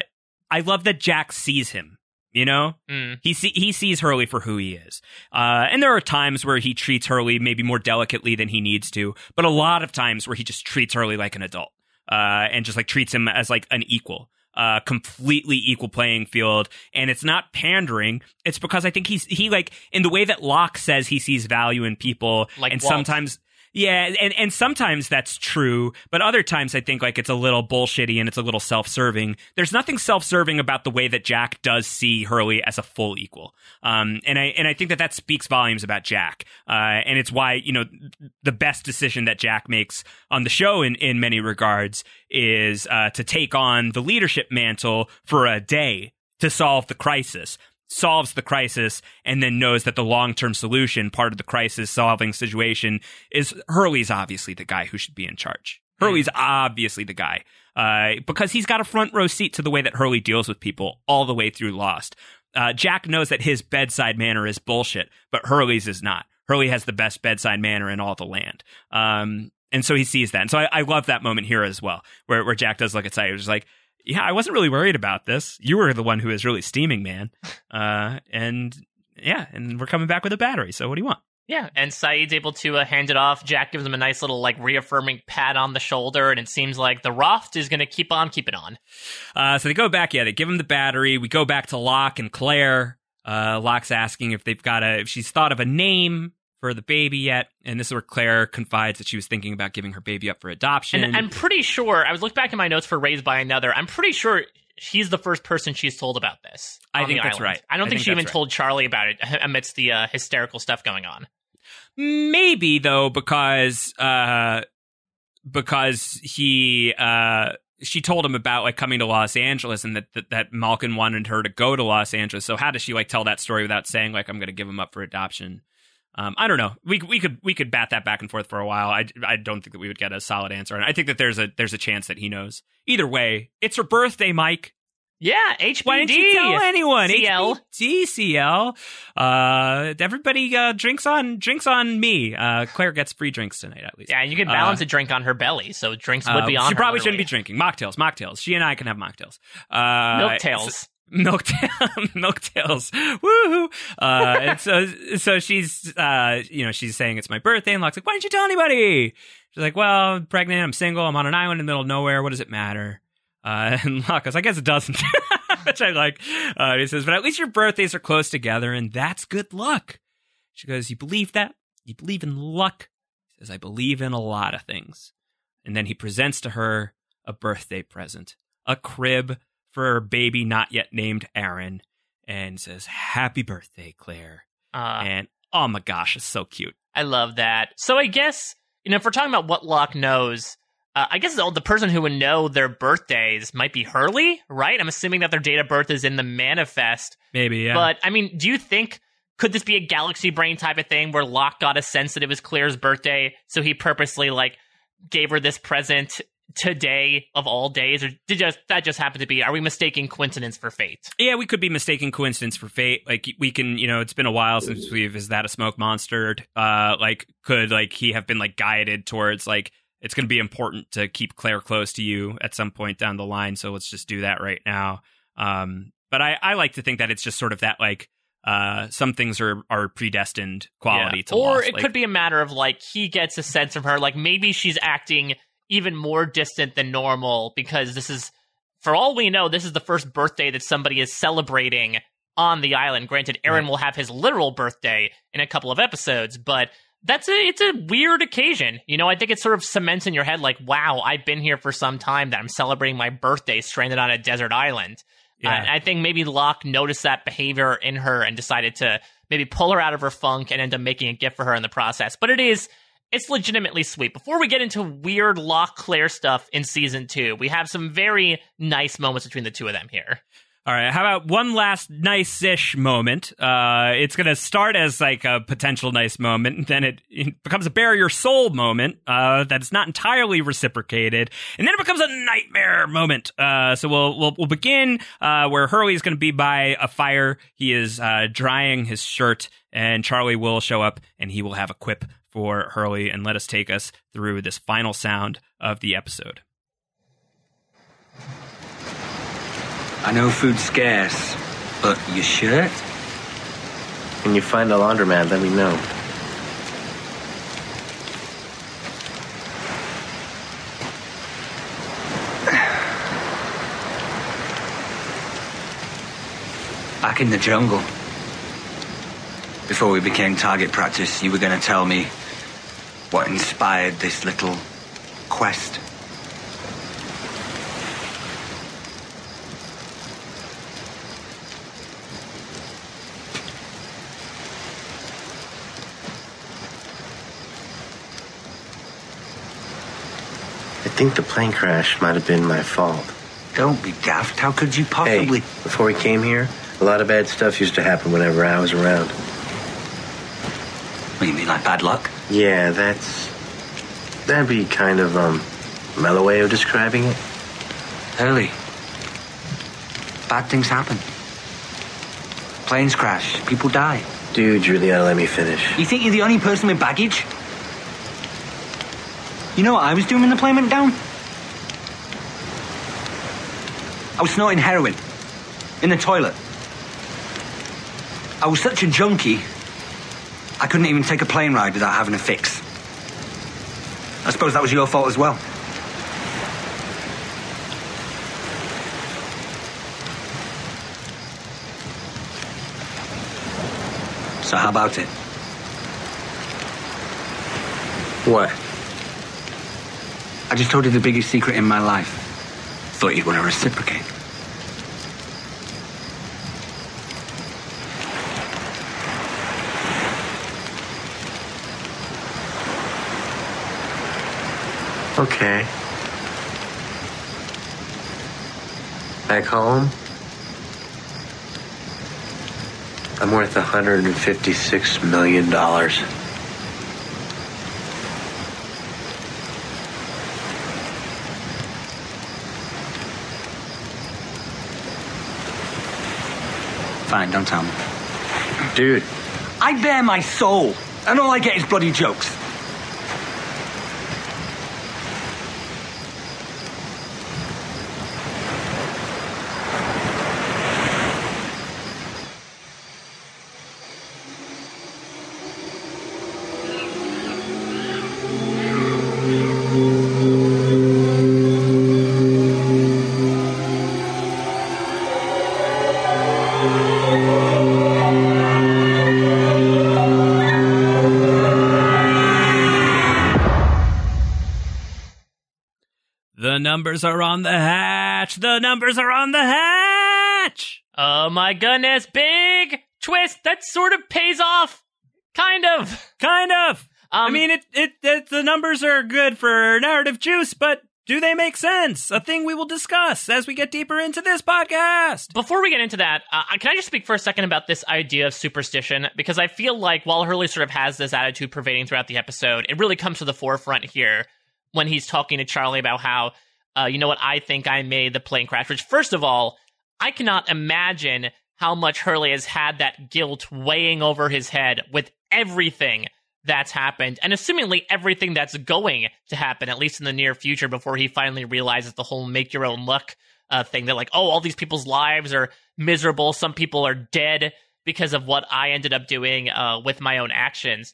I love that Jack sees him. You know, Mm. he see, he sees Hurley for who he is, uh, and there are times where he treats Hurley maybe more delicately than he needs to, but a lot of times where he just treats Hurley like an adult, uh, and just like treats him as like an equal, uh, completely equal playing field. And it's not pandering; it's because I think he's he like in the way that Locke says he sees value in people, Like and Walt. sometimes. Yeah, and, and sometimes that's true, but other times I think like it's a little bullshitty and it's a little self-serving. There's nothing self-serving about the way that Jack does see Hurley as a full equal, um, and I and I think that that speaks volumes about Jack, uh, and it's why you know the best decision that Jack makes on the show in in many regards is uh, to take on the leadership mantle for a day to solve the crisis solves the crisis and then knows that the long-term solution part of the crisis solving situation is Hurley's obviously the guy who should be in charge. Hurley's obviously the guy uh, because he's got a front row seat to the way that Hurley deals with people all the way through Lost. Uh, Jack knows that his bedside manner is bullshit, but Hurley's is not. Hurley has the best bedside manner in all the land. Um, and so he sees that. And so I, I love that moment here as well, where, where Jack does look at Sayid. He's like, yeah, I wasn't really worried about this. You were the one who was really steaming, man. Uh, and yeah, and we're coming back with a battery. So what do you want? Yeah, and Sayid's able to uh, hand it off. Jack gives him a nice little like reaffirming pat on the shoulder, and it seems like the Roft is going to keep on keeping on. Uh, so they go back. Yeah, they give him the battery. We go back to Locke and Claire. Uh, Locke's asking if they've got a, if she's thought of a name for the baby yet. And this is where Claire confides that she was thinking about giving her baby up for adoption. And I'm pretty sure I was looking back in my notes for Raised by Another. I'm pretty sure she's the first person she's told about this. I think that's island. right. I don't I think, think she even right. told Charlie about it amidst the uh, hysterical stuff going on. Maybe though, because uh, because he uh, she told him about like coming to Los Angeles and that, that that Malkin wanted her to go to Los Angeles. So how does she like tell that story without saying like I'm going to give him up for adoption? Um, I don't know. We we could we could bat that back and forth for a while. I, I don't think that we would get a solid answer, and I think that there's a there's a chance that he knows. Either way, it's her birthday, Mike. Yeah, HBD. Why didn't you tell anyone? CL. HBD, CL. Uh, everybody uh, drinks on drinks on me. Uh, Claire gets free drinks tonight at least. Yeah, you can balance Uh, a drink on her belly, so drinks would uh, be on She her probably literally. shouldn't be drinking mocktails. Mocktails. She and I can have mocktails. Uh, Milktails. Milk Milktails. Woohoo. Uh, and so, so she's, uh, you know, she's saying it's my birthday and Locke's like, why didn't you tell anybody? She's like, well, I'm pregnant. I'm single. I'm on an island in the middle of nowhere. What does it matter? Uh, and Locke goes, I guess it doesn't, which I like. Uh, he says, but at least your birthdays are close together and that's good luck. She goes, you believe that? You believe in luck? He says, I believe in a lot of things. And then he presents to her a birthday present, a crib for her baby not yet named Aaron, and says, Happy birthday, Claire. Uh, and oh my gosh, it's so cute. I love that. So I guess you know if we're talking about what Locke knows, uh, I guess the, the person who would know their birthdays might be Hurley, right? I'm assuming that their date of birth is in the manifest. Maybe, yeah. But I mean, do you think could this be a galaxy brain type of thing where Locke got a sense that it was Claire's birthday, so he purposely like gave her this present today of all days, or did just that just happen to be? Are we mistaking coincidence for fate? Yeah, we could be mistaking coincidence for fate. Like we can, you know, it's been a while since we've is that a smoke monster? Uh, like could like he have been like guided towards like it's going to be important to keep Claire close to you at some point down the line. So let's just do that right now. Um, but I I like to think that it's just sort of that like uh some things are are predestined quality Yeah. to or loss. it Like, could be a matter of like he gets a sense from her like maybe she's acting even more distant than normal because this is for all we know this is the first birthday that somebody is celebrating on the island granted aaron will have his literal birthday in a couple of episodes but that's a it's a weird occasion you know i think it sort of cements in your head like wow i've been here for some time that i'm celebrating my birthday stranded on a desert island Yeah. I think maybe Locke noticed that behavior in her and decided to maybe pull her out of her funk and end up making a gift for her in the process. But it is, it's legitimately sweet. Before we get into weird Locke Claire stuff in season two, we have some very nice moments between the two of them here. All right. How about one last nice-ish moment? Uh, it's going to start as like a potential nice moment, and then it, it becomes a bare your soul moment uh, that's not entirely reciprocated, and then it becomes a nightmare moment. Uh, so we'll we'll, we'll begin uh, where Hurley is going to be by a fire. He is uh, drying his shirt, and Charlie will show up, and he will have a quip for Hurley and let us take us through this final sound of the episode. I know food's scarce, but you shirt? When you find a laundromat, let me know. Back in the jungle. Before we became target practice, you were going to tell me what inspired this little quest. I think the plane crash might have been my fault. Don't be daft. How could you possibly? Hey, before we came here, a lot of bad stuff used to happen whenever I was around. What, do you mean like bad luck? Yeah, that's. That'd be kind of, um, mellow way of describing it. Early. Bad things happen. Planes crash. People die. Dude, you really ought to let me finish. You think you're the only person with baggage? You know what I was doing when the plane went down? I was snorting heroin. In the toilet. I was such a junkie, I couldn't even take a plane ride without having a fix. I suppose that was your fault as well. So how about it? What? I just told you the biggest secret in my life. Thought you'd want to reciprocate. Okay. Back home, I'm worth $156 million. Fine, don't tell me. Dude. I bare my soul, and all I get is bloody jokes. Numbers are on the hatch. The numbers are on the hatch. Oh my goodness, big twist that sort of pays off. Kind of. Kind of. Um, I mean, it, it, it, the numbers are good for narrative juice, but do they make sense? A thing we will discuss as we get deeper into this podcast. Before we get into that, uh, can I just speak for a second about this idea of superstition? Because I feel like while Hurley sort of has this attitude pervading throughout the episode, it really comes to the forefront here when he's talking to Charlie about how, uh, you know what, I think I made the plane crash. Which, first of all, I cannot imagine how much Hurley has had that guilt weighing over his head with everything that's happened, and assumingly everything that's going to happen, at least in the near future, before he finally realizes the whole make your own luck uh, thing. They're like, oh, all these people's lives are miserable. Some people are dead because of what I ended up doing uh, with my own actions.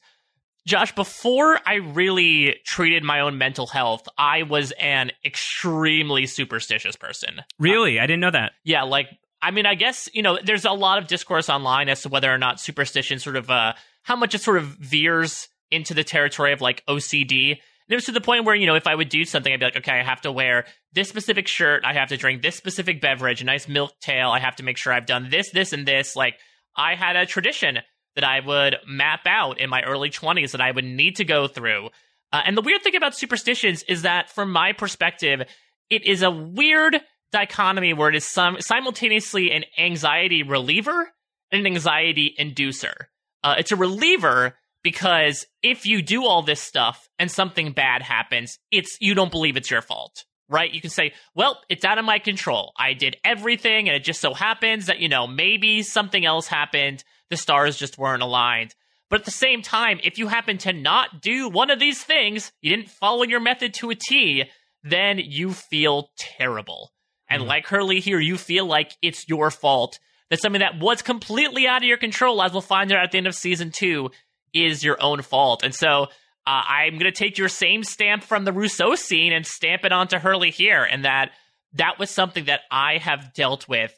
Josh, before I really treated my own mental health, I was an extremely superstitious person. Really? I didn't know that. Yeah, like I mean, I guess you know, there's a lot of discourse online as to whether or not superstition sort of uh how much it sort of veers into the territory of like OCD. And it was to the point where you know, if I would do something, I'd be like, okay, I have to wear this specific shirt, I have to drink this specific beverage, a nice milk tail, I have to make sure I've done this, this, and this. Like, I had a tradition that I would map out in my early 20s that I would need to go through. Uh, and the weird thing about superstitions is that, from my perspective, it is a weird dichotomy where it is some, simultaneously an anxiety reliever and an anxiety inducer. Uh, it's a reliever because if you do all this stuff and something bad happens, it's you don't believe it's your fault, right? You can say, "Well, it's out of my control. I did everything, and it just so happens that you know maybe something else happened. The stars just weren't aligned." But at the same time, if you happen to not do one of these things, you didn't follow your method to a T, then you feel terrible. And Mm-hmm. like Hurley here, you feel like it's your fault. That something that was completely out of your control, as we'll find out at the end of season two, is your own fault. And so uh, I'm going to take your same stamp from the Rousseau scene and stamp it onto Hurley here. And that that was something that I have dealt with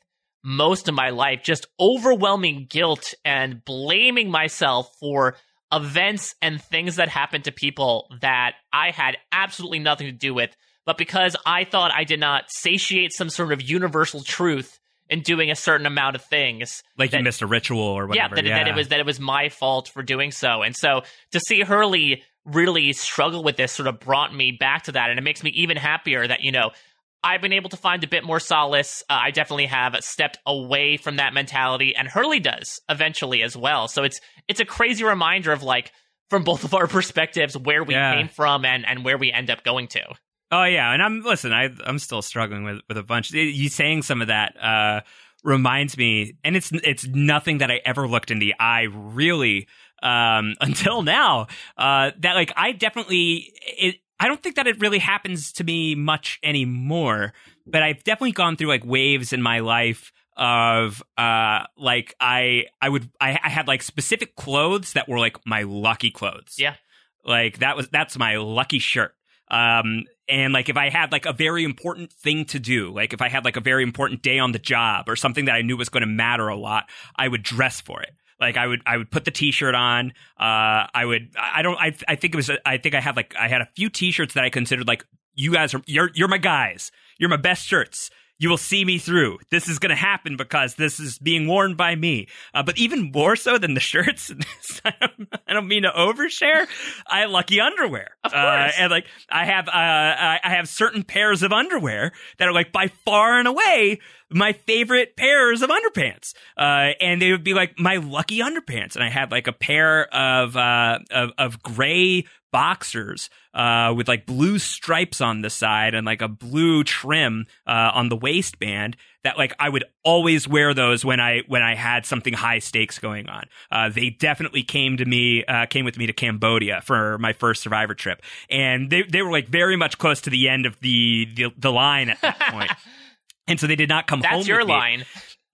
most of my life just overwhelming guilt and blaming myself for events and things that happened to people that I had absolutely nothing to do with. But because I thought I did not satiate some sort of universal truth in doing a certain amount of things, Like that- you missed a ritual or whatever. yeah, that, that it was that it was my fault for doing so. And so to see Hurley really struggle with this sort of brought me back to that, and it makes me even happier that you know I've been able to find a bit more solace. Uh, I definitely have stepped away from that mentality, and Hurley does eventually as well. So it's it's a crazy reminder of like from both of our perspectives where we Yeah. came from and and where we end up going to. Oh yeah, and I'm listen. I I'm still struggling with with a bunch. You saying some of that uh, reminds me, and it's it's nothing that I ever looked in the eye really um, until now. Uh, that like I definitely it. I don't think that it really happens to me much anymore. But I've definitely gone through like waves in my life of uh like I I would I, I had like specific clothes that were like my lucky clothes. Yeah. Like that was that's my lucky shirt. Um and like if I had like a very important thing to do, like if I had like a very important day on the job or something that I knew was going to matter a lot, I would dress for it. Like I would I would put the t-shirt on. Uh I would I don't I I think it was I think I had like I had a few t-shirts that I considered like you guys are you're you're my guys. You're my best shirts. You will see me through. This is going to happen because this is being worn by me. Uh, but even more so than the shirts, I don't, I don't mean to overshare. I have lucky underwear, Of Uh, course. and like I have, uh, I have certain pairs of underwear that are like by far and away my favorite pairs of underpants. Uh, and they would be like my lucky underpants. And I had like a pair of uh, of, of gray boxers uh, with like blue stripes on the side and like a blue trim uh, on the waistband that like I would always wear those when I when I had something high stakes going on. Uh, they definitely came to me, uh, came with me to Cambodia for my first Survivor trip, and they they were like very much close to the end of the the, the line at that point. And so they did not come home. That's your line.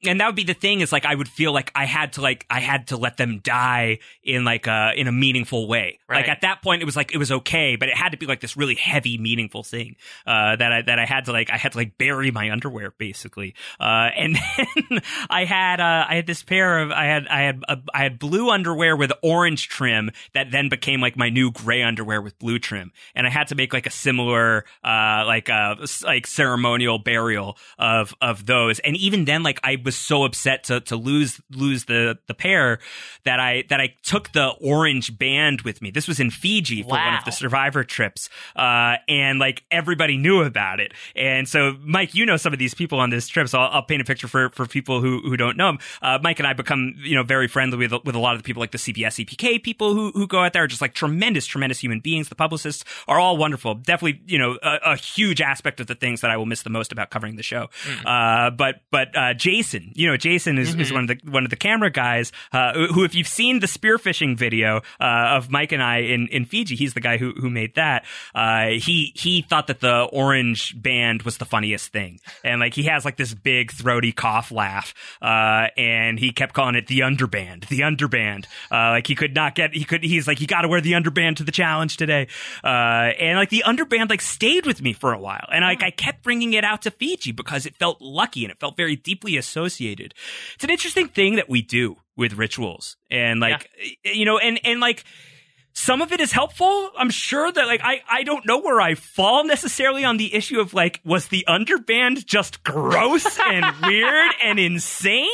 And that would be the thing is like I would feel like I had to like I had to let them die in like a in a meaningful way. Like at that point it was like it was okay, but it had to be like this really heavy, meaningful thing uh, that I that I had to like I had to like bury my underwear basically. Uh, and then I had uh, I had this pair of I had I had uh, I had blue underwear with orange trim that then became like my new gray underwear with blue trim, and I had to make like a similar uh, like uh, like ceremonial burial of of those. And even then, like I was so upset to to lose lose the the pair that I that I took the orange band with me. This was in Fiji for one of the survivor trips, uh, and like everybody knew about it. And so, Mike, you know some of these people on this trip, so I'll, I'll paint a picture for for people who who don't know them. Uh, Mike and I become you know very friendly with with a lot of the people like the CBS EPK people who who go out there, are just like tremendous tremendous human beings. The publicists are all wonderful. Definitely, you know, a, a huge aspect of the things that I will miss the most about covering the show. Uh, but but uh, Jason, you know, Jason is, is one of the one of the camera guys uh, who, if you've seen the spearfishing video uh, of Mike and I in, in Fiji, he's the guy who who made that. Uh, he he thought that the orange band was the funniest thing, and like he has like this big throaty cough laugh, uh, and he kept calling it the underband, the underband. Uh, like he could not get he could he's like you got to wear the underband to the challenge today, uh, and like the underband like stayed with me for a while, and like I kept bringing it out to Fiji because it felt lucky and it felt very deeply associated. It's an interesting thing that we do with rituals, and like you know, and and like some of it is helpful. I'm sure that like I I don't know where I fall necessarily on the issue of like was the underband just gross and weird and insane?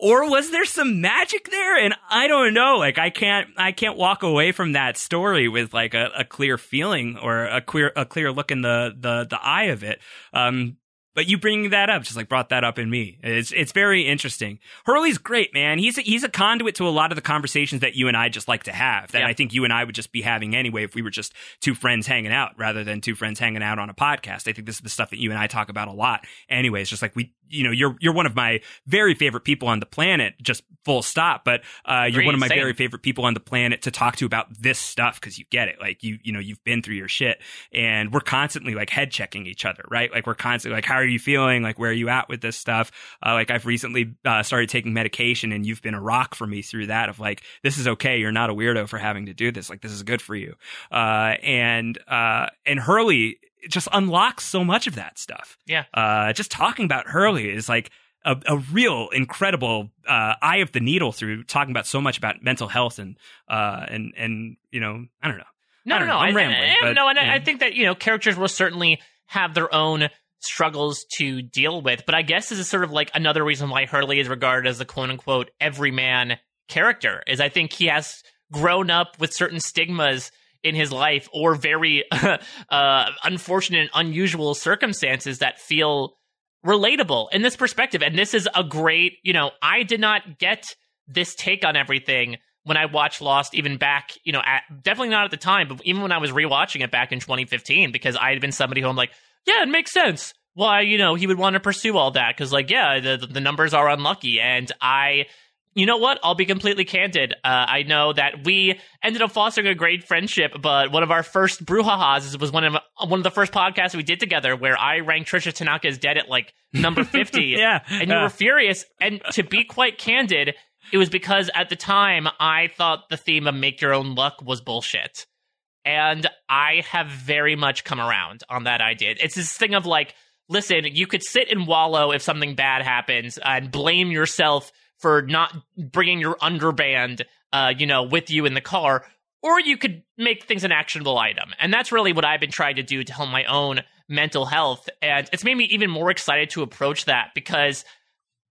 Or was there some magic there? And I don't know. Like I can't I can't walk away from that story with like a, a clear feeling or a clear a clear look in the the the eye of it. Um but you bringing that up just like brought that up in me. It's it's very interesting. Hurley's great, man. He's a, he's a conduit to a lot of the conversations that you and I just like to have. That Yeah. I think you and I would just be having anyway if we were just two friends hanging out rather than two friends hanging out on a podcast. I think this is the stuff that you and I talk about a lot. Anyways, just like we, you know, you're you're one of my very favorite people on the planet, just full stop. But uh, you're one of my same. very favorite people on the planet to talk to about this stuff because you get it. Like you, you know, you've been through your shit, and we're constantly like head checking each other, right? Like we're constantly like, how are you feeling? Like where are you at with this stuff? Uh, like I've recently uh, started taking medication, and you've been a rock for me through that. Of like, this is okay. You're not a weirdo for having to do this. Like this is good for you. Uh, and uh, and Hurley just unlocks so much of that stuff. Yeah. Uh, just talking about Hurley is like a, a real incredible uh, eye of the needle through talking about so much about mental health and uh, and and you know I don't know. No, I no, don't no. know. I'm I, rambling. I- but, no, and you know. I think that you know characters will certainly have their own struggles to deal with. But I guess this is sort of like another reason why Hurley is regarded as the quote unquote everyman character. Is I think he has grown up with certain stigmas in his life or very uh, unfortunate and unusual circumstances that feel relatable in this perspective. And this is a great, you know, I did not get this take on everything when I watched Lost, even back, you know, at, definitely not at the time, but even when I was rewatching it back in 2015, because I had been somebody who I'm like, yeah, it makes sense. Why, you know, he would want to pursue all that because, like, yeah, the the numbers are unlucky, and I, you know what? I'll be completely candid. Uh, I know that we ended up fostering a great friendship, but one of our first brouhahas was one of one of the first podcasts we did together, where I ranked Tricia Tanaka as dead at like number 50, Yeah, and you were furious. And to be quite candid, it was because at the time I thought the theme of "Make Your Own Luck" was bullshit. And I have very much come around on that idea. It's this thing of like, listen, you could sit and wallow if something bad happens and blame yourself for not bringing your underband, uh, you know, with you in the car, or you could make things an actionable item. And that's really what I've been trying to do to help my own mental health. And it's made me even more excited to approach that because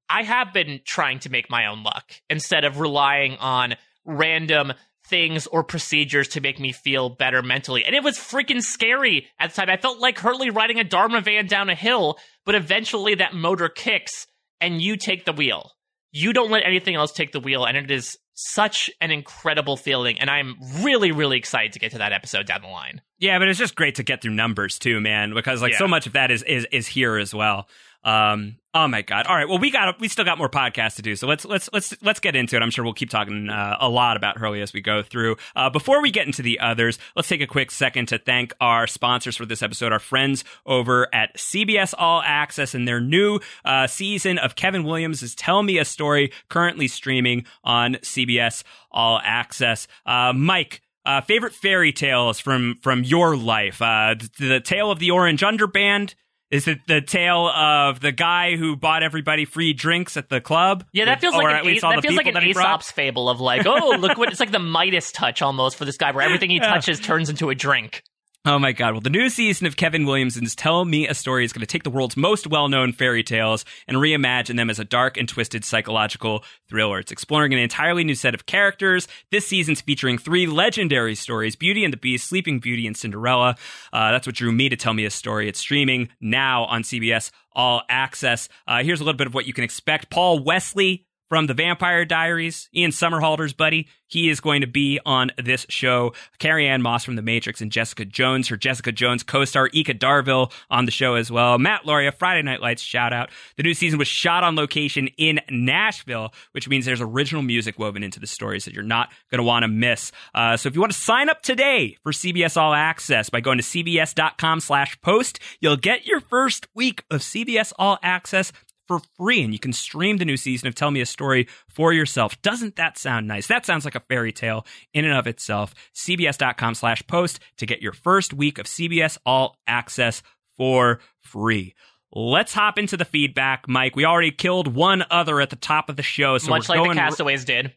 I have been trying to make my own luck instead of relying on random things or procedures to make me feel better mentally. And it was freaking scary at the time. I felt like Hurley riding a Dharma van down a hill, but eventually that motor kicks and you take the wheel. You don't let anything else take the wheel, and it is such an incredible feeling. And I'm really, really excited to get to that episode down the line. Yeah, but it's just great to get through numbers too, man, because like Yeah. so much of that is is is here as well. Um, oh my god! All right, well we got we still got more podcasts to do, so let's let's let's let's get into it. I'm sure we'll keep talking uh, a lot about Hurley as we go through. Uh, before we get into the others, let's take a quick second to thank our sponsors for this episode, our friends over at CBS All Access and their new uh, season of Kevin Williamson's Tell Me a Story, currently streaming on CBS All Access. Uh, Mike. Uh, favorite fairy tales from from your life? Uh, the, the tale of the Orange Underband, is it the tale of the guy who bought everybody free drinks at the club? Yeah, that feels or like an, all that feels like an? Aesop's fable of like, oh, look what it's like the Midas touch almost for this guy, where everything he touches turns into a drink. Oh my God. Well, the new season of Kevin Williamson's Tell Me a Story is going to take the world's most well known fairy tales and reimagine them as a dark and twisted psychological thriller. It's exploring an entirely new set of characters. This season's featuring three legendary stories Beauty and the Beast, Sleeping Beauty, and Cinderella. Uh, that's what drew me to Tell Me a Story. It's streaming now on CBS All Access. Uh, here's a little bit of what you can expect. Paul Wesley from the Vampire Diaries, Ian Somerhalder's buddy. He is going to be on this show. Carrie-Anne Moss from The Matrix and Jessica Jones, her Jessica Jones co-star Eka Darville on the show as well. Matt Lauria, Friday Night Lights, shout out. The new season was shot on location in Nashville, which means there's original music woven into the stories that you're not going to want to miss. Uh, so if you want to sign up today for CBS All Access by going to cbs.com slash post, you'll get your first week of CBS All Access for free and you can stream the new season of Tell Me a Story for yourself. Doesn't that sound nice? That sounds like a fairy tale in and of itself. CBS.com slash post to get your first week of CBS All Access for free. Let's hop into the feedback, Mike. We already killed one other at the top of the show, so Much like going the Castaways did.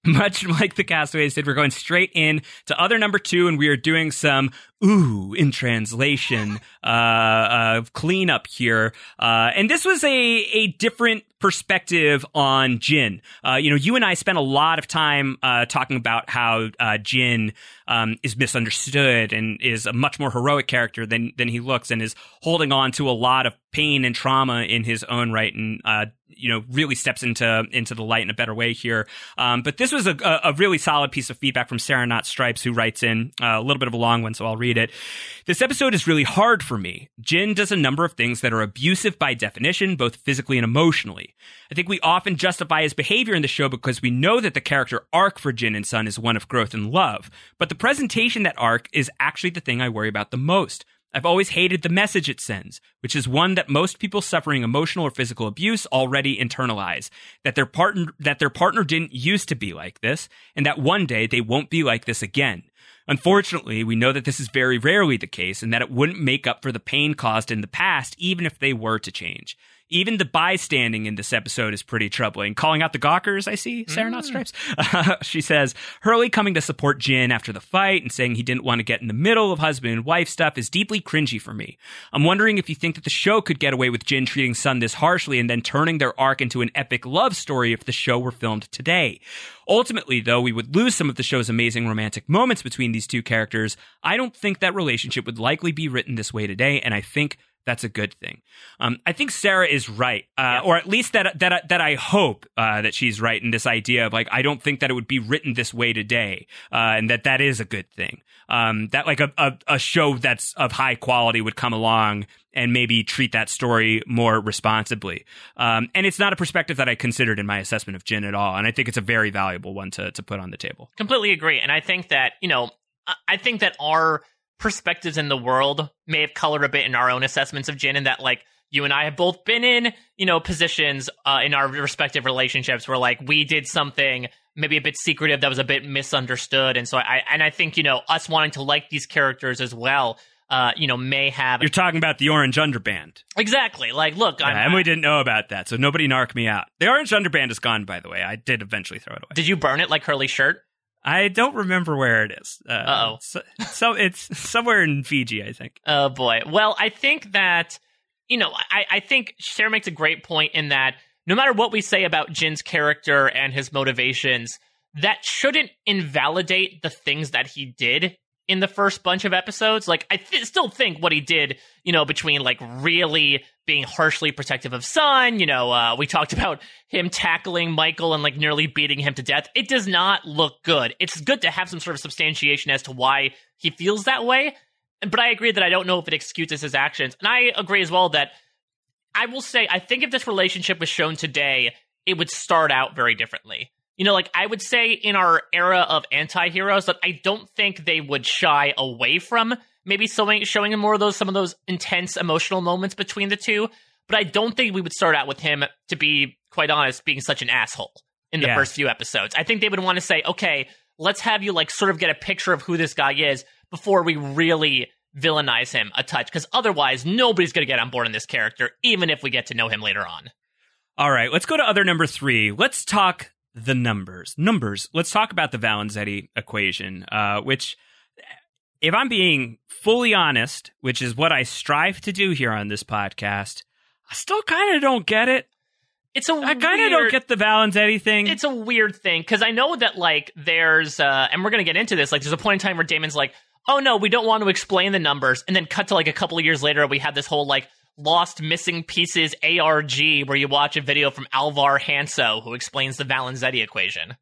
much like the Castaways did, we're going straight in to other number two, and we are doing some ooh in translation uh, uh, cleanup here. Uh, and this was a a different perspective on Jin. Uh, you know, you and I spent a lot of time uh, talking about how uh, Jin um, is misunderstood and is a much more heroic character than than he looks, and is holding on to a lot of pain and trauma in his own right, and uh, you know, really steps into into the light in a better way here. Um, but this was a, a, really solid piece of feedback from Sarah Not Stripes, who writes in uh, a little bit of a long one, so I'll read it. This episode is really hard for me. Jin does a number of things that are abusive by definition, both physically and emotionally. I think we often justify his behavior in the show because we know that the character arc for Jin and Sun is one of growth and love. But the presentation that arc is actually the thing I worry about the most. I've always hated the message it sends, which is one that most people suffering emotional or physical abuse already internalize. That their partner that their partner didn't used to be like this, and that one day they won't be like this again. Unfortunately, we know that this is very rarely the case and that it wouldn't make up for the pain caused in the past, even if they were to change. Even the bystanding in this episode is pretty troubling. Calling out the Gawkers, I see, Sarah Not Stripes. Uh, she says, Hurley coming to support Jin after the fight and saying he didn't want to get in the middle of husband and wife stuff is deeply cringy for me. I'm wondering if you think that the show could get away with Jin treating Sun this harshly and then turning their arc into an epic love story if the show were filmed today. Ultimately, though, we would lose some of the show's amazing romantic moments between these two characters. I don't think that relationship would likely be written this way today, and I think that's a good thing. Um, I think Sarah is right, uh, or at least that that that I hope uh, that she's right in this idea of like I don't think that it would be written this way today, uh, and that that is a good thing. Um, that like a, a a show that's of high quality would come along and maybe treat that story more responsibly. Um, and it's not a perspective that I considered in my assessment of Jin at all, and I think it's a very valuable one to to put on the table. Completely agree. And I think that, you know, I think that our perspectives in the world may have colored a bit in our own assessments of Jin, and that, like, you and I have both been in, you know, positions uh, in our respective relationships where, like, we did something maybe a bit secretive that was a bit misunderstood. And so I, and I think, you know, us wanting to like these characters as well, uh, you know, may have. You're talking about the Orange Underband. Exactly. Like, look, Yeah, and we didn't know about that, so nobody narc me out. The Orange Underband is gone, by the way. I did eventually throw it away. did you burn it like Hurley's shirt? I don't remember where it is. Uh, Uh-oh. So, so it's somewhere in Fiji, I think. Oh boy. Well, I think that you know, I, I think Sarah makes a great point in that no matter what we say about Jin's character and his motivations, that shouldn't invalidate the things that he did in the first bunch of episodes. Like, I th- still think what he did, you know, between like really being harshly protective of Sun, you know, uh, we talked about him tackling Michael and like nearly beating him to death. It does not look good. It's good to have some sort of substantiation as to why he feels that way. But I agree that I don't know if it excuses his actions. And I agree as well that I will say, I think if this relationship was shown today, it would start out very differently. You know, like I would say in our era of anti-heroes that I don't think they would shy away from maybe showing showing more of those some of those intense emotional moments between the two. But I don't think we would start out with him, to be quite honest, being such an asshole in the Yeah. first few episodes. I think they would want to say, okay, let's have you like sort of get a picture of who this guy is before we really villainize him a touch. Because otherwise, nobody's going to get on board in this character, even if we get to know him later on. All right, let's go to other number three. Let's talk the numbers. Numbers. Let's talk about the Valenzetti equation, uh, which, if I'm being fully honest, which is what I strive to do here on this podcast, I still kind of don't get it. It's a I kind of don't get the Valenzetti thing. It's a weird thing because I know that like there's uh and we're gonna get into this like there's a point in time where Damon's like oh no we don't want to explain the numbers and then cut to like a couple of years later we have this whole like lost missing pieces ARG where you watch a video from Alvar Hanso who explains the Valenzetti equation.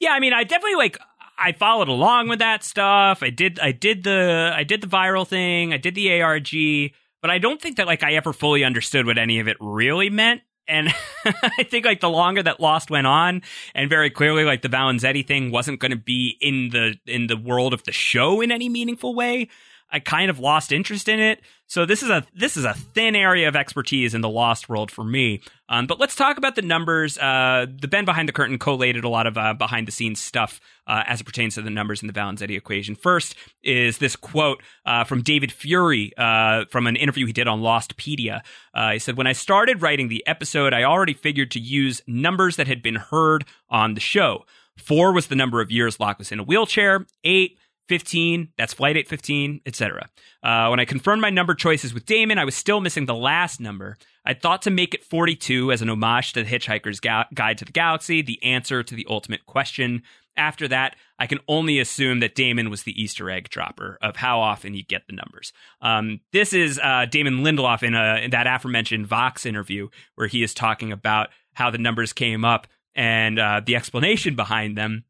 Yeah, I mean, I definitely like I followed along with that stuff. I did I did the I did the viral thing, I did the ARG, but I don't think that like I ever fully understood what any of it really meant. And I think like the longer that Lost went on, and very clearly like the Valenzetti thing wasn't going to be in the in the world of the show in any meaningful way. I kind of lost interest in it. So this is a this is a thin area of expertise in the Lost world for me. Um, but let's talk about the numbers. Uh, the Ben behind the curtain collated a lot of uh, behind the scenes stuff uh, as it pertains to the numbers in the Valenzetti equation. First is this quote uh, from David Fury uh, from an interview he did on Lostpedia. Uh, he said, "When I started writing the episode, I already figured to use numbers that had been heard on the show. Four was the number of years Locke was in a wheelchair. Eight." 15, that's Flight 815, etc. Uh, when I confirmed my number choices with Damon, I was still missing the last number. I thought to make it 42 as an homage to the Hitchhiker's Ga- Guide to the Galaxy, the answer to the ultimate question. After that, I can only assume that Damon was the Easter egg dropper of how often you get the numbers. Um, this is uh, Damon Lindelof in, a, in that aforementioned Vox interview where he is talking about how the numbers came up and uh, the explanation behind them.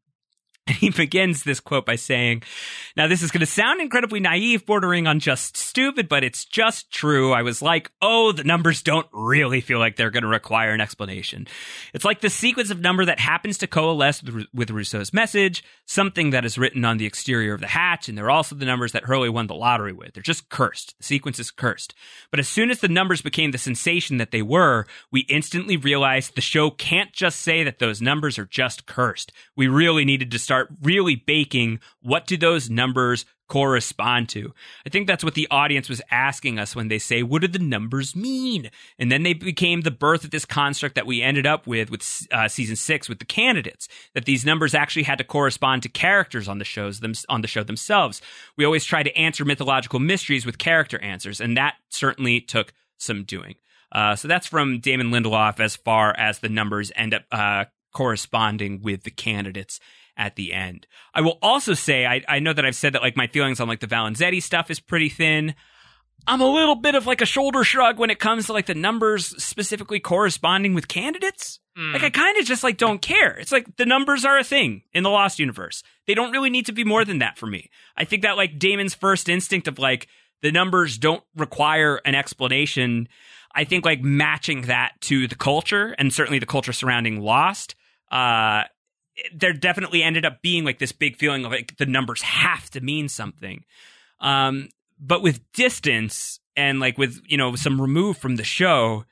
And he begins this quote by saying, Now, this is going to sound incredibly naive, bordering on just stupid, but it's just true. I was like, oh, the numbers don't really feel like they're going to require an explanation. It's like the sequence of number that happens to coalesce with, Rousseau's message, something that is written on the exterior of the hatch, and they're also the numbers that Hurley won the lottery with. They're just cursed. The sequence is cursed. But as soon as the numbers became the sensation that they were, we instantly realized the show can't just say that those numbers are just cursed. We really needed to start really baking what do those numbers correspond to. I think that's what the audience was asking us when they say, what do the numbers mean? And then they became the birth of this construct that we ended up with with uh, season six with the candidates, that these numbers actually had to correspond to characters on the shows them, on the show themselves. We always try to answer mythological mysteries with character answers, and that certainly took some doing. Uh, so that's from Damon Lindelof as far as the numbers end up uh, corresponding with the candidates at the end. I will also say I, I know that I've said that like my feelings on like the Valenzetti stuff is pretty thin. I'm a little bit of like a shoulder shrug when it comes to like the numbers specifically corresponding with candidates. Like I kind of just like don't care. It's like the numbers are a thing in the Lost universe. They don't really need to be more than that for me. I think that like Damon's first instinct of like the numbers don't require an explanation. I think like matching that to the culture and certainly the culture surrounding Lost, uh, there definitely ended up being like this big feeling of like the numbers have to mean something. Um, but with distance and like with you know some remove from the show,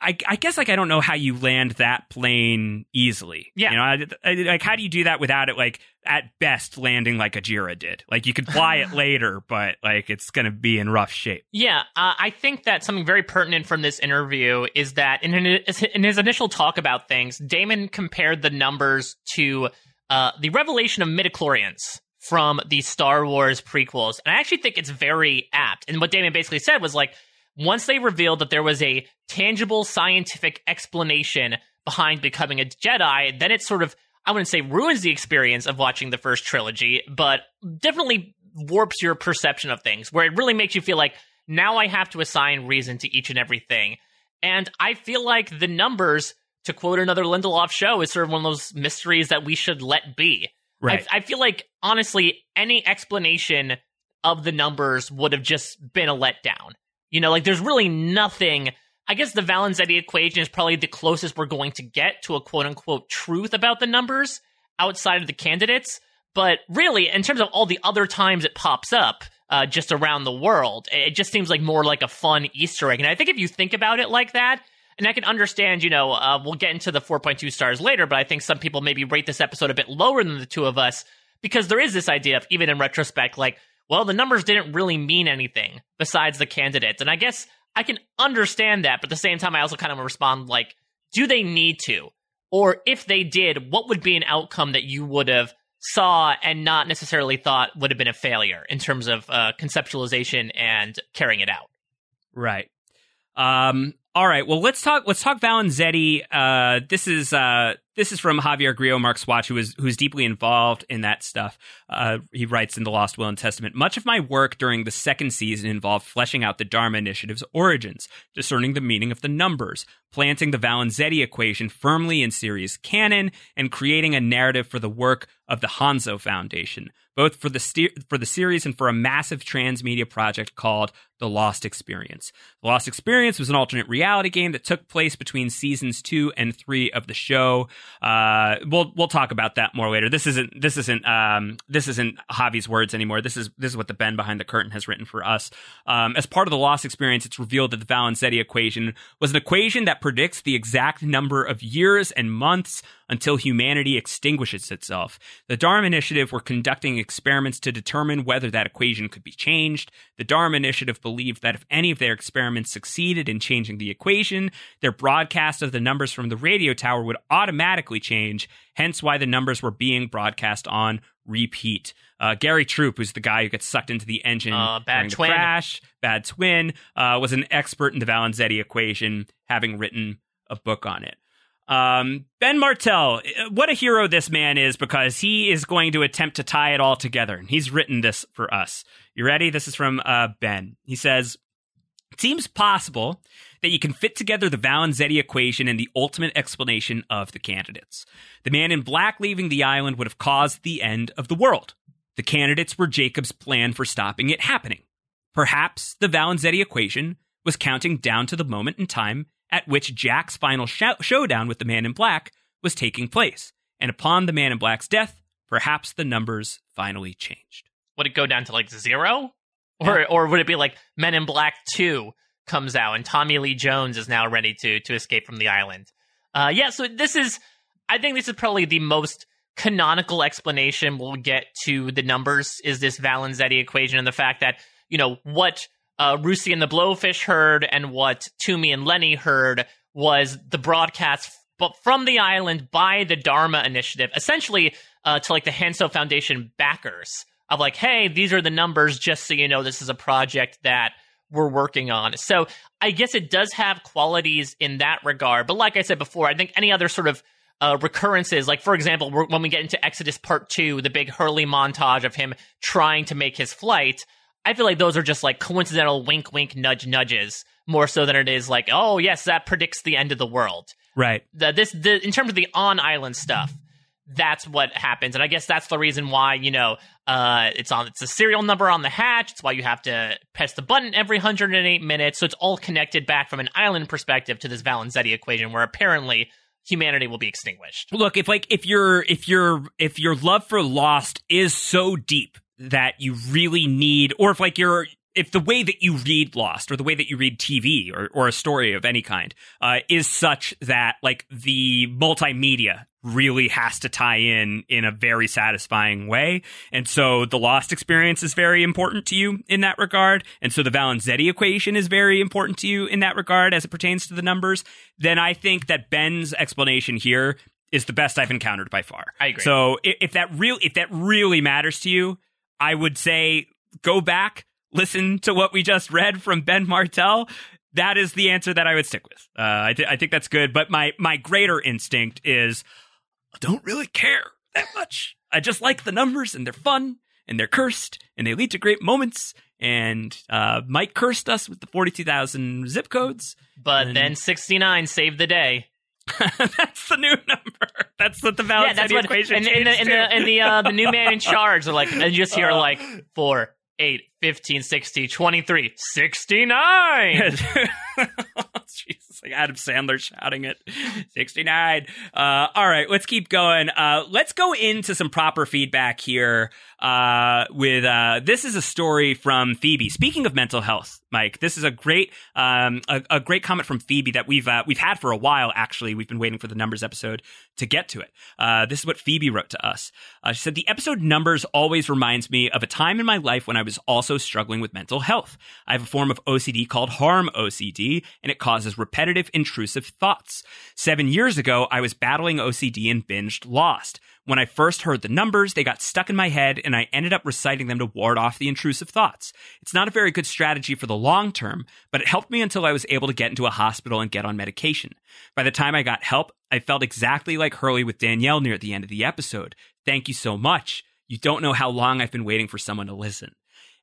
I, I guess like I don't know how you land that plane easily. Yeah. you know, I, I, like how do you do that without it like at best landing like Ajira did? Like you could fly it later, but like it's gonna be in rough shape. Yeah, uh, I think that something very pertinent from this interview is that in, his- in his initial talk about things, Damon compared the numbers to uh, the revelation of midichlorians from the Star Wars prequels. And I actually think it's very apt. And what Damon basically said was like, once they revealed that there was a tangible scientific explanation behind becoming a Jedi, then it sort of, I wouldn't say ruins the experience of watching the first trilogy, but definitely warps your perception of things, where it really makes you feel like now I have to assign reason to each and everything. And I feel like the numbers, to quote another Lindelof show, is sort of one of those mysteries that we should let be. Right. I, I feel like, honestly, any explanation of the numbers would have just been a letdown. You know, like there's really nothing I guess the Valenzetti equation is probably the closest we're going to get to a quote unquote truth about the numbers outside of the candidates. But really, in terms of all the other times it pops up, uh, just around the world, it just seems like more like a fun Easter egg. And I think if you think about it like that, and I can understand, you know, uh, we'll get into the 4.2 stars later, but I think some people maybe rate this episode a bit lower than the two of us because there is this idea of, even in retrospect, like, well, the numbers didn't really mean anything besides the candidates. And I guess I can understand that, but at the same time, I also kind of respond like, do they need to? Or if they did, what would be an outcome that you would have saw and not necessarily thought would have been a failure in terms of uh, conceptualization and carrying it out? Right. Um, all right. Well, let's talk. Let's talk Valenzetti. Uh, this is uh, this is from Javier Grillo-Marxuach, who is who's deeply involved in that stuff. Uh, he writes in the Lost Will and Testament. Much of my work during the second season involved fleshing out the Dharma Initiative's origins, discerning the meaning of the numbers, planting the Valenzetti equation firmly in series canon, and creating a narrative for the work of the Hanso Foundation, both for the ste- for the series and for a massive transmedia project called The Lost Experience. The Lost Experience was an alternate reality game that took place between seasons two and three of the show. Uh, we'll we'll talk about that more later. This isn't this isn't um, this isn't Javi's words anymore. This is this is what the Ben behind the curtain has written for us. Um, as part of the Lost Experience, it's revealed that the Valenzetti equation was an equation that predicts the exact number of years and months until humanity extinguishes itself. The Dharma Initiative were conducting experiments to determine whether that equation could be changed. The Dharma Initiative believed that if any of their experiments succeeded in changing the equation, their broadcast of the numbers from the radio tower would automatically change, hence why the numbers were being broadcast on repeat. Uh, Gary Troup, who's the guy who gets sucked into the engine Uh, bad during the crash, bad twin, uh, was an expert in the Valenzetti equation, having written a book on it. Um, ben Martell, uh, what a hero this man is because he is going to attempt to tie it all together. And he's written this for us. You ready? This is from uh, Ben. He says, It seems possible that you can fit together the Valenzetti equation and the ultimate explanation of the candidates. The man in black leaving the island would have caused the end of the world. The candidates were Jacob's plan for stopping it happening. Perhaps the Valenzetti equation was counting down to the moment in time at which Jack's final show- showdown with the man in black was taking place. And upon the man in black's death, perhaps the numbers finally changed. Would it go down to like zero? Or or would it be like Men in Black 2 comes out and Tommy Lee Jones is now ready to to escape from the island? Uh yeah, so this is I think this is probably the most canonical explanation we'll get to the numbers is this Valenzetti equation and the fact that, you know, what uh and the Blowfish heard and what Toomey and Lenny heard was the broadcast but from the island by the Dharma Initiative, essentially uh, to like the Hanso Foundation backers of like, hey, these are the numbers, just so you know, this is a project that we're working on. So I guess it does have qualities in that regard. But like I said before, I think any other sort of uh, recurrences, like for example, when we get into Exodus Part Two, the big Hurley montage of him trying to make his flight, I feel like those are just like coincidental wink, wink, nudge, nudges more so than it is like, oh yes, that predicts the end of the world. Right. the, this the, in terms of the on island stuff that's what happens. And i guess that's the reason why you know uh it's on it's a serial number on the hatch. It's why you have to press the button every 108 minutes. So it's all connected back from an island perspective to this valenzetti equation where apparently humanity will be extinguished. Look, if like if your if your if your love for Lost is so deep that you really need, or if like your if the way that you read Lost or the way that you read TV or or a story of any kind uh, is such that like the multimedia really has to tie in in a very satisfying way. And so the Lost experience is very important to you in that regard. And so the Valenzetti equation is very important to you in that regard as it pertains to the numbers. Then I think that Ben's explanation here is the best I've encountered by far. I agree. So i- if that real if that really matters to you, I would say go back, listen to what we just read from Ben Martell. That is the answer that I would stick with. Uh, I, th- I think that's good. But my my greater instinct is I don't really care that much. I just like the numbers and they're fun and they're cursed and they lead to great moments. And uh, Mike cursed us with the 42,000 zip codes. but then 69 saved the day that's the new number. That's what the yeah, Valenzetti that's what equation and, and, the, and, the, and the uh, the new man in charge are like and you just hear like 4 8 15 60 23 69 Jesus, like Adam Sandler shouting it. 69. Uh, all right, let's keep going. Uh, let's go into some proper feedback here. Uh, with uh, this is a story from Phoebe. Speaking of mental health, Mike, this is a great um, a, a great comment from Phoebe that we've uh, we've had for a while. Actually, we've been waiting for the numbers episode to get to it. Uh, this is what Phoebe wrote to us. She said the episode numbers always reminds me of a time in my life when I was also struggling with mental health. I have a form of OCD called harm OCD, and it causes repetitive, intrusive thoughts. Seven years ago, I was battling OCD and binged Lost. When I first heard the numbers, they got stuck in my head and I ended up reciting them to ward off the intrusive thoughts. It's not a very good strategy for the long term, but it helped me until I was able to get into a hospital and get on medication. By the time I got help, I felt exactly like Hurley with Danielle near the end of the episode. Thank you so much. You don't know how long I've been waiting for someone to listen.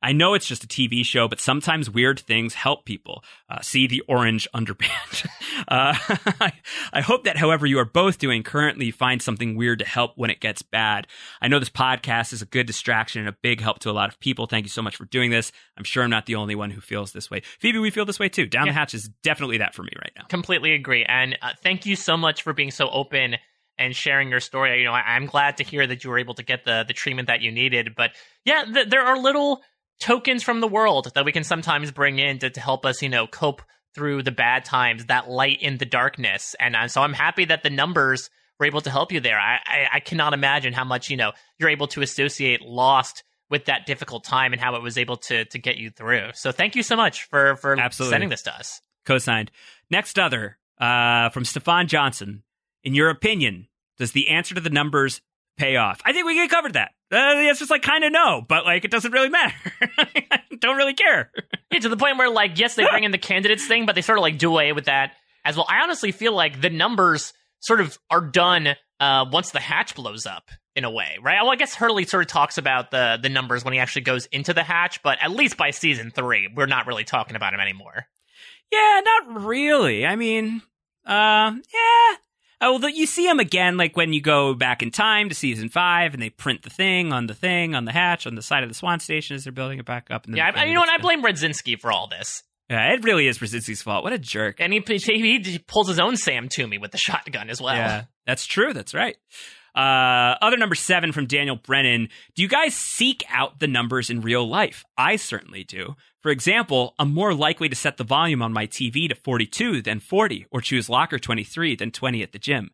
I know it's just a TV show, but sometimes weird things help people. Uh, see the orange underpants. uh, I, I hope that, however, you are both doing currently, find something weird to help when it gets bad. I know this podcast is a good distraction and a big help to a lot of people. Thank you so much for doing this. I'm sure I'm not the only one who feels this way. Phoebe, we feel this way too. Down Yeah. the hatch is definitely that for me right now. Completely agree. And uh, thank you so much for being so open and sharing your story. You know, I, I'm glad to hear that you were able to get the the treatment that you needed. But yeah, th- there are little tokens from the world that we can sometimes bring in to, to help us, you know, cope through the bad times, that light in the darkness. And uh, so I'm happy that the numbers were able to help you there. I, I, I cannot imagine how much, you know, you're able to associate Lost with that difficult time and how it was able to to get you through. So thank you so much for for Absolutely. sending this to us. Co-signed. Next other uh, from Stefan Johnson. In your opinion, does the answer to the numbers pay off? I think we covered that. Uh, the answer's like kind of no, but like it doesn't really matter. I don't really care. Yeah, to the point where like yes, they bring in the candidates thing, but they sort of like do away with that as well. I honestly feel like the numbers sort of are done uh, once the hatch blows up in a way, right? Well, I guess Hurley sort of talks about the the numbers when he actually goes into the hatch, but at least by season three, we're not really talking about him anymore. Yeah, not really. I mean, uh, yeah. Oh, you see him again, like when you go back in time to season five, and they print the thing on the thing on the hatch on the side of the Swan Station as they're building it back up. And Yeah, I, you know what? I blame Radzinsky for all this. Yeah, it really is Radzinsky's fault. What a jerk. And he, he he pulls his own Sam Toomey with the shotgun as well. Yeah, that's true. That's right. Uh, other number seven from Daniel Brennan. Do you guys seek out the numbers in real life? I certainly do. For example, I'm more likely to set the volume on my TV to 42 than 40, or choose locker 23 than 20 at the gym.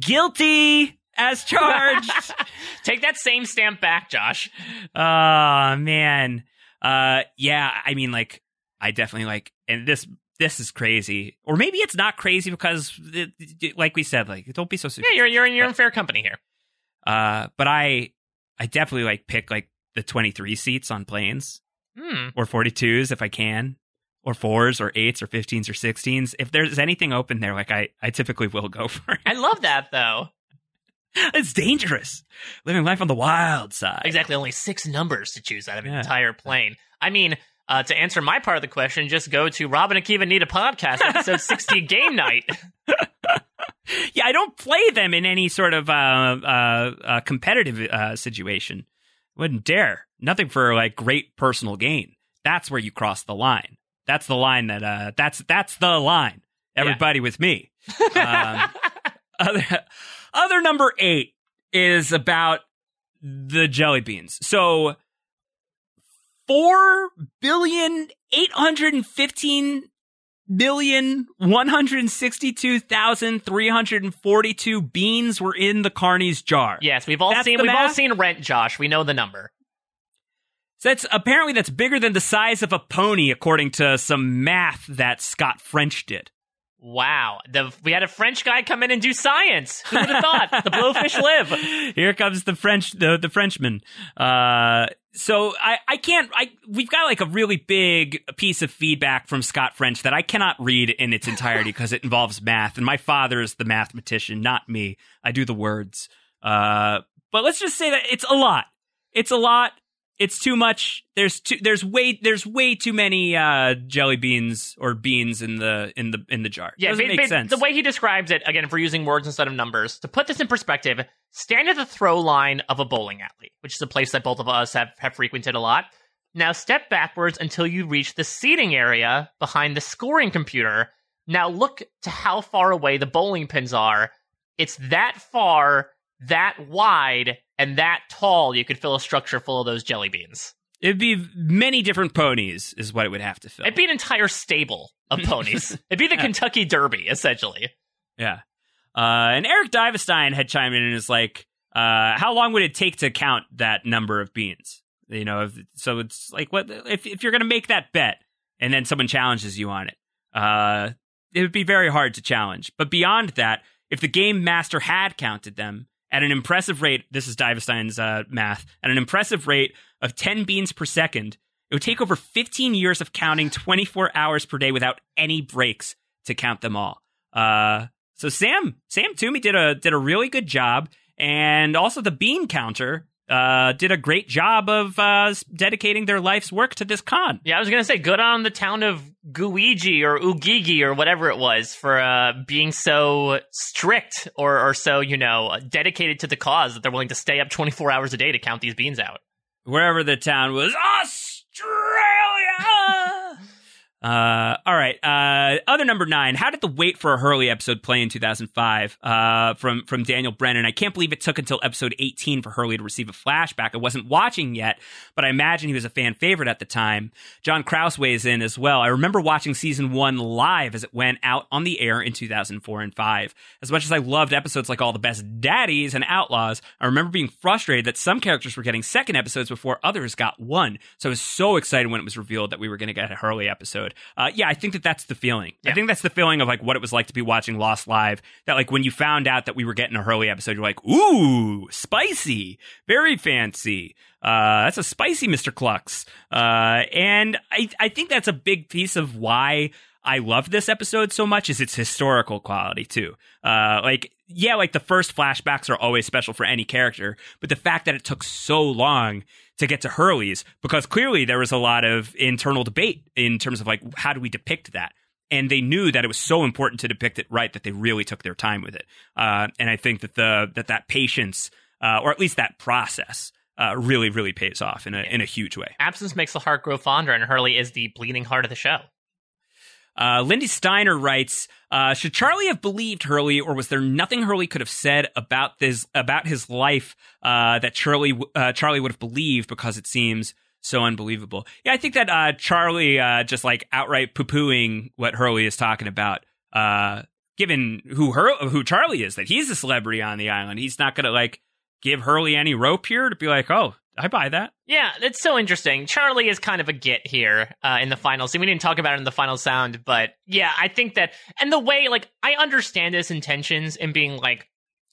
Guilty as charged. Take that same stamp back, Josh. Oh man. Uh yeah, I mean like I definitely like and this this is crazy. Or maybe it's not crazy because it, it- like we said like don't be so super. Yeah, you're you're in you're in fair company here. Uh but I I definitely like pick like the 23 seats on planes Hmm. or 42s if I can or 4s or 8s or 15s or 16s. If there's anything open there like I I typically will go for it. I love that though. It's dangerous. Living life on the wild side. Exactly, only six numbers to choose out of an Yeah. entire plane. I mean, uh, to answer my part of the question, just go to Rob and Akiva Need a Podcast, episode 60 Game Night. Yeah, I don't play them in any sort of uh, uh, uh, competitive uh, situation. Wouldn't dare. Nothing for like great personal gain. That's where you cross the line. That's the line that uh, that's that's the line. Everybody with me. Um, other, other number eight is about the jelly beans. So four billion eight hundred and fifteen million one hundred sixty-two thousand three hundred and forty-two beans were in the Carney's jar. Yes, we've all That's seen we've all seen Rent, Josh. We know the number. So that's apparently that's bigger than the size of a pony, according to some math that Scott French did. Wow, the, we had a French guy come in and do science. Who would have thought? the blowfish live. Here comes the French, the the Frenchman. Uh, so I I can't. I we've got like a really big piece of feedback from Scott French that I cannot read in its entirety because it involves math, and my father is the mathematician, not me. I do the words. Uh, but let's just say that it's a lot. It's a lot. It's too much. There's too. There's way. There's way too many uh, jelly beans or beans in the in the in the jar. Yeah, doesn't ba- ba- sense. The way he describes it, again, if we're using words instead of numbers, to put this in perspective, stand at the throw line of a bowling alley, which is a place that both of us have, have frequented a lot. Now step backwards until you reach the seating area behind the scoring computer. Now look to how far away the bowling pins are. It's that far, that wide, and that tall you could fill a structure full of those jelly beans. It'd be many different ponies, is what it would have to fill. It'd be an entire stable of ponies. It'd be the Kentucky Derby, essentially. Yeah. Uh, and Eric Divestein had chimed in and is like, uh, how long would it take to count that number of beans? You know, if, so it's like, what if, if you're going to make that bet and then someone challenges you on it? Uh, it would be very hard to challenge. But beyond that, if the game master had counted them at an impressive rate, this is Divestein's uh, math, at an impressive rate of 10 beans per second, it would take over 15 years of counting 24 hours per day without any breaks to count them all. Uh, so Sam, Sam Toomey did a did a really good job, and also the bean counter uh, did a great job of uh, dedicating their life's work to this con. Yeah, I was gonna say, good on the town of Guigi or Ugigi or whatever it was for uh, being so strict or or so you know dedicated to the cause that they're willing to stay up 24 hours a day to count these beans out. Wherever the town was, Australia. Uh, all right. Uh, other number nine. How did the wait for a Hurley episode play in 2005? Uh, from from Daniel Brennan. I can't believe it took until episode 18 for Hurley to receive a flashback. I wasn't watching yet, but I imagine he was a fan favorite at the time. John Kraus weighs in as well. I remember watching season one live as it went out on the air in 2004 and five. As much as I loved episodes like All the Best Daddies and Outlaws, I remember being frustrated that some characters were getting second episodes before others got one. So I was so excited when it was revealed that we were going to get a Hurley episode. Uh, yeah, I think that that's the feeling. I think that's the feeling of like what it was like to be watching Lost Live. That like when you found out that we were getting a Hurley episode, you're like, ooh, spicy, very fancy. Uh, that's a spicy Mr. Cluck's. Uh, and I, I think that's a big piece of why I love this episode so much is its historical quality too. Uh, like, yeah, like the first flashbacks are always special for any character, but the fact that it took so long to get to Hurley's because clearly there was a lot of internal debate in terms of like how do we depict that. And they knew that it was so important to depict it right that they really took their time with it. Uh, and I think that the that that patience, uh, or at least that process, uh, really really pays off in a in a huge way. Absence makes the heart grow fonder, and Hurley is the bleeding heart of the show. Uh, Lindy Steiner writes, uh, "Should Charlie have believed Hurley, or was there nothing Hurley could have said about this about his life uh, that Charlie uh, Charlie would have believed because it seems so unbelievable?" Yeah, I think that uh, Charlie uh, just like outright poo pooing what Hurley is talking about, given who who Charlie is, that he's a celebrity on the island, he's not going to like give Hurley any rope here to be like, "Oh, I buy that." Yeah, it's so interesting. Charlie is kind of a git here uh, in the final scene. We didn't talk about it in the final sound, but yeah, I think that, and the way, like, I understand his intentions in being like,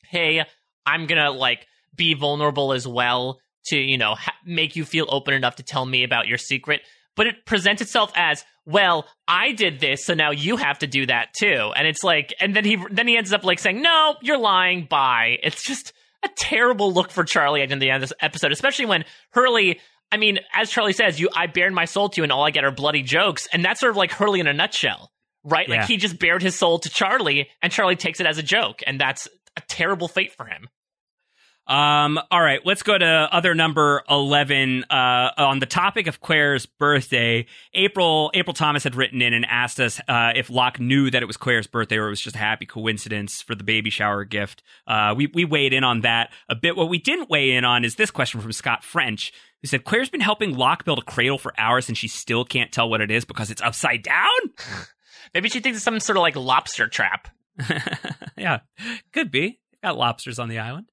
hey, I'm gonna, like, be vulnerable as well to, you know, ha- make you feel open enough to tell me about your secret. But it presents itself as, well, I did this, so now you have to do that too. And it's like, and then he, then he ends up like saying, no, you're lying, bye. It's just, a terrible look for Charlie at the end of this episode, especially when Hurley. I mean, as Charlie says, you I bared my soul to you, and all I get are bloody jokes, and that's sort of like Hurley in a nutshell, right? Yeah. Like he just bared his soul to Charlie, and Charlie takes it as a joke, and that's a terrible fate for him. Um, all right, let's go to other number 11. Uh, on the topic of Claire's birthday, April, April Thomas had written in and asked us, uh, if Locke knew that it was Claire's birthday or it was just a happy coincidence for the baby shower gift. Uh, we, we weighed in on that a bit. What we didn't weigh in on is this question from Scott French, who said, Claire's been helping Locke build a cradle for hours and she still can't tell what it is because it's upside down? Maybe she thinks it's some sort of like lobster trap. yeah, could be. Got lobsters on the island.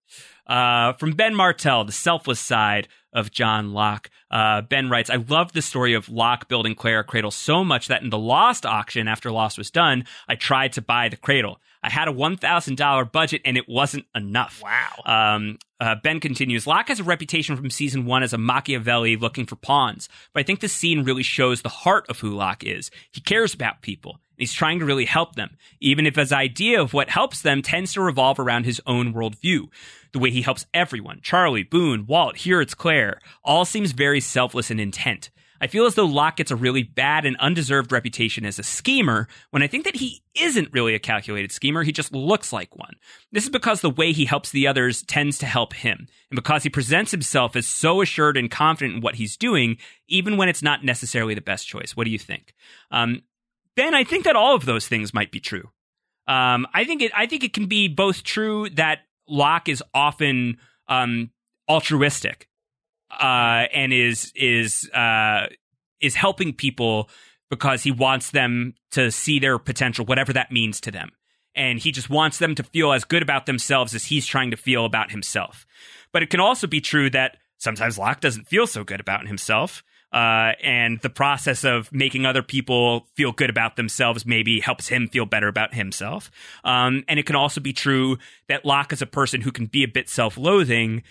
Uh, from Ben Martell, the selfless side of John Locke. Uh, ben writes, I loved the story of Locke building Claire a cradle so much that in the Lost auction, after Lost was done, I tried to buy the cradle. I had a $1,000 budget and it wasn't enough. Wow. Um, uh, ben continues, Locke has a reputation from season one as a Machiavelli looking for pawns, but I think this scene really shows the heart of who Locke is. He cares about people. He's trying to really help them, even if his idea of what helps them tends to revolve around his own worldview. The way he helps everyone, Charlie, Boone, Walt, here it's Claire, all seems very selfless in intent. I feel as though Locke gets a really bad and undeserved reputation as a schemer when I think that he isn't really a calculated schemer, he just looks like one. This is because the way he helps the others tends to help him, and because he presents himself as so assured and confident in what he's doing, even when it's not necessarily the best choice. What do you think? Um, Ben, I think that all of those things might be true. Um, I think it. I think it can be both true that Locke is often um, altruistic uh, and is is uh, is helping people because he wants them to see their potential, whatever that means to them, and he just wants them to feel as good about themselves as he's trying to feel about himself. But it can also be true that sometimes Locke doesn't feel so good about himself. Uh, and the process of making other people feel good about themselves maybe helps him feel better about himself. Um, and it can also be true that Locke is a person who can be a bit self loathing,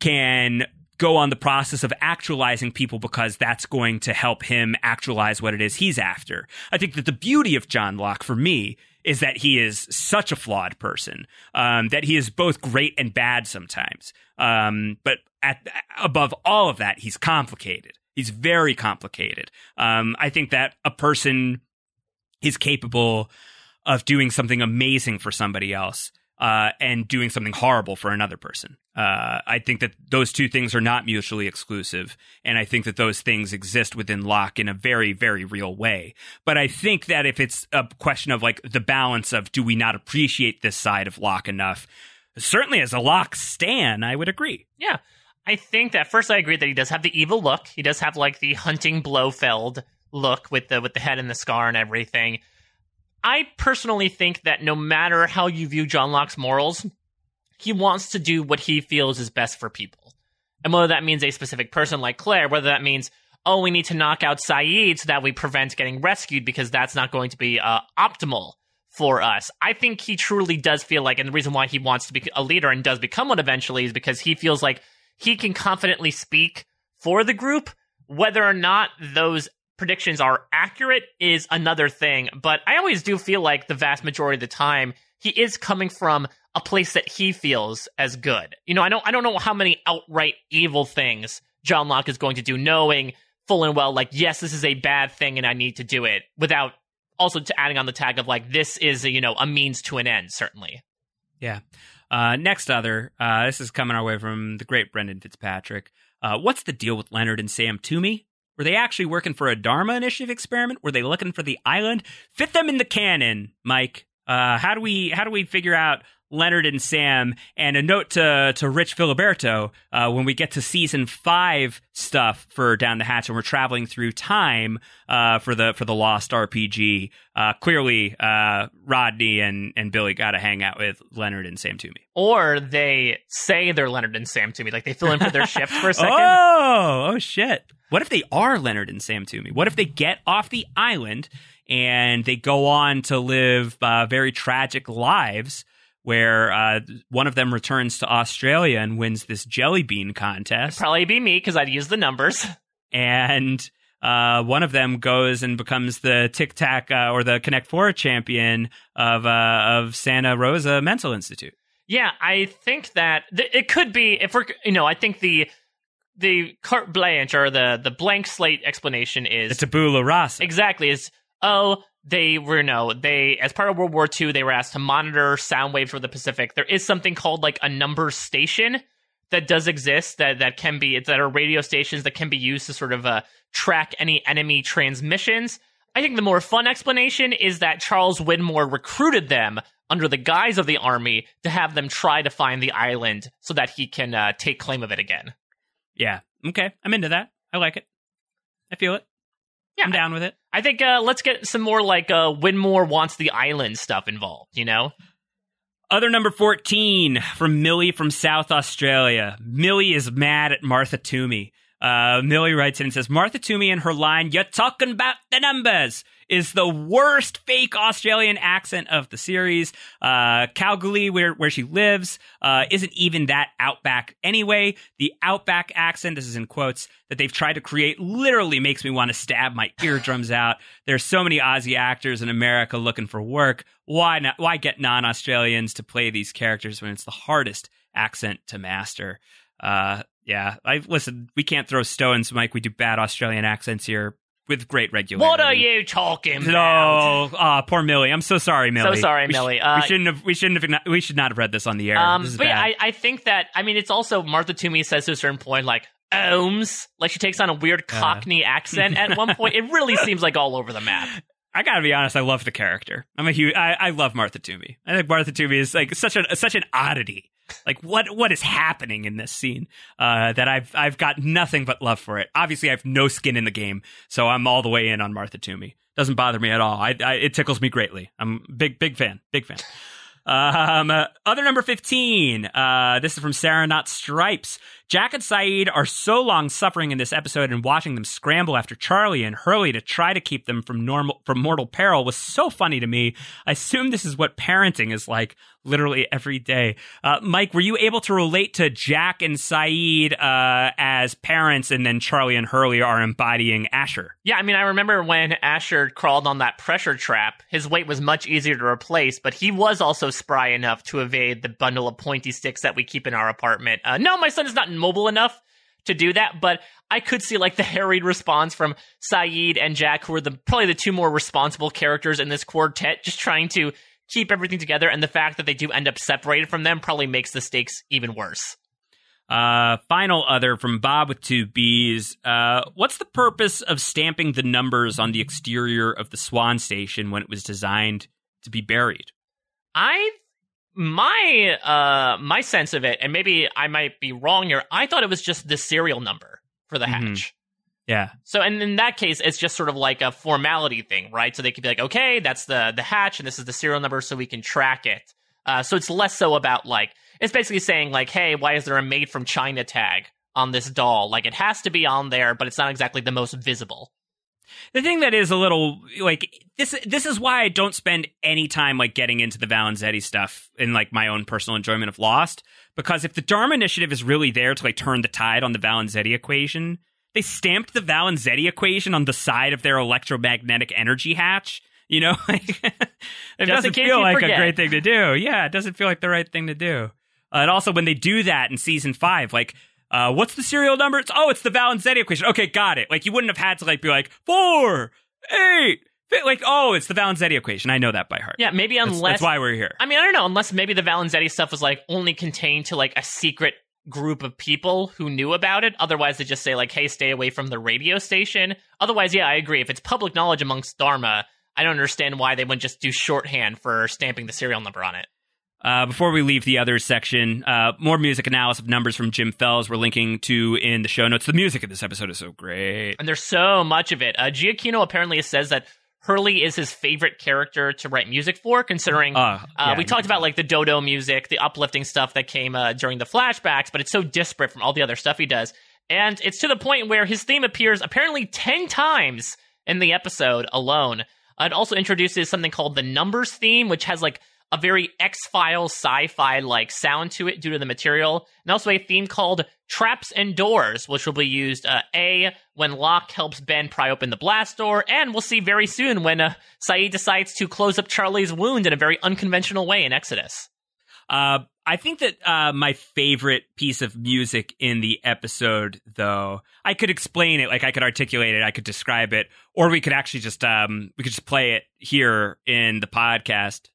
can go on the process of actualizing people because that's going to help him actualize what it is he's after. I think that the beauty of John Locke for me is that he is such a flawed person, um, that he is both great and bad sometimes. Um, but at, above all of that, he's complicated. He's very complicated. Um, I think that a person is capable of doing something amazing for somebody else uh, and doing something horrible for another person. Uh, I think that those two things are not mutually exclusive, and I think that those things exist within Locke in a very, very real way. But I think that if it's a question of like the balance of do we not appreciate this side of Locke enough, certainly as a Locke stan, I would agree. Yeah. I think that first I agree that he does have the evil look. He does have like the hunting Blofeld look with the with the head and the scar and everything. I personally think that no matter how you view John Locke's morals, he wants to do what he feels is best for people. And whether that means a specific person like Claire, whether that means, oh, we need to knock out Sayid so that we prevent getting rescued because that's not going to be uh, optimal for us. I think he truly does feel like, and the reason why he wants to be a leader and does become one eventually is because he feels like he can confidently speak for the group. Whether or not those predictions are accurate is another thing, but I always do feel like the vast majority of the time he is coming from a place that he feels as good. You know, I don't I don't know how many outright evil things John Locke is going to do knowing full and well like yes, this is a bad thing and I need to do it without also adding on the tag of like this is a, you know a means to an end certainly. Yeah. Uh, next other, uh, this is coming our way from the great Brendan Fitzpatrick. Uh, what's the deal with Leonard and Sam Toomey? Were they actually working for a Dharma Initiative experiment? Were they looking for the island? Fit them in the canon, Mike. Uh, how do we how do we figure out Leonard and Sam? And a note to to Rich Filiberto uh, when we get to season five stuff for Down the Hatch and we're traveling through time uh, for the for the Lost RPG. Uh, clearly, uh, Rodney and and Billy got to hang out with Leonard and Sam Toomey. Or they say they're Leonard and Sam Toomey, like they fill in for their shift for a second. Oh, oh shit! What if they are Leonard and Sam Toomey? What if they get off the island and they go on to live uh, very tragic lives? Where uh, one of them returns to Australia and wins this jelly bean contest. Probably be me because I'd use the numbers. And uh, one of them goes and becomes the Tic Tac uh, or the Connect Four champion of uh, of Santa Rosa Mental Institute. Yeah, I think that th- it could be if we're you know I think the the carte blanche or the the blank slate explanation is The tabula rasa. exactly is oh they were no they as part of World War II they were asked to monitor sound waves for the Pacific. There is something called like a number station that does exist that that can be that are radio stations that can be used to sort of uh, track any enemy transmissions. I think the more fun explanation is that Charles Widmore recruited them under the guise of the army to have them try to find the island so that he can uh, take claim of it again. Yeah. Okay. I'm into that. I like it. I feel it. Yeah, I'm down with it. I think uh, let's get some more like uh, Widmore wants the island stuff involved. You know, Other number 14 from Millie from South Australia. Millie is mad at Martha Toomey. Uh, Millie writes in and says, Martha Toomey and her line, You're talking about the numbers, is the worst fake Australian accent of the series. Uh, Kalgoorlie, where, where she lives, uh, isn't even that outback anyway. The outback accent, this is in quotes, that they've tried to create literally makes me want to stab my eardrums out. There's so many Aussie actors in America looking for work. Why not? Why get non-Australians to play these characters when it's the hardest accent to master? Uh, Yeah, I listen. We can't throw stones, Mike. We do bad Australian accents here with great regularity. What are you talking No, about? ah, poor Millie. I'm so sorry, Millie. So sorry, We sh- Millie. we Uh, shouldn't have. We shouldn't have. We should not have read this on the air. Um, this is but yeah. I, I think that I mean it's also Martha Toomey says to a certain point like ohms, like she takes on a weird Uh. Cockney accent at one point. It really seems like all over the map. I gotta be honest. I love the character. I'm a huge. I, I love Martha Toomey. I think Martha Toomey is like such a such an oddity. Like what what is happening in this scene? Uh, that I've I've got nothing but love for it. Obviously, I have no skin in the game, so I'm all the way in on Martha Toomey. Doesn't bother me at all. I, I it tickles me greatly. I'm big big fan. Big fan. Um, uh, other number 15. Uh, this is from Sarah Not Stripes. Jack and Sayid are so long suffering in this episode and watching them scramble after Charlie and Hurley to try to keep them from normal, from mortal peril was so funny to me. I assume this is what parenting is like literally every day. Uh, Mike, were you able to relate to Jack and Sayid, uh, as parents and then Charlie and Hurley are embodying Asher? Yeah, I mean, I remember when Asher crawled on that pressure trap, his weight was much easier to replace, but he was also spry enough to evade the bundle of pointy sticks that we keep in our apartment. Uh, no, my son is not mobile enough to do that, but I could see like the harried response from Sayid and Jack, who are the probably the two more responsible characters in this quartet, just trying to keep everything together, and the fact that they do end up separated from them probably makes the stakes even worse. Uh, final other from Bob with two B's. Uh, what's the purpose of stamping the numbers on the exterior of the Swan Station when it was designed to be buried? I my uh my sense of it, and maybe I might be wrong here. I thought it was just the serial number for the Mhm. hatch. Yeah. So, and in that case, it's just sort of like a formality thing, right? So they could be like, okay, that's the the hatch, and this is the serial number, so we can track it. Uh, so it's less so about like it's basically saying like, hey, why is there a made from China tag on this doll? Like it has to be on there, but it's not exactly the most visible. The thing that is a little like this this is why I don't spend any time like getting into the Valenzetti stuff in like my own personal enjoyment of Lost because if the Dharma initiative is really there to like turn the tide on the Valenzetti equation, they stamped the Valenzetti equation on the side of their electromagnetic energy hatch. You know, like it in doesn't feel like forget. a great thing to do. Yeah, it doesn't feel like the right thing to do. Uh, and also, when they do that in season five, like, uh, what's the serial number? It's oh, it's the Valenzetti equation. Okay, got it. Like, you wouldn't have had to like be like four, eight, like, oh, it's the Valenzetti equation. I know that by heart. Yeah, maybe That's- unless that's why we're here. I mean, I don't know, unless maybe the Valenzetti stuff was like only contained to like a secret group of people who knew about it. Otherwise, they just say like, "Hey, stay away from the radio station." Otherwise, yeah, I agree. If it's public knowledge amongst Dharma, I don't understand why they wouldn't just do shorthand for stamping the serial number on it. Uh, before we leave the other section, uh, more music analysis of numbers from Jim Fells. We're linking to in the show notes. The music of this episode is so great. And there's so much of it. Uh, Giacchino apparently says that Hurley is his favorite character to write music for, considering Uh, uh, yeah, we talked about like the Dodo music, the uplifting stuff that came uh, during the flashbacks, but it's so disparate from all the other stuff he does. And it's to the point where his theme appears apparently 10 times in the episode alone. It also introduces something called the Numbers theme, which has like a very X Files sci fi like sound to it due to the material, and also a theme called Traps and Doors, which will be used uh, A, when Locke helps Ben pry open the blast door, and we'll see very soon when uh, Sayid decides to close up Charlie's wound in a very unconventional way in Exodus. Uh, I think that uh, my favorite piece of music in the episode, though, I could explain it, like I could articulate it, I could describe it, or we could actually just um, we could just play it here in the podcast.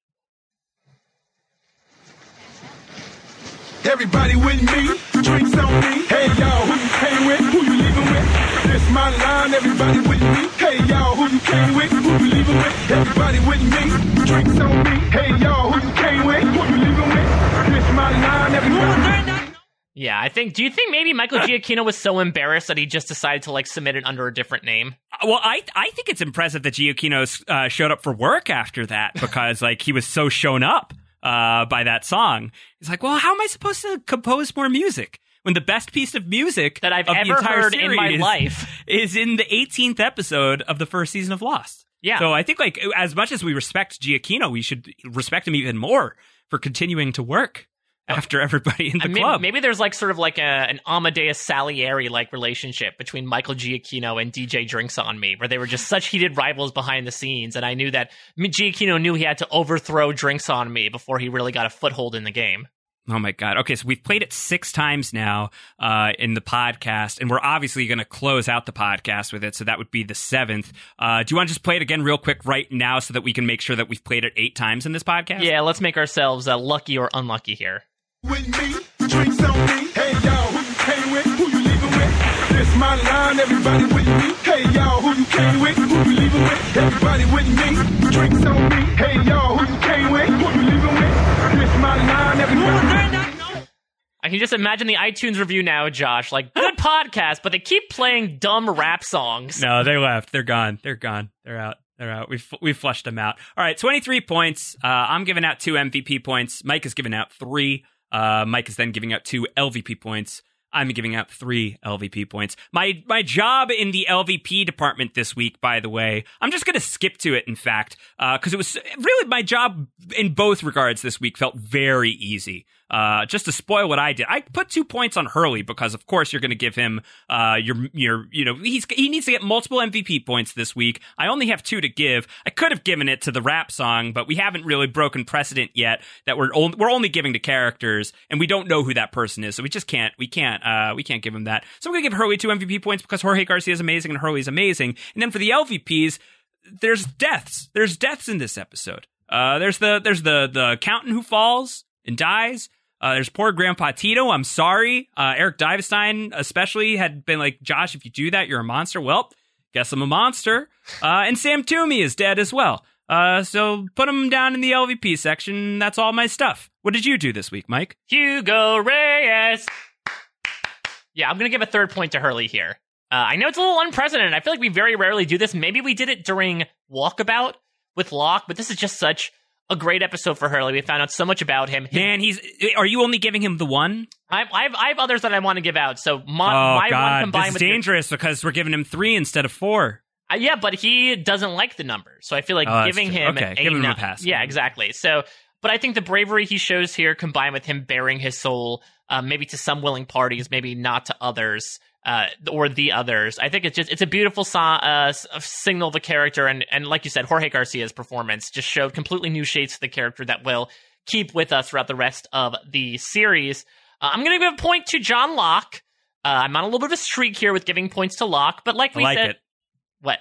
Everybody with me, drinks on me. Hey y'all, who you came with? Who you leaving with? This my line, everybody with me. Hey y'all, who you came with? Who you leaving with? Everybody with me, drinks on me. Hey y'all, who you came with? Who you leaving with? This my line, everybody. Yeah, I think. Do you think maybe Michael Giacchino was so embarrassed that he just decided to like submit it under a different name? Uh, Well, I I think it's impressive that Giacchino uh, showed up for work after that because like he was so shown up uh, by that song. He's like, well, how am I supposed to compose more music when the best piece of music that I've ever heard in my life is in the 18th episode of the first season of Lost. Yeah. So I think like as much as we respect Giacchino, we should respect him even more for continuing to work after everybody in the I mean, club. Maybe there's like sort of like a, an Amadeus Salieri like relationship between Michael Giacchino and DJ Drinks on Me, where they were just such heated rivals behind the scenes. And I knew that Giacchino knew he had to overthrow Drinks on Me before he really got a foothold in the game. Oh my god. Okay, so we've played it six times now uh, in the podcast, and we're obviously going to close out the podcast with it. So that would be the seventh. Uh, do you want to just play it again real quick right now, so that we can make sure that we've played it eight times in this podcast? Yeah, let's make ourselves uh, lucky or unlucky here. With me, drinks on me. Hey y'all, who you came with? Who you leaving with? This my line, everybody with me. Hey y'all, who you came with? Who you leaving with? Everybody with me, drinks on me. Hey y'all, who you came with? Who you leaving with? This my line, everybody. I can just imagine the iTunes review now, Josh. Like, good podcast, but they keep playing dumb rap songs. No, they left. They're gone. They're gone. They're out. They're out. We've we flushed them out. All right, twenty three points. Uh, I'm giving out two MVP points. Mike is giving out three. Uh, Mike is then giving out two LVP points. I'm giving out three LVP points. My my job in the LVP department this week, by the way, I'm just going to skip to it. In fact, because it was really my job in both regards this week felt very easy. Uh, just to spoil what I did, I put two points on Hurley because, of course, you're going to give him uh, your your you know he's he needs to get multiple MVP points this week. I only have two to give. I could have given it to the rap song, but we haven't really broken precedent yet that we're we're only giving to characters, and we don't know who that person is, so we just can't we can't uh, we can't give him that. So I'm going to give Hurley two MVP points because Jorge Garcia is amazing and Hurley is amazing, and then for the LVPs, there's deaths. There's deaths in this episode. Uh, there's the there's the the accountant who falls and dies. Uh, there's poor Grandpa Tito. I'm sorry. Uh, Eric Divestein, especially, had been like, Josh, if you do that, you're a monster. Well, guess I'm a monster. Uh, and Sam Toomey is dead as well. Uh, so put him down in the LVP section. That's all my stuff. What did you do this week, Mike? Hugo Reyes. Yeah, I'm going to give a third point to Hurley here. Uh, I know it's a little unprecedented. I feel like we very rarely do this. Maybe we did it during Walkabout with Locke, but this is just such a great episode for Hurley. We found out so much about him. Man, he's. Are you only giving him the one? I, I, have, I have others that I want to give out. So my, oh my God, one combined this is with your- dangerous because we're giving him three instead of four. Uh, yeah, but he doesn't like the numbers, so I feel like Oh, giving him Okay, a give him a pass. Yeah, exactly. So, but I think the bravery he shows here, combined with him bearing his soul, uh, maybe to some willing parties, maybe not to others, uh, or the others. I think it's just it's a beautiful so- uh, signal of the character, and and like you said, Jorge Garcia's performance just showed completely new shades to the character that will keep with us throughout the rest of the series. Uh, I'm going to give a point to John Locke. Uh, I'm on a little bit of a streak here with giving points to Locke, but like I we like said, it. what?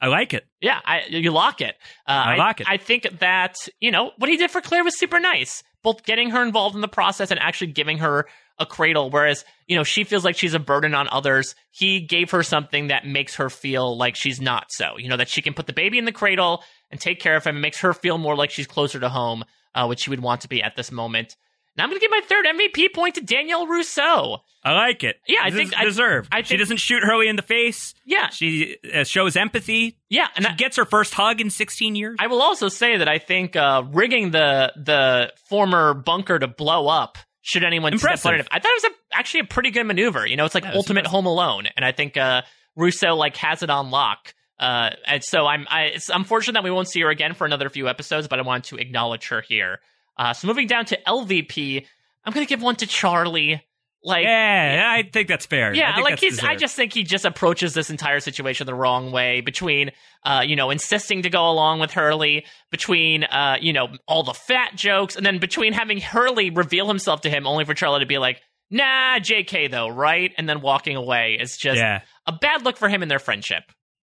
I like it. Yeah, I, you lock it. Uh, I lock it. I think that you know what he did for Claire was super nice, both getting her involved in the process and actually giving her a cradle. Whereas you know she feels like she's a burden on others. He gave her something that makes her feel like she's not so. You know that she can put the baby in the cradle and take care of him. It makes her feel more like she's closer to home, uh, which she would want to be at this moment. Now I'm going to give my third MVP point to Danielle Rousseau. I like it. Yeah, I This think I- deserved. I she think- doesn't shoot Hurley in the face. Yeah. she uh, shows empathy. Yeah, and she gets her first hug in 16 years. I will also say that I think uh, rigging the the former bunker to blow up should anyone step Impressive. foot in it. I thought it was a, actually a pretty good maneuver. You know, it's like Yeah, ultimate Home Alone, and I think uh, Rousseau like has it on lock. Uh, and so I'm I, it's unfortunate that we won't see her again for another few episodes, but I wanted to acknowledge her here. Uh, so moving down to LVP, I'm gonna give one to Charlie. Like yeah, I think that's fair. I yeah, think like he's. I just think he just approaches this entire situation the wrong way. Between, uh, you know, insisting to go along with Hurley, between, uh, you know, all the fat jokes, and then between having Hurley reveal himself to him, only for Charlie to be like, "Nah, J.K. though, right?" and then walking away. is just Yeah. a bad look for him in their friendship.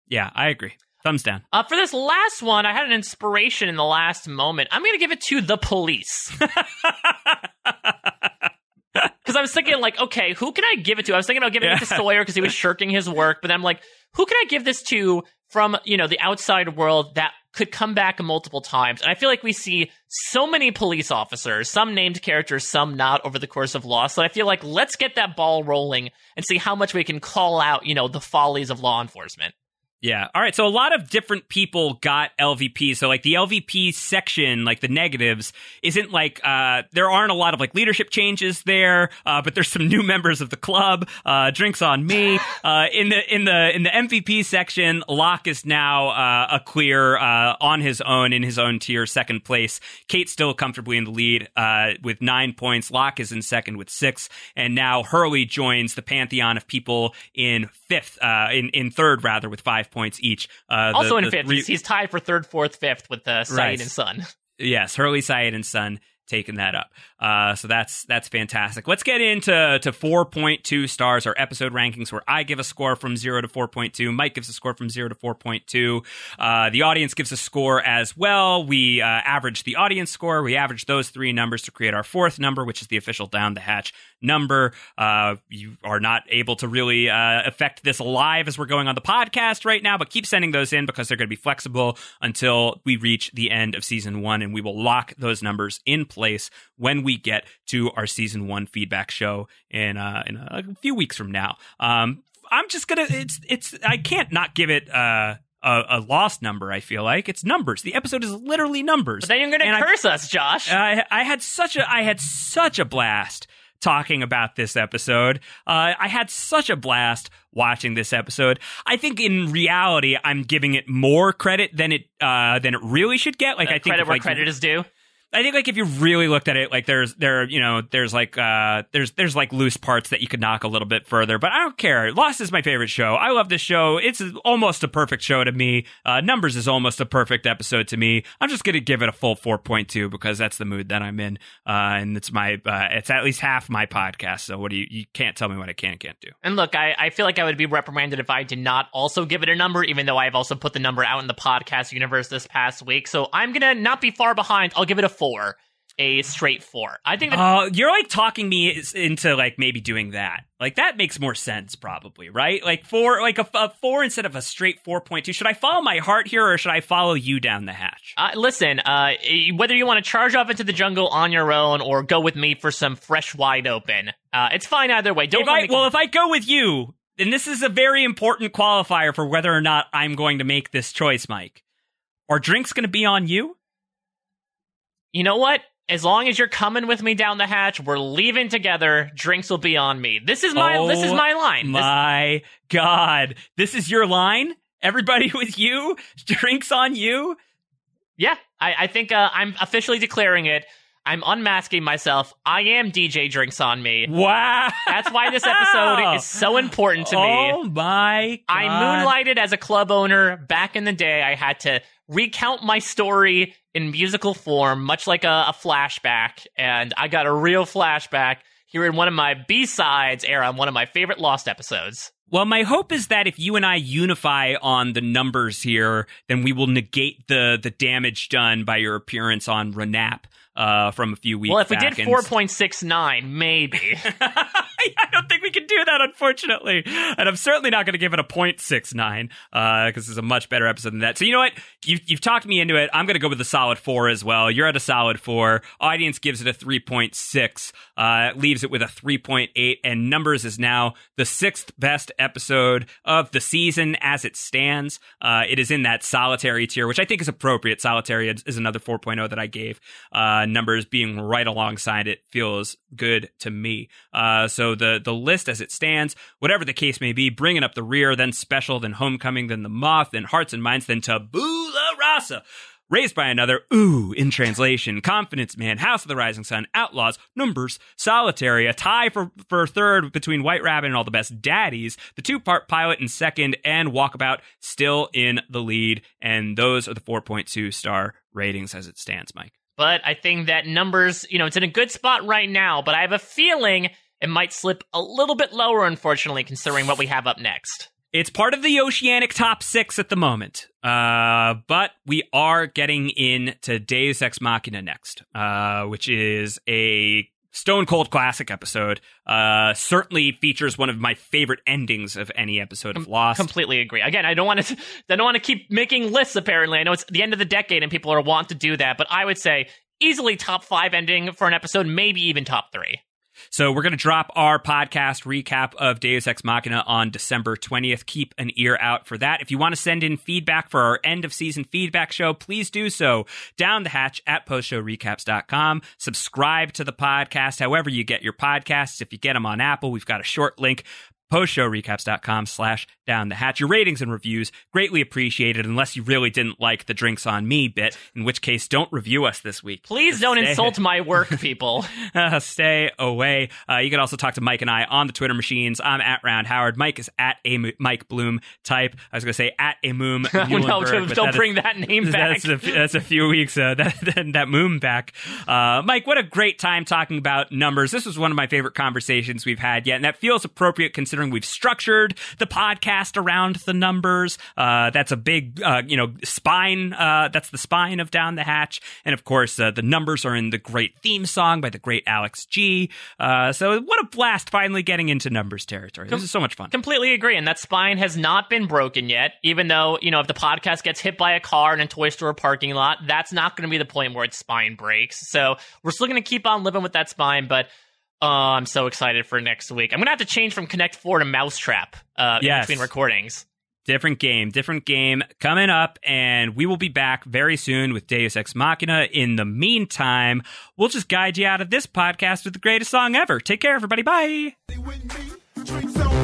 Yeah, I agree. Thumbs down. Uh, for this last one, I had an inspiration in the last moment. I'm going to give it to the police. Because I was thinking, like, okay, who can I give it to? I was thinking about giving it to Sawyer because he was shirking his work, but I'm like, who can I give this to from, you know, the outside world that could come back multiple times? And I feel like we see so many police officers, some named characters, some not over the course of Lost. So I feel like let's get that ball rolling and see how much we can call out, you know, the follies of law enforcement. Yeah. All right. So a lot of different people got LVP. So like the LVP section, like the negatives, isn't like uh there aren't a lot of like leadership changes there, uh, but there's some new members of the club. Uh, drinks on me. Uh, in the in the in the MVP section, Locke is now uh, a clear uh, on his own in his own tier, second place. Kate's still comfortably in the lead uh, with nine points. Locke is in second with six, and now Hurley joins the pantheon of people in fifth, uh, in in third rather with five points each. Uh, the- also in the fifth, re- he's, tied for third, fourth, fifth with uh, Sayid Right. and Sun. Yes, Hurley, Sayid, and Sun taking that up. Uh, so that's that's fantastic. Let's get into to 4.2 stars, our episode rankings, where I give a score from zero to 4.2. Mike gives a score from zero to 4.2. Uh, the audience gives a score as well. We uh, average the audience score. We average those three numbers to create our fourth number, which is the official down the hatch number. Uh, you are not able to really uh, affect this live as we're going on the podcast right now, but keep sending those in because they're going to be flexible until we reach the end of season one, and we will lock those numbers in place when we get to our season one feedback show in uh, in a few weeks from now. Um, I'm just gonna it's it's I can't not give it uh a, a lost number. I feel like it's numbers. The episode is literally numbers. But then you're going to I- curse us, Josh. I, I had such a I had such a blast talking about this episode. Uh, I had such a blast watching this episode. I think in reality, I'm giving it more credit than it uh, than it really should get. Like I think credit if, where like, credit is due. I think like if you really looked at it, like there's there you know there's like uh there's there's like loose parts that you could knock a little bit further, but I don't care. Lost is my favorite show. I love this show. It's almost a perfect show to me. Uh, Numbers is almost a perfect episode to me. I'm just gonna give it a full 4.2 because that's the mood that I'm in, uh, and it's my uh, it's at least half my podcast. So what do you you can't tell me what I can and can't do. And look, I, I feel like I would be reprimanded if I did not also give it a number, even though I've also put the number out in the podcast universe this past week. So I'm to not be far behind. I'll give it a four, a straight four. I think that Uh, you're like talking me into like maybe doing that. Like that makes more sense, probably, right? Like four, like a, a four instead of a straight four point two. Should I follow my heart here, or should I follow you down the hatch? Uh, listen, uh, whether you want to charge off into the jungle on your own or go with me for some fresh wide open, uh, it's fine either way. Don't If I, well, if I go with you, then this is a very important qualifier for whether or not I'm going to make this choice, Mike. Are drinks going to be on you? You know what? As long as you're coming with me down the hatch, we're leaving together. Drinks will be on me. This is my this is Oh my line. This- My God, this is your line. Everybody with you, drinks on you. Yeah, I, I think uh, I'm officially declaring it. I'm unmasking myself. I am DJ Drinks on me. Wow. That's why this episode is so important to me. Oh my! I moonlighted as a club owner back in the day. I had to recount my story in musical form, much like a, a flashback, and I got a real flashback here in one of my B sides era on one of my favorite Lost episodes. Well, my hope is that if you and I unify on the numbers here, then we will negate the the damage done by your appearance on Renap uh, from a few weeks. well, if we did 4.69, maybe. I don't think we can do that, unfortunately. And I'm certainly not going to give it a 0.69 because this is a much better episode than that. So you know what? You've, you've talked me into it. I'm going to go with a solid four as well. You're at a solid four. Audience gives it a 3.6, uh, leaves it with a 3.8, and Numbers is now the sixth best episode of the season as it stands. Uh, it is in that solitary tier, which I think is appropriate. Solitary is another 4.0 that I gave. Uh, numbers being right alongside it feels good to me. Uh, the the list as it stands, whatever the case may be, bringing up the rear, then special, then homecoming, then the moth, then hearts and minds, then tabula rasa. Raised by another, ooh, in translation, Confidence Man, House of the Rising Sun, Outlaws, Numbers, Solitary, a tie for, for third between White Rabbit and All the Best Daddies, the two part pilot in second, and Walkabout still in the lead. And those are the 4.2 star ratings as it stands, Mike. but I think that numbers, you know, it's in a good spot right now, but I have a feeling it might slip a little bit lower, unfortunately, considering what we have up next. It's part of the oceanic top six at the moment. Uh, but we are getting into Deus Ex Machina next, uh, which is a stone cold classic episode. Uh, certainly features one of my favorite endings of any episode of Lost. Completely agree. Again, I don't want to. I don't want to keep making lists. Apparently, I know it's the end of the decade and people are want to do that, but I would say easily top five ending for an episode, maybe even top three. So we're going to drop our podcast recap of Deus Ex Machina on December 20th. Keep an ear out for that. If you want to send in feedback for our end of season feedback show, please do so down the hatch at postshowrecaps.com. Subscribe to the podcast however you get your podcasts. If you get them on Apple, we've got a short link postshowrecaps.com slash down the hatch. Your ratings and reviews greatly appreciated unless you really didn't like the drinks on me bit, in which case don't review us this week. Please don't Stay- insult my work, people. uh, stay away. Uh, you can also talk to Mike and I on the Twitter machines. I'm at Round Howard. Mike is at a Mo- Mike Bloom type. I was going to say at a Moom. No, don't- don't that is- bring that name back. That's a, that's a few weeks. Uh, that, that that Moom back. Uh, Mike, what a great time talking about numbers. This was one of my favorite conversations we've had yet, and that feels appropriate considering we've structured the podcast around the numbers. Uh, that's a big, uh, you know, spine. Uh, that's the spine of Down the Hatch, and of course, uh, the numbers are in the great theme song by the great Alex G. Uh, so what a blast! Finally getting into numbers territory. This is so much fun. Completely agree. And that spine has not been broken yet, even though, you know, if the podcast gets hit by a car in a toy store parking lot, that's not going to be the point where its spine breaks. So we're still going to keep on living with that spine, but oh, I'm so excited for next week. I'm going to have to change from Connect 4 to Mousetrap uh, in Yes. between recordings. Different game, different game coming up, and we will be back very soon with Deus Ex Machina. In the meantime, we'll just guide you out of this podcast with the greatest song ever. Take care, everybody. Bye. Drinks on